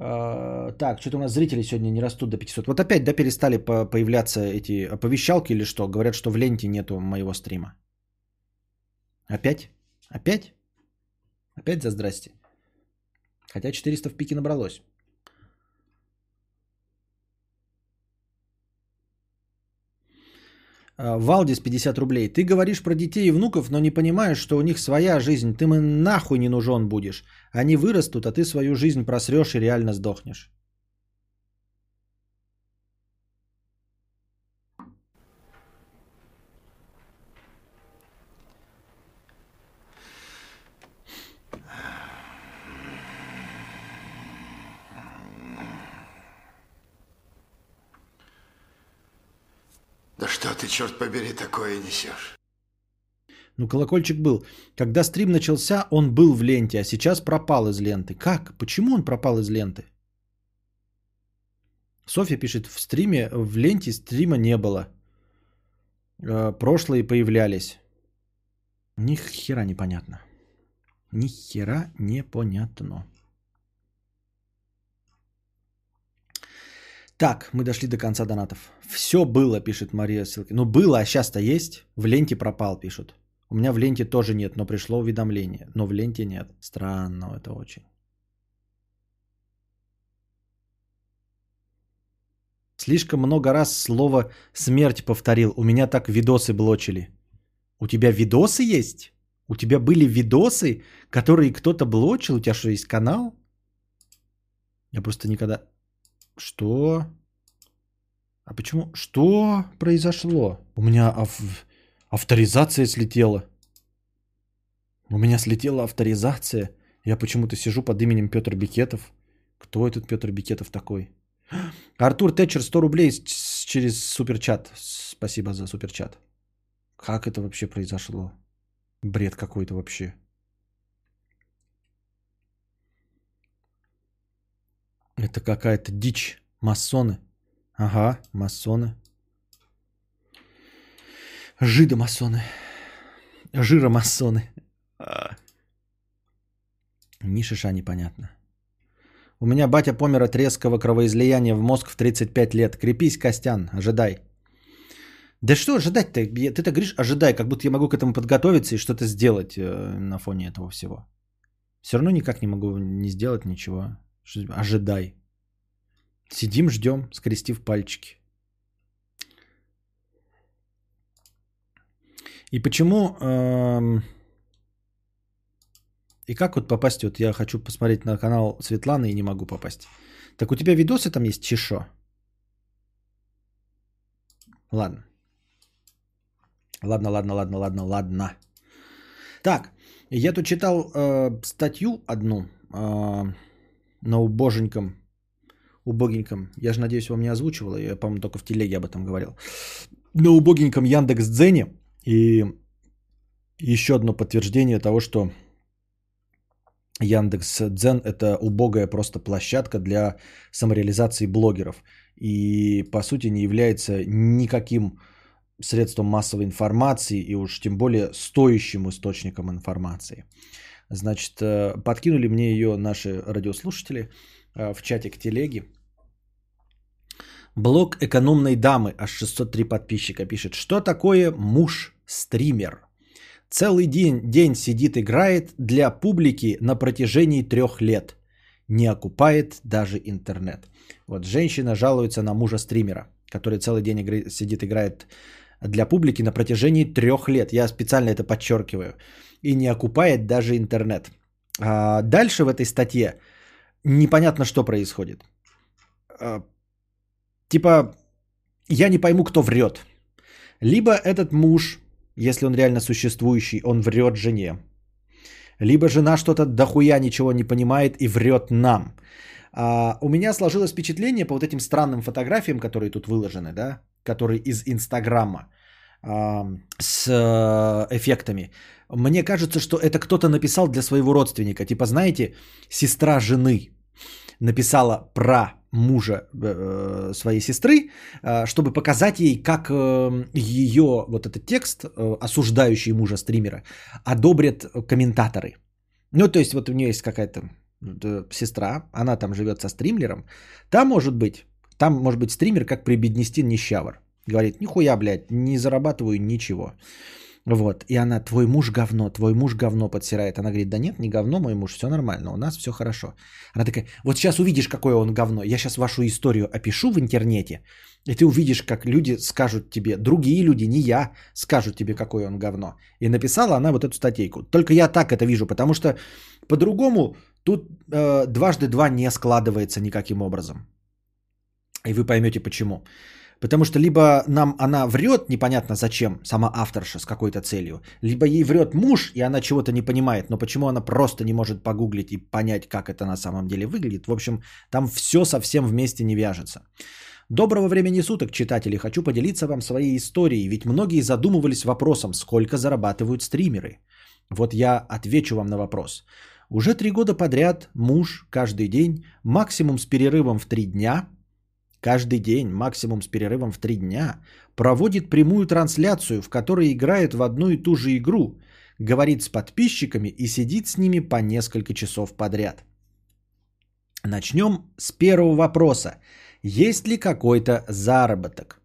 Speaker 1: А, так, что-то у нас зрители сегодня не растут до 500. Вот опять, да, перестали по- появляться эти оповещалки или что? Говорят, что в ленте нету моего стрима. Опять? Опять? Опять за здрасте. Хотя 400 в пике набралось. Валдис 50 рублей. Ты говоришь про детей и внуков, но не понимаешь, что у них своя жизнь. Ты им нахуй не нужен будешь. Они вырастут, а ты свою жизнь просрешь и реально сдохнешь.
Speaker 7: Да что ты, черт побери, такое несешь?
Speaker 1: Ну, колокольчик был. Когда стрим начался, он был в ленте, а сейчас пропал из ленты. Как? Почему он пропал из ленты? Софья пишет, в стриме, в ленте стрима не было. Э, Прошлые появлялись. Ни хера непонятно. Ни хера непонятно. Так, мы дошли до конца донатов. Все было, пишет Мария Силки. Ну, было, а сейчас-то есть. В ленте пропал, пишут. У меня в ленте тоже нет, но пришло уведомление. Но в ленте нет. Странно это очень. Слишком много раз слово «смерть» повторил. У меня так видосы блочили. У тебя видосы есть? У тебя были видосы, которые кто-то блочил? У тебя что, есть канал? Я просто никогда... Что? А почему? Что произошло? У меня ав- авторизация слетела. У меня слетела авторизация. Я почему-то сижу под именем Петр Бикетов. Кто этот Петр Бикетов такой? Артур Тэтчер 100 рублей через суперчат. Спасибо за суперчат. Как это вообще произошло? Бред какой-то вообще. Это какая-то дичь. Масоны. Ага, масоны. Жидомасоны. Жиромасоны. А. Ни шиша непонятно. У меня батя помер от резкого кровоизлияния в мозг в 35 лет. Крепись, Костян, ожидай. Да что ожидать-то? Ты так говоришь, ожидай, как будто я могу к этому подготовиться и что-то сделать э, на фоне этого всего. Все равно никак не могу не сделать ничего. Ожидай. Сидим, ждем, скрестив пальчики. И почему... эм, И как вот попасть? Вот я хочу посмотреть на канал Светланы и не могу попасть. Так у тебя видосы там есть чешо? Ладно. Ладно, ладно, ладно, ладно, ладно. Так, я тут читал э, статью одну э, на убоженьком, убогеньком. Я же надеюсь, вам не озвучивал, я, по-моему, только в телеге об этом говорил. На убогеньком Яндекс Дзене. И еще одно подтверждение того, что Яндекс Дзен это убогая просто площадка для самореализации блогеров. И по сути не является никаким средством массовой информации и уж тем более стоящим источником информации. Значит, э, подкинули мне ее наши радиослушатели э, в чатик телеги. Блог экономной дамы, аж 603 подписчика пишет, что такое муж-стример? Целый день, день сидит, играет для публики на протяжении трех лет. Не окупает даже интернет. Вот женщина жалуется на мужа-стримера, который целый день игры- сидит, играет для публики на протяжении трех лет. Я специально это подчеркиваю. И не окупает даже интернет. А дальше в этой статье непонятно, что происходит. А, Типа, я не пойму, кто врет. Либо этот муж, если он реально существующий, он врет жене. Либо жена что-то дохуя ничего не понимает и врет нам. А, у меня сложилось впечатление по вот этим странным фотографиям, которые тут выложены, да, которые из Инстаграма с э, эффектами. Мне кажется, что это кто-то написал для своего родственника. Типа, знаете, сестра жены написала про мужа э, своей сестры, э, чтобы показать ей, как э, ее вот этот текст, э, осуждающий мужа стримера, одобрят комментаторы. Ну, то есть вот у нее есть какая-то э, сестра, она там живет со стримлером, там может быть, там может быть стример, как прибеднестин нищавр. Говорит, нихуя, блядь, не зарабатываю ничего. Вот, и она, твой муж говно, твой муж говно подсирает. Она говорит, да нет, не говно, мой муж, все нормально, у нас все хорошо. Она такая, вот сейчас увидишь, какое он говно. Я сейчас вашу историю опишу в интернете, и ты увидишь, как люди скажут тебе, другие люди, не я, скажут тебе, какое он говно. И написала она вот эту статейку. Только я так это вижу, потому что по-другому тут э, дважды два не складывается никаким образом. И вы поймете почему. Потому что либо нам она врет непонятно зачем, сама авторша с какой-то целью, либо ей врет муж, и она чего-то не понимает, но почему она просто не может погуглить и понять, как это на самом деле выглядит. В общем, там все совсем вместе не вяжется. Доброго времени суток, читатели. Хочу поделиться вам своей историей, ведь многие задумывались вопросом, сколько зарабатывают стримеры. Вот я отвечу вам на вопрос. Уже три года подряд муж каждый день, максимум с перерывом в три дня – каждый день, максимум с перерывом в 3 дня, проводит прямую трансляцию, в которой играет в одну и ту же игру, говорит с подписчиками и сидит с ними по несколько часов подряд. Начнем с первого вопроса. Есть ли какой-то заработок?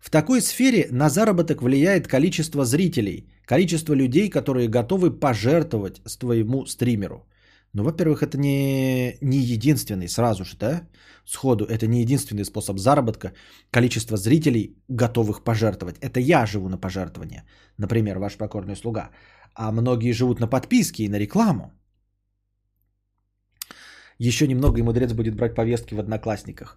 Speaker 1: В такой сфере на заработок влияет количество зрителей, количество людей, которые готовы пожертвовать твоему стримеру. Ну, во-первых, это не, не единственный сразу же, да? сходу, это не единственный способ заработка, количество зрителей, готовых пожертвовать. Это я живу на пожертвования, например, ваш покорный слуга. А многие живут на подписки и на рекламу. Еще немного и мудрец будет брать повестки в одноклассниках.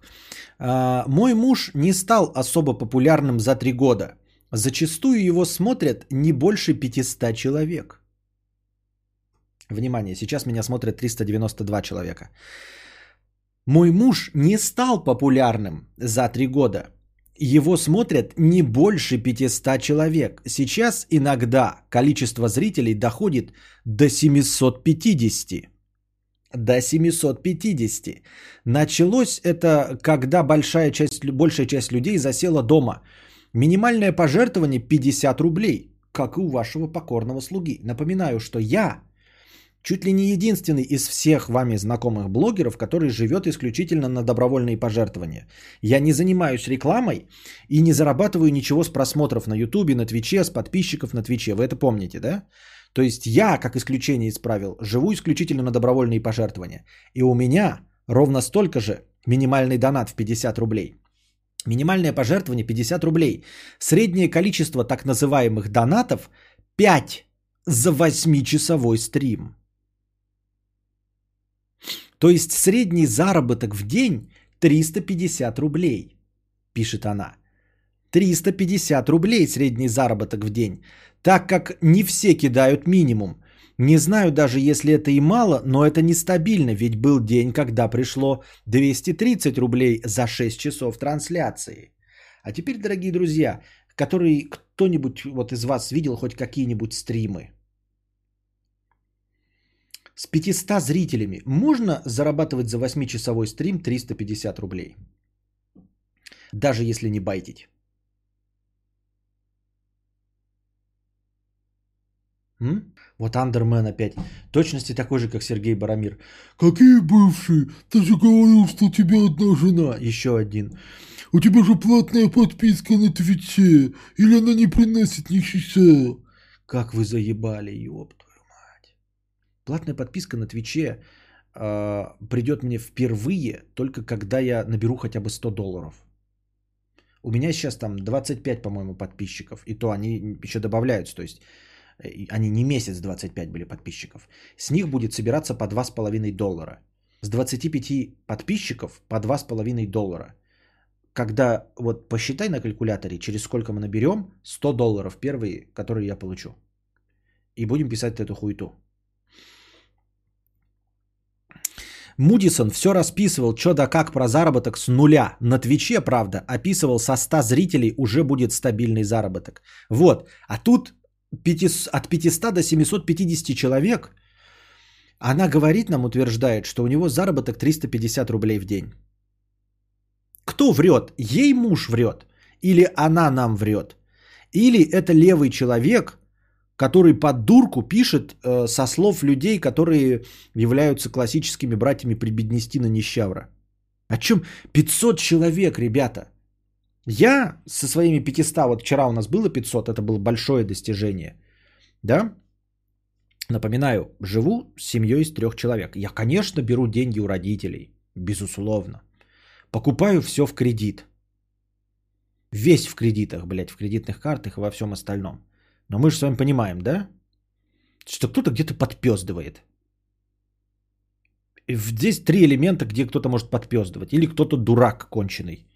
Speaker 1: А, мой муж не стал особо популярным за три года. Зачастую его смотрят не больше 500 человек. Внимание, сейчас меня смотрят 392 человека. Мой муж не стал популярным за три года. Его смотрят не больше 500 человек. Сейчас иногда количество зрителей доходит до 750. До 750. Началось это, когда большая часть, большая часть людей засела дома. Минимальное пожертвование 50 рублей, как и у вашего покорного слуги. Напоминаю, что я чуть ли не единственный из всех вами знакомых блогеров, который живет исключительно на добровольные пожертвования. Я не занимаюсь рекламой и не зарабатываю ничего с просмотров на Ютубе, на Твиче, с подписчиков на Твиче. Вы это помните, да? То есть я, как исключение из правил, живу исключительно на добровольные пожертвования. И у меня ровно столько же минимальный донат в 50 рублей. Минимальное пожертвование 50 рублей. Среднее количество так называемых донатов 5 за 8-часовой стрим. То есть средний заработок в день 350 рублей, пишет она. 350 рублей средний заработок в день, так как не все кидают минимум. Не знаю даже, если это и мало, но это нестабильно, ведь был день, когда пришло 230 рублей за 6 часов трансляции. А теперь, дорогие друзья, которые кто-нибудь вот из вас видел хоть какие-нибудь стримы, с 500 зрителями можно зарабатывать за 8-часовой стрим 350 рублей. Даже если не байтить. М? Вот Андермен опять. Точности такой же, как Сергей Барамир. Какие бывшие? Ты же говорил, что у тебя одна жена. Еще один. У тебя же платная подписка на Твиче. Или она не приносит ни? Как вы заебали, ёпта. Платная подписка на Твиче э, придет мне впервые только когда я наберу хотя бы 100 долларов. У меня сейчас там 25, по-моему, подписчиков. И то они еще добавляются. То есть э, они не месяц 25 были подписчиков. С них будет собираться по 2,5 доллара. С 25 подписчиков по 2,5 доллара. Когда вот посчитай на калькуляторе, через сколько мы наберем, 100 долларов первые, которые я получу. И будем писать эту хуету. Мудисон все расписывал, что да как про заработок с нуля. На Твиче, правда, описывал со 100 зрителей уже будет стабильный заработок. Вот. А тут от 500 до 750 человек. Она говорит нам, утверждает, что у него заработок 350 рублей в день. кто врет? Ей муж врет? Или она нам врет? Или это левый человек, который под дурку пишет э, со слов людей, которые являются классическими братьями Прибеднестина Нищавра? О чем 500 человек, ребята? Я со своими 500, вот вчера у нас было 500, это было большое достижение. Да? Напоминаю, живу с семьей из трех человек. Я, конечно, беру деньги у родителей, безусловно. Покупаю все в кредит. Весь в кредитах, блядь, в кредитных картах и во всем остальном. Но мы же с вами понимаем, да? Что кто-то где-то подпездывает. И здесь три элемента, где кто-то может подпездывать. Или кто-то дурак конченый.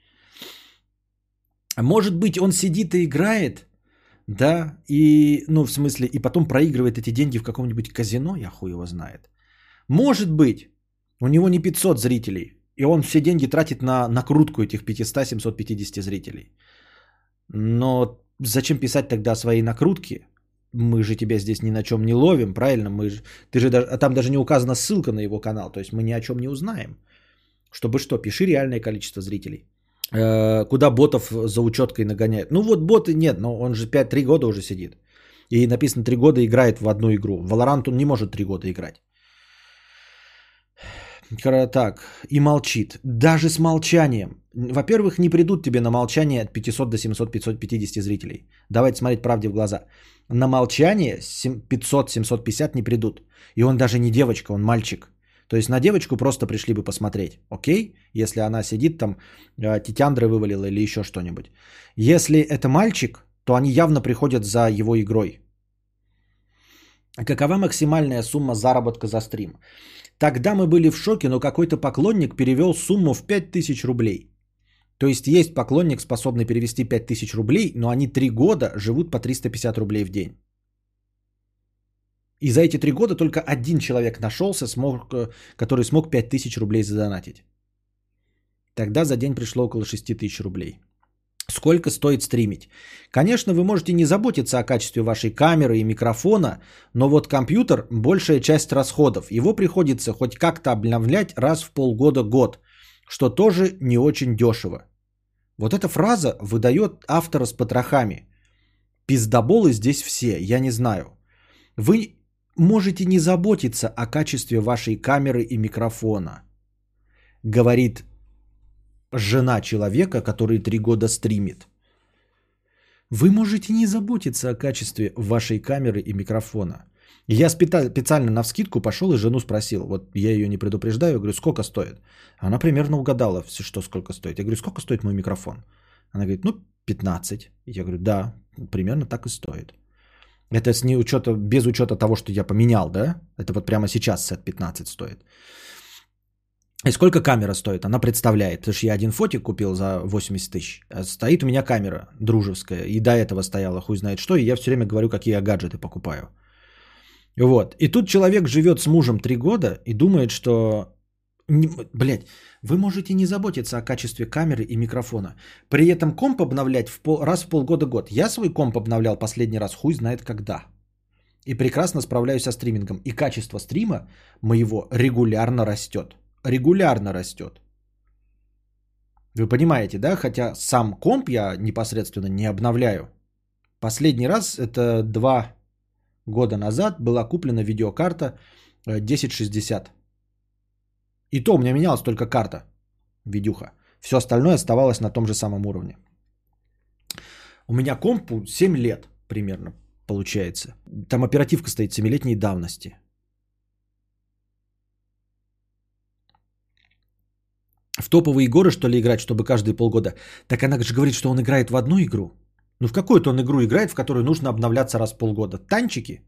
Speaker 1: Может быть, он сидит и играет, да, и, ну, в смысле, и потом проигрывает эти деньги в каком-нибудь казино, я хуй его знает. Может быть, у него не 500 зрителей, и он все деньги тратит на накрутку этих 500-750 зрителей. Но зачем писать тогда свои накрутки? Мы же тебя здесь ни на чем не ловим, правильно? Мы же, ты же даже, а там даже не указана ссылка на его канал, то есть мы ни о чем не узнаем. Чтобы что, пиши реальное количество зрителей. Э, куда ботов за учеткой нагоняют. Ну вот боты нет, но он же 5-3 года уже сидит. И написано 3 года играет в одну игру. В Valorant он не может 3 года играть. Так, и молчит. Даже с молчанием. Во-первых, не придут тебе на молчание от 500 до 700, 550 зрителей. Давайте смотреть правде в глаза. На молчание 500-750 не придут. И он даже не девочка, он мальчик. То есть на девочку просто пришли бы посмотреть, окей? Если она сидит там, э, титяндры вывалила или еще что-нибудь. Если это мальчик, то они явно приходят за его игрой. Какова максимальная сумма заработка за стрим? Тогда мы были в шоке, но какой-то поклонник перевел сумму в 5000 рублей. То есть есть поклонник, способный перевести 5000 рублей, но они 3 года живут по 350 рублей в день. И за эти три года только один человек нашелся, смог, э, который смог 5000 рублей задонатить. Тогда за день пришло около 6000 рублей. Сколько стоит стримить? Конечно, вы можете не заботиться о качестве вашей камеры и микрофона, но вот компьютер – большая часть расходов. Его приходится хоть как-то обновлять раз в полгода-год, что тоже не очень дешево. Вот эта фраза выдает автора с потрохами. Пиздоболы здесь все, я не знаю. Вы можете не заботиться о качестве вашей камеры и микрофона, говорит жена человека, который три года стримит. Вы можете не заботиться о качестве вашей камеры и микрофона. Я специально на вскидку пошел и жену спросил. Вот я ее не предупреждаю, говорю, сколько стоит? Она примерно угадала все, что сколько стоит. Я говорю, сколько стоит мой микрофон? Она говорит, ну, 15. Я говорю, да, примерно так и стоит. Это с не учета, без учета того, что я поменял, да? Это вот прямо сейчас сет 15 стоит. И сколько камера стоит? Она представляет. Потому что я один фотик купил за 80 тысяч. А стоит у меня камера дружеская. И до этого стояла хуй знает что. И я все время говорю, какие я гаджеты покупаю. Вот. И тут человек живет с мужем 3 года и думает, что... Блять, вы можете не заботиться о качестве камеры и микрофона. При этом комп обновлять в пол, раз в полгода-год. Я свой комп обновлял последний раз хуй знает когда. И прекрасно справляюсь со стримингом. И качество стрима моего регулярно растет. Регулярно растет. Вы понимаете, да? Хотя сам комп я непосредственно не обновляю. Последний раз, это два года назад, была куплена видеокарта 1060. Э, и то у меня менялась только карта, видюха. Все остальное оставалось на том же самом уровне. У меня компу 7 лет примерно получается. Там оперативка стоит 7-летней давности. В топовые горы, что ли, играть, чтобы каждые полгода? Так она же говорит, что он играет в одну игру. Ну в какую-то он игру играет, в которую нужно обновляться раз в полгода. Танчики?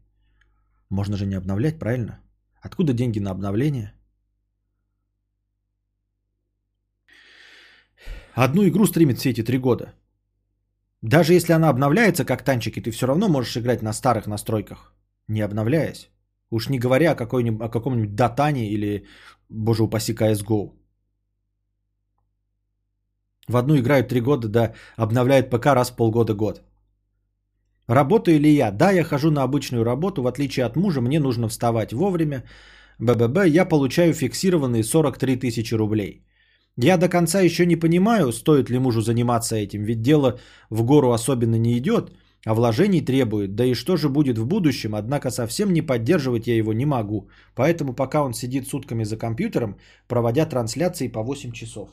Speaker 1: Можно же не обновлять, правильно? Откуда деньги на обновление? Одну игру стримит все эти три года. Даже если она обновляется как танчики, ты все равно можешь играть на старых настройках, не обновляясь. Уж не говоря о, о каком-нибудь Датане или, боже упаси, CSGO. В одну играют три года, да, обновляют ПК раз в полгода-год. Работаю ли я? Да, я хожу на обычную работу. В отличие от мужа, мне нужно вставать вовремя. БББ, я получаю фиксированные 43 тысячи рублей. Я до конца еще не понимаю, стоит ли мужу заниматься этим, ведь дело в гору особенно не идет, а вложений требует. Да и что же будет в будущем, однако совсем не поддерживать я его не могу. Поэтому пока он сидит сутками за компьютером, проводя трансляции по 8 часов.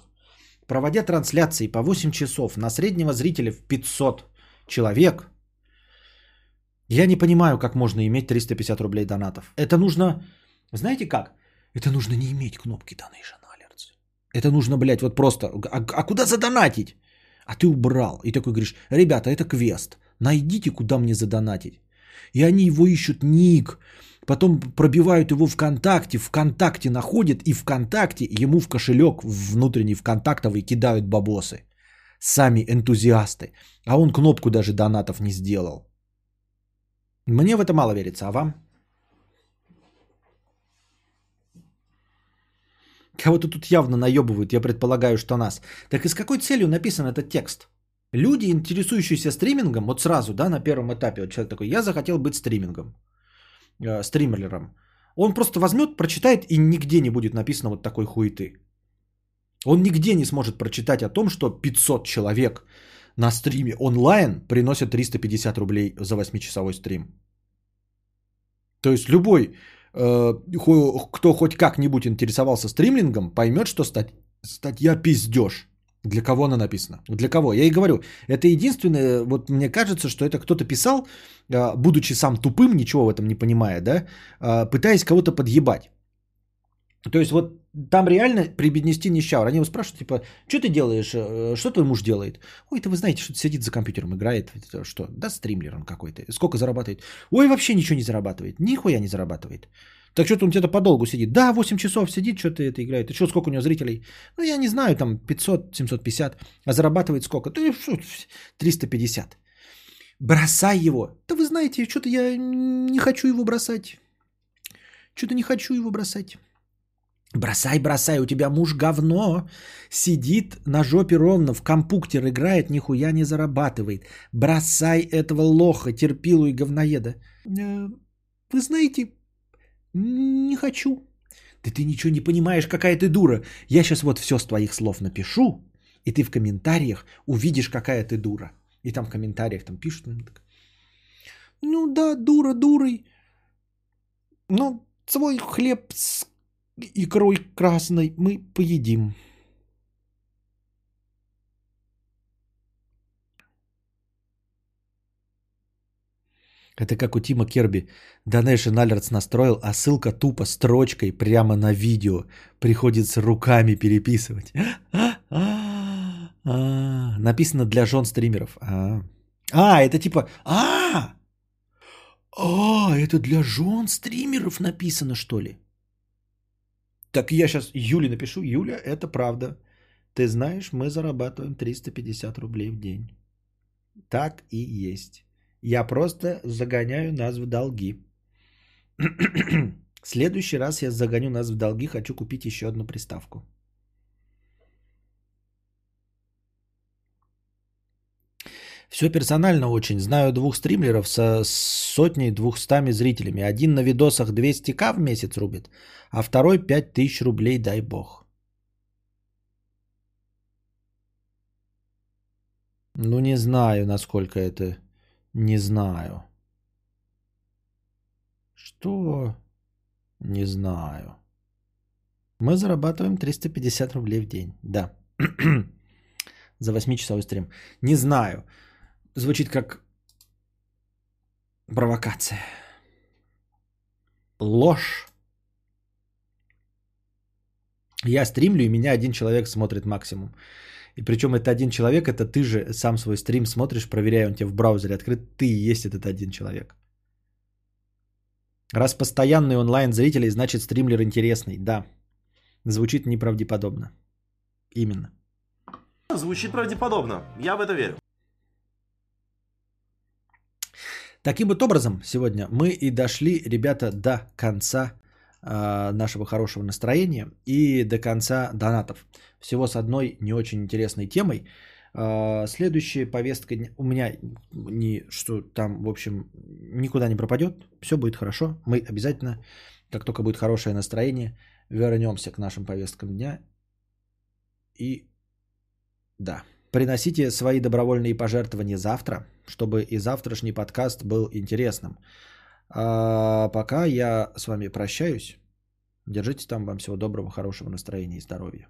Speaker 1: Проводя трансляции по 8 часов на среднего зрителя в 500 человек, я не понимаю, как можно иметь 350 рублей донатов. Это нужно, знаете как? Это нужно не иметь кнопки Donation Alerts. Это нужно, блядь, вот просто, а, а куда задонатить? А ты убрал. И такой говоришь, ребята, это квест. Найдите, куда мне задонатить. И они его ищут ник. Потом пробивают его ВКонтакте, ВКонтакте находят, и ВКонтакте ему в кошелек внутренний ВКонтактовый кидают бабосы. Сами энтузиасты. А он кнопку даже донатов не сделал. Мне в это мало верится, а вам? Кого-то тут явно наебывают, я предполагаю, что нас. Так и с какой целью написан этот текст? Люди, интересующиеся стримингом, вот сразу, да, на первом этапе, вот человек такой, я захотел быть стримингом, э, стримерлером. Он просто возьмет, прочитает и нигде не будет написано вот такой хуеты. Он нигде не сможет прочитать о том, что 500 человек на стриме онлайн приносят 350 рублей за 8-часовой стрим. То есть любой, э, кто хоть как-нибудь интересовался стримлингом, поймет, что стать, статья пиздеж. Для кого она написана? Для кого? Я и говорю, это единственное, вот мне кажется, что это кто-то писал, э, будучи сам тупым, ничего в этом не понимая, да, э, пытаясь кого-то подъебать. То есть вот там реально преподнести нищавр. Они его спрашивают, типа, что ты делаешь, э, что твой муж делает? Ой, это вы знаете, что сидит за компьютером, играет, что? Да, стримлер он какой-то. Сколько зарабатывает? Ой, вообще ничего не зарабатывает. Нихуя не зарабатывает. Так что-то он где-то подолгу сидит. Да, 8 часов сидит, что-то это играет. И что, сколько у него зрителей? Ну, я не знаю, там 500, 750. А зарабатывает сколько? Да, 350. Бросай его. Да вы знаете, что-то я не хочу его бросать. Что-то не хочу его бросать. Бросай, бросай, у тебя муж говно. Сидит на жопе ровно, в компуктер играет, нихуя не зарабатывает. Бросай этого лоха, терпилу и говноеда. Э, вы знаете, не хочу. Да ты ничего не понимаешь, какая ты дура. Я сейчас вот все с твоих слов напишу, и ты в комментариях увидишь, какая ты дура. И там в комментариях там пишут. Ну да, дура, дурой. Но свой хлеб с икрой красной мы поедим. Это как у Тима Керби. Donation Alerts настроил, а ссылка тупо строчкой прямо на видео. Приходится руками переписывать. Написано для жен стримеров. А, а это типа... А, а, это для жен стримеров написано, что ли? Так я сейчас Юле напишу. Юля, это правда. Ты знаешь, мы зарабатываем 350 рублей в день. Так и есть. Я просто загоняю нас в долги. В следующий раз я загоню нас в долги, хочу купить еще одну приставку. Все персонально очень. Знаю двух стримеров со сотней двухстами зрителями. Один на видосах 200к в месяц рубит, а второй 5000 рублей, дай бог. Ну, не знаю, насколько это не знаю. Что? Не знаю. Мы зарабатываем 350 рублей в день. Да. За 8-часовой стрим. Не знаю. Звучит как провокация. Ложь. Я стримлю, и меня один человек смотрит максимум. И причем это один человек, это ты же сам свой стрим смотришь, проверяя, он тебе в браузере открыт, ты и есть этот один человек. Раз постоянный онлайн зрителей, значит стримлер интересный. Да. Звучит неправдеподобно. Именно.
Speaker 8: Звучит правдеподобно. Я в это верю.
Speaker 1: Таким вот образом, сегодня мы и дошли, ребята, до конца э, нашего хорошего настроения и до конца донатов всего с одной не очень интересной темой. А, следующая повестка у меня не что там, в общем, никуда не пропадет. Все будет хорошо. Мы обязательно, как только будет хорошее настроение, вернемся к нашим повесткам дня И да, приносите свои добровольные пожертвования завтра, чтобы и завтрашний подкаст был интересным. А пока я с вами прощаюсь. Держитесь там. Вам всего доброго, хорошего настроения и здоровья.